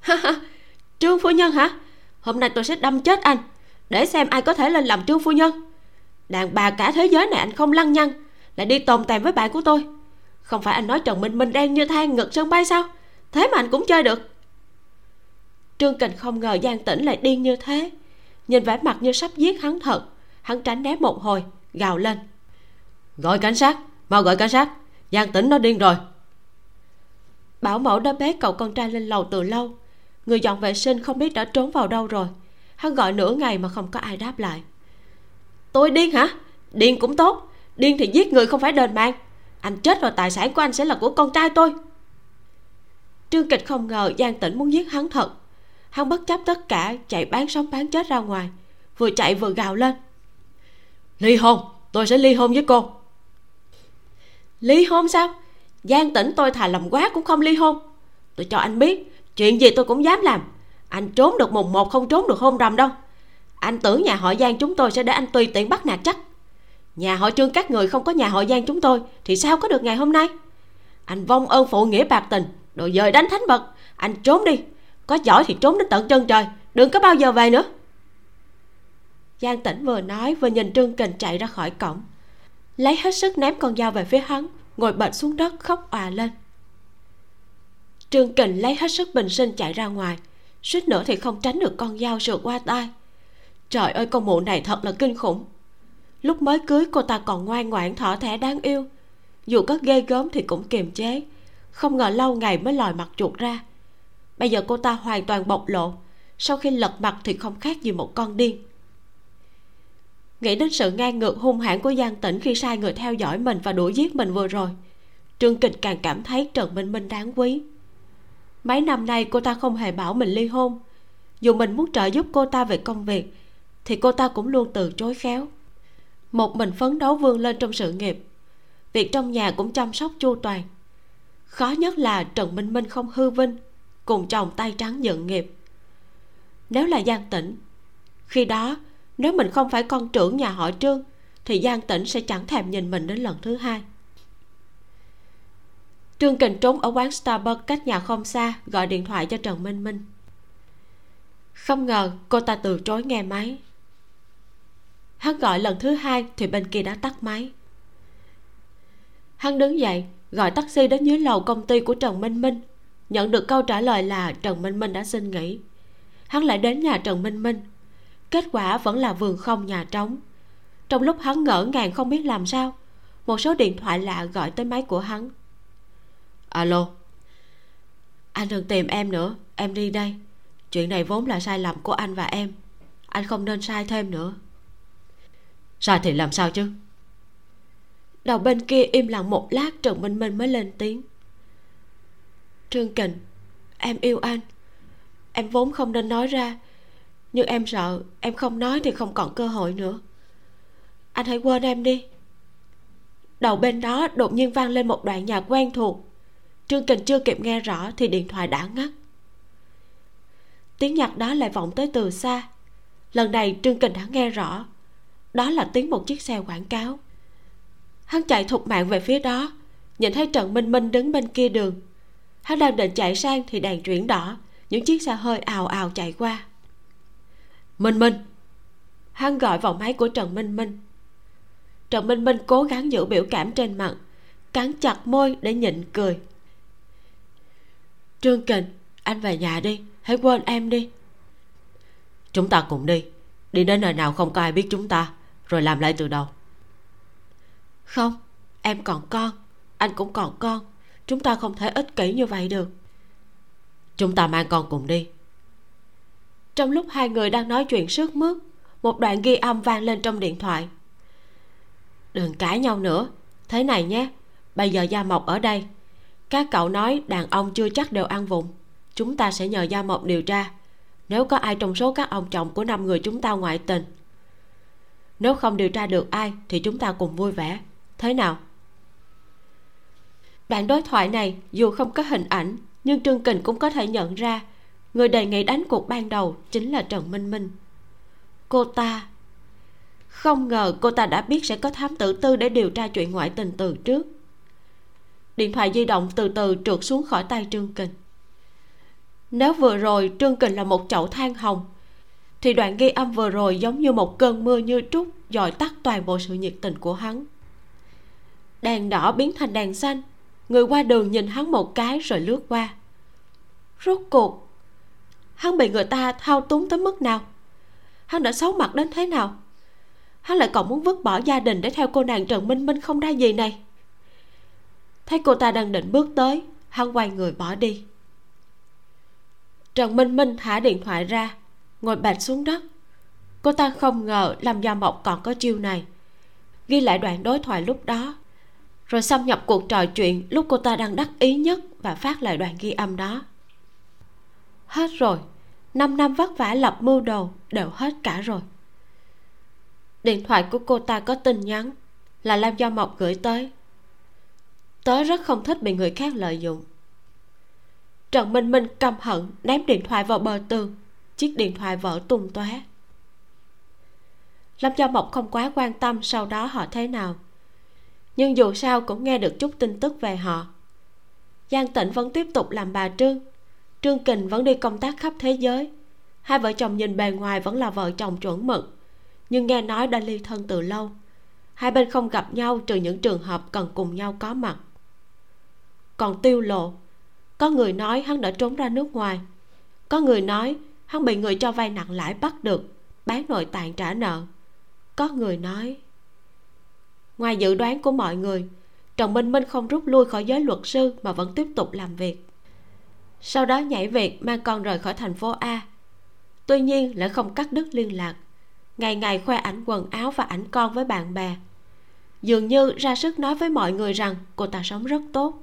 Ha ha, trương phu nhân hả? Hôm nay tôi sẽ đâm chết anh, để xem ai có thể lên làm trương phu nhân. Đàn bà cả thế giới này anh không lăng nhăng, lại đi tồn tèm với bạn của tôi. Không phải anh nói trần minh minh đang như than ngực sân bay sao? Thế mà anh cũng chơi được. Trương kình không ngờ giang tĩnh lại điên như thế. Nhìn vẻ mặt như sắp giết hắn thật, hắn tránh né một hồi, gào lên. Gọi cảnh sát, mau gọi cảnh sát. Giang tĩnh nó điên rồi bảo mẫu đã bế cậu con trai lên lầu từ lâu. Người dọn vệ sinh không biết đã trốn vào đâu rồi. Hắn gọi nửa ngày mà không có ai đáp lại. Tôi điên hả? Điên cũng tốt. Điên thì giết người không phải đền mạng. Anh chết rồi, tài sản của anh sẽ là của con trai tôi. Trương kịch không ngờ giang tĩnh muốn giết hắn thật. Hắn bất chấp tất cả, chạy bán sống bán chết ra ngoài. Vừa chạy vừa gào lên. Ly hôn, tôi sẽ ly hôn với cô. Ly hôn sao? Giang tĩnh tôi thà làm quá cũng không ly hôn. Tôi cho anh biết, chuyện gì tôi cũng dám làm. Anh trốn được mùng một không trốn được hôn rầm đâu. Anh tưởng nhà họ giang chúng tôi sẽ để anh tùy tiện bắt nạt chắc. Nhà họ trương các người không có nhà họ giang chúng tôi thì sao có được ngày hôm nay? Anh vong ơn phụ nghĩa bạc tình, đồ dời đánh thánh vật. Anh trốn đi. Có giỏi thì trốn đến tận chân trời, đừng có bao giờ về nữa. Giang tĩnh vừa nói vừa nhìn trương kình chạy ra khỏi cổng. Lấy hết sức ném con dao về phía hắn ngồi bệt xuống đất khóc òa lên. Trương kình lấy hết sức bình sinh chạy ra ngoài, suýt nữa thì không tránh được con dao sượt qua tai. Trời ơi, con mụ này thật là kinh khủng. Lúc mới cưới, cô ta còn ngoan ngoãn, thỏ thẻ đáng yêu. Dù có ghê gớm thì cũng kiềm chế. Không ngờ lâu ngày mới lòi mặt chuột ra. Bây giờ cô ta hoàn toàn bộc lộ. Sau khi lật mặt thì không khác gì một con điên nghĩ đến sự ngang ngược hung hãn của giang tĩnh khi sai người theo dõi mình và đuổi giết mình vừa rồi, trương kịch càng cảm thấy trần minh minh đáng quý. Mấy năm nay cô ta không hề bảo mình ly hôn. Dù mình muốn trợ giúp cô ta về công việc, thì cô ta cũng luôn từ chối khéo. Một mình phấn đấu vươn lên trong sự nghiệp, việc trong nhà cũng chăm sóc chu toàn. Khó nhất là trần minh minh không hư vinh, cùng chồng tay trắng dựng nghiệp. Nếu là giang tĩnh, khi đó nếu mình không phải con trưởng nhà họ trương, thì giang tĩnh sẽ chẳng thèm nhìn mình đến lần thứ hai. Trương kình trốn ở quán starbucks cách nhà không xa, gọi điện thoại cho trần minh minh. Không ngờ cô ta từ chối nghe máy. Hắn gọi lần thứ hai thì bên kia đã tắt máy. Hắn đứng dậy, gọi taxi đến dưới lầu công ty của trần minh minh. Nhận được câu trả lời là trần minh minh đã xin nghỉ. Hắn lại đến nhà trần minh minh kết quả vẫn là vườn không nhà trống. Trong lúc hắn ngỡ ngàng không biết làm sao, một số điện thoại lạ gọi tới máy của hắn. Alo, anh đừng tìm em nữa, em đi đây. Chuyện này vốn là sai lầm của anh và em. Anh không nên sai thêm nữa. Sai thì làm sao chứ? Đầu bên kia im lặng một lát, trần minh minh mới lên tiếng. Trương kình, em yêu anh. Em vốn không nên nói ra nhưng em sợ, em không nói thì không còn cơ hội nữa. Anh hãy quên em đi. Đầu bên đó đột nhiên vang lên một đoạn nhạc quen thuộc. Trương kình chưa kịp nghe rõ thì điện thoại đã ngắt. Tiếng nhạc đó lại vọng tới từ xa. Lần này trương kình đã nghe rõ. Đó là tiếng một chiếc xe quảng cáo. Hắn chạy thục mạng về phía đó, nhìn thấy trần minh minh đứng bên kia đường. Hắn đang định chạy sang thì đèn chuyển đỏ, những chiếc xe hơi ào ào chạy qua minh minh. Hắn gọi vào máy của trần minh minh. Trần minh minh cố gắng giữ biểu cảm trên mặt, cắn chặt môi để nhịn cười. Trương kình, anh về nhà đi, hãy quên em đi. Chúng ta cùng đi đi đến nơi nào không có ai biết chúng ta, rồi làm lại từ đầu. Không, em còn con, anh cũng còn con, chúng ta không thể ích kỷ như vậy được. Chúng ta mang con cùng đi trong lúc hai người đang nói chuyện sướt mướt, một đoạn ghi âm vang lên trong điện thoại. Đừng cãi nhau nữa. Thế này nhé, bây giờ gia mộc ở đây. Các cậu nói đàn ông chưa chắc đều ăn vụng. Chúng ta sẽ nhờ gia mộc điều tra. Nếu có ai trong số các ông chồng của năm người chúng ta ngoại tình. Nếu không điều tra được ai thì chúng ta cùng vui vẻ. Thế nào? Đoạn đối thoại này dù không có hình ảnh, nhưng trương kình cũng có thể nhận ra người đề nghị đánh cuộc ban đầu chính là trần minh minh. Cô ta, không ngờ cô ta đã biết sẽ có thám tử tư để điều tra chuyện ngoại tình từ trước. Điện thoại di động từ từ trượt xuống khỏi tay trương kình. Nếu vừa rồi trương kình là một chậu than hồng, thì đoạn ghi âm vừa rồi giống như một cơn mưa như trút, dọi tắt toàn bộ sự nhiệt tình của hắn. Đèn đỏ biến thành đèn xanh, người qua đường nhìn hắn một cái rồi lướt qua. Rốt cuộc hắn bị người ta thao túng tới mức nào? Hắn đã xấu mặt đến thế nào? Hắn lại còn muốn vứt bỏ gia đình để theo cô nàng trần minh minh không ra gì này? Thấy cô ta đang định bước tới, hắn quay người bỏ đi. Trần minh minh thả điện thoại ra, ngồi bệt xuống đất. Cô ta không ngờ lâm gia mộc còn có chiêu này. Ghi lại đoạn đối thoại lúc đó. Rồi xâm nhập cuộc trò chuyện lúc cô ta đang đắc ý nhất và phát lại đoạn ghi âm đó. Hết rồi năm năm vất vả lập mưu đồ, đều hết cả rồi. Điện thoại của cô ta có tin nhắn, là lam do mộc gửi tới. Tớ rất không thích bị người khác lợi dụng. Trần minh minh căm hận, ném điện thoại vào bờ tường, chiếc điện thoại vỡ tung tóe. Lâm do mộc không quá quan tâm sau đó họ thế nào, nhưng dù sao cũng nghe được chút tin tức về họ. Giang tịnh vẫn tiếp tục làm bà trương trương kình vẫn đi công tác khắp thế giới. Hai vợ chồng nhìn bề ngoài vẫn là vợ chồng chuẩn mực, nhưng nghe nói đã ly thân từ lâu. Hai bên không gặp nhau trừ những trường hợp cần cùng nhau có mặt. Còn tiêu lộ, có người nói hắn đã trốn ra nước ngoài. Có người nói hắn bị người cho vay nặng lãi bắt được, bán nội tạng trả nợ. Có người nói, ngoài dự đoán của mọi người, trần minh minh không rút lui khỏi giới luật sư mà vẫn tiếp tục làm việc sau đó nhảy việc mang con rời khỏi thành phố a. Tuy nhiên lại không cắt đứt liên lạc. Ngày ngày khoe ảnh quần áo và ảnh con với bạn bè. Dường như ra sức nói với mọi người rằng cô ta sống rất tốt.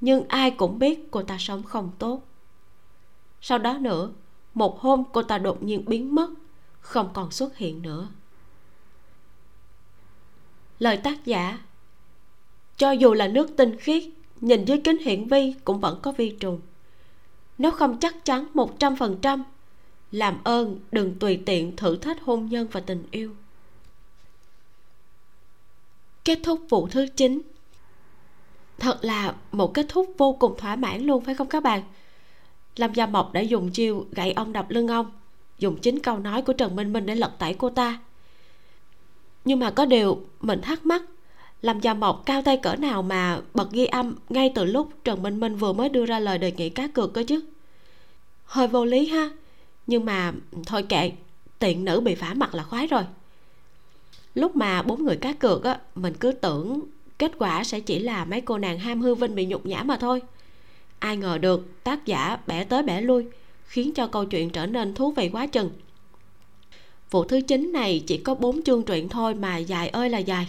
Nhưng ai cũng biết cô ta sống không tốt. Sau đó nữa, một hôm cô ta đột nhiên biến mất, không còn xuất hiện nữa. Lời tác giả, cho dù là nước tinh khiết, nhìn dưới kính hiển vi cũng vẫn có vi trùng nếu không chắc chắn một trăm phần trăm. Làm ơn, đừng tùy tiện thử thách hôn nhân và tình yêu. Kết thúc vụ thứ 9 thật là một kết thúc vô cùng thỏa mãn luôn, phải không các bạn? Lâm gia mộc đã dùng chiêu gậy ông đập lưng ông, dùng chính câu nói của trần minh minh để lật tẩy cô ta. Nhưng mà có điều mình thắc mắc làm gia mộc cao tay cỡ nào mà bật ghi âm ngay từ lúc trần minh minh vừa mới đưa ra lời đề nghị cá cược cơ chứ? Hơi vô lý ha, nhưng mà thôi kệ, tiện nữ bị phá mặt là khoái rồi. Lúc mà bốn người cá cược á, mình cứ tưởng kết quả sẽ chỉ là mấy cô nàng ham hư vinh bị nhục nhã mà thôi. Ai ngờ được, tác giả bẻ tới bẻ lui, khiến cho câu chuyện trở nên thú vị quá chừng. Vụ thứ chín này chỉ có bốn chương truyện thôi mà dài ơi là dài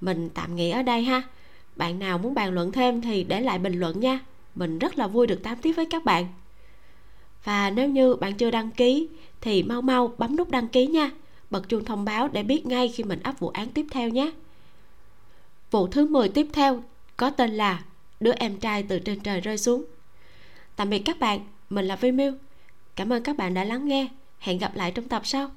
mình tạm nghỉ ở đây ha. Bạn nào muốn bàn luận thêm thì để lại bình luận nha. Mình rất là vui được tám tiếp với các bạn. Và nếu như bạn chưa đăng ký thì mau mau bấm nút đăng ký nha. Bật chuông thông báo để biết ngay khi mình up vụ án tiếp theo nhé. Vụ thứ 10 tiếp theo có tên là đứa em trai từ trên trời rơi xuống. Tạm biệt các bạn. Mình là vi miu cảm ơn các bạn đã lắng nghe. Hẹn gặp lại trong tập sau.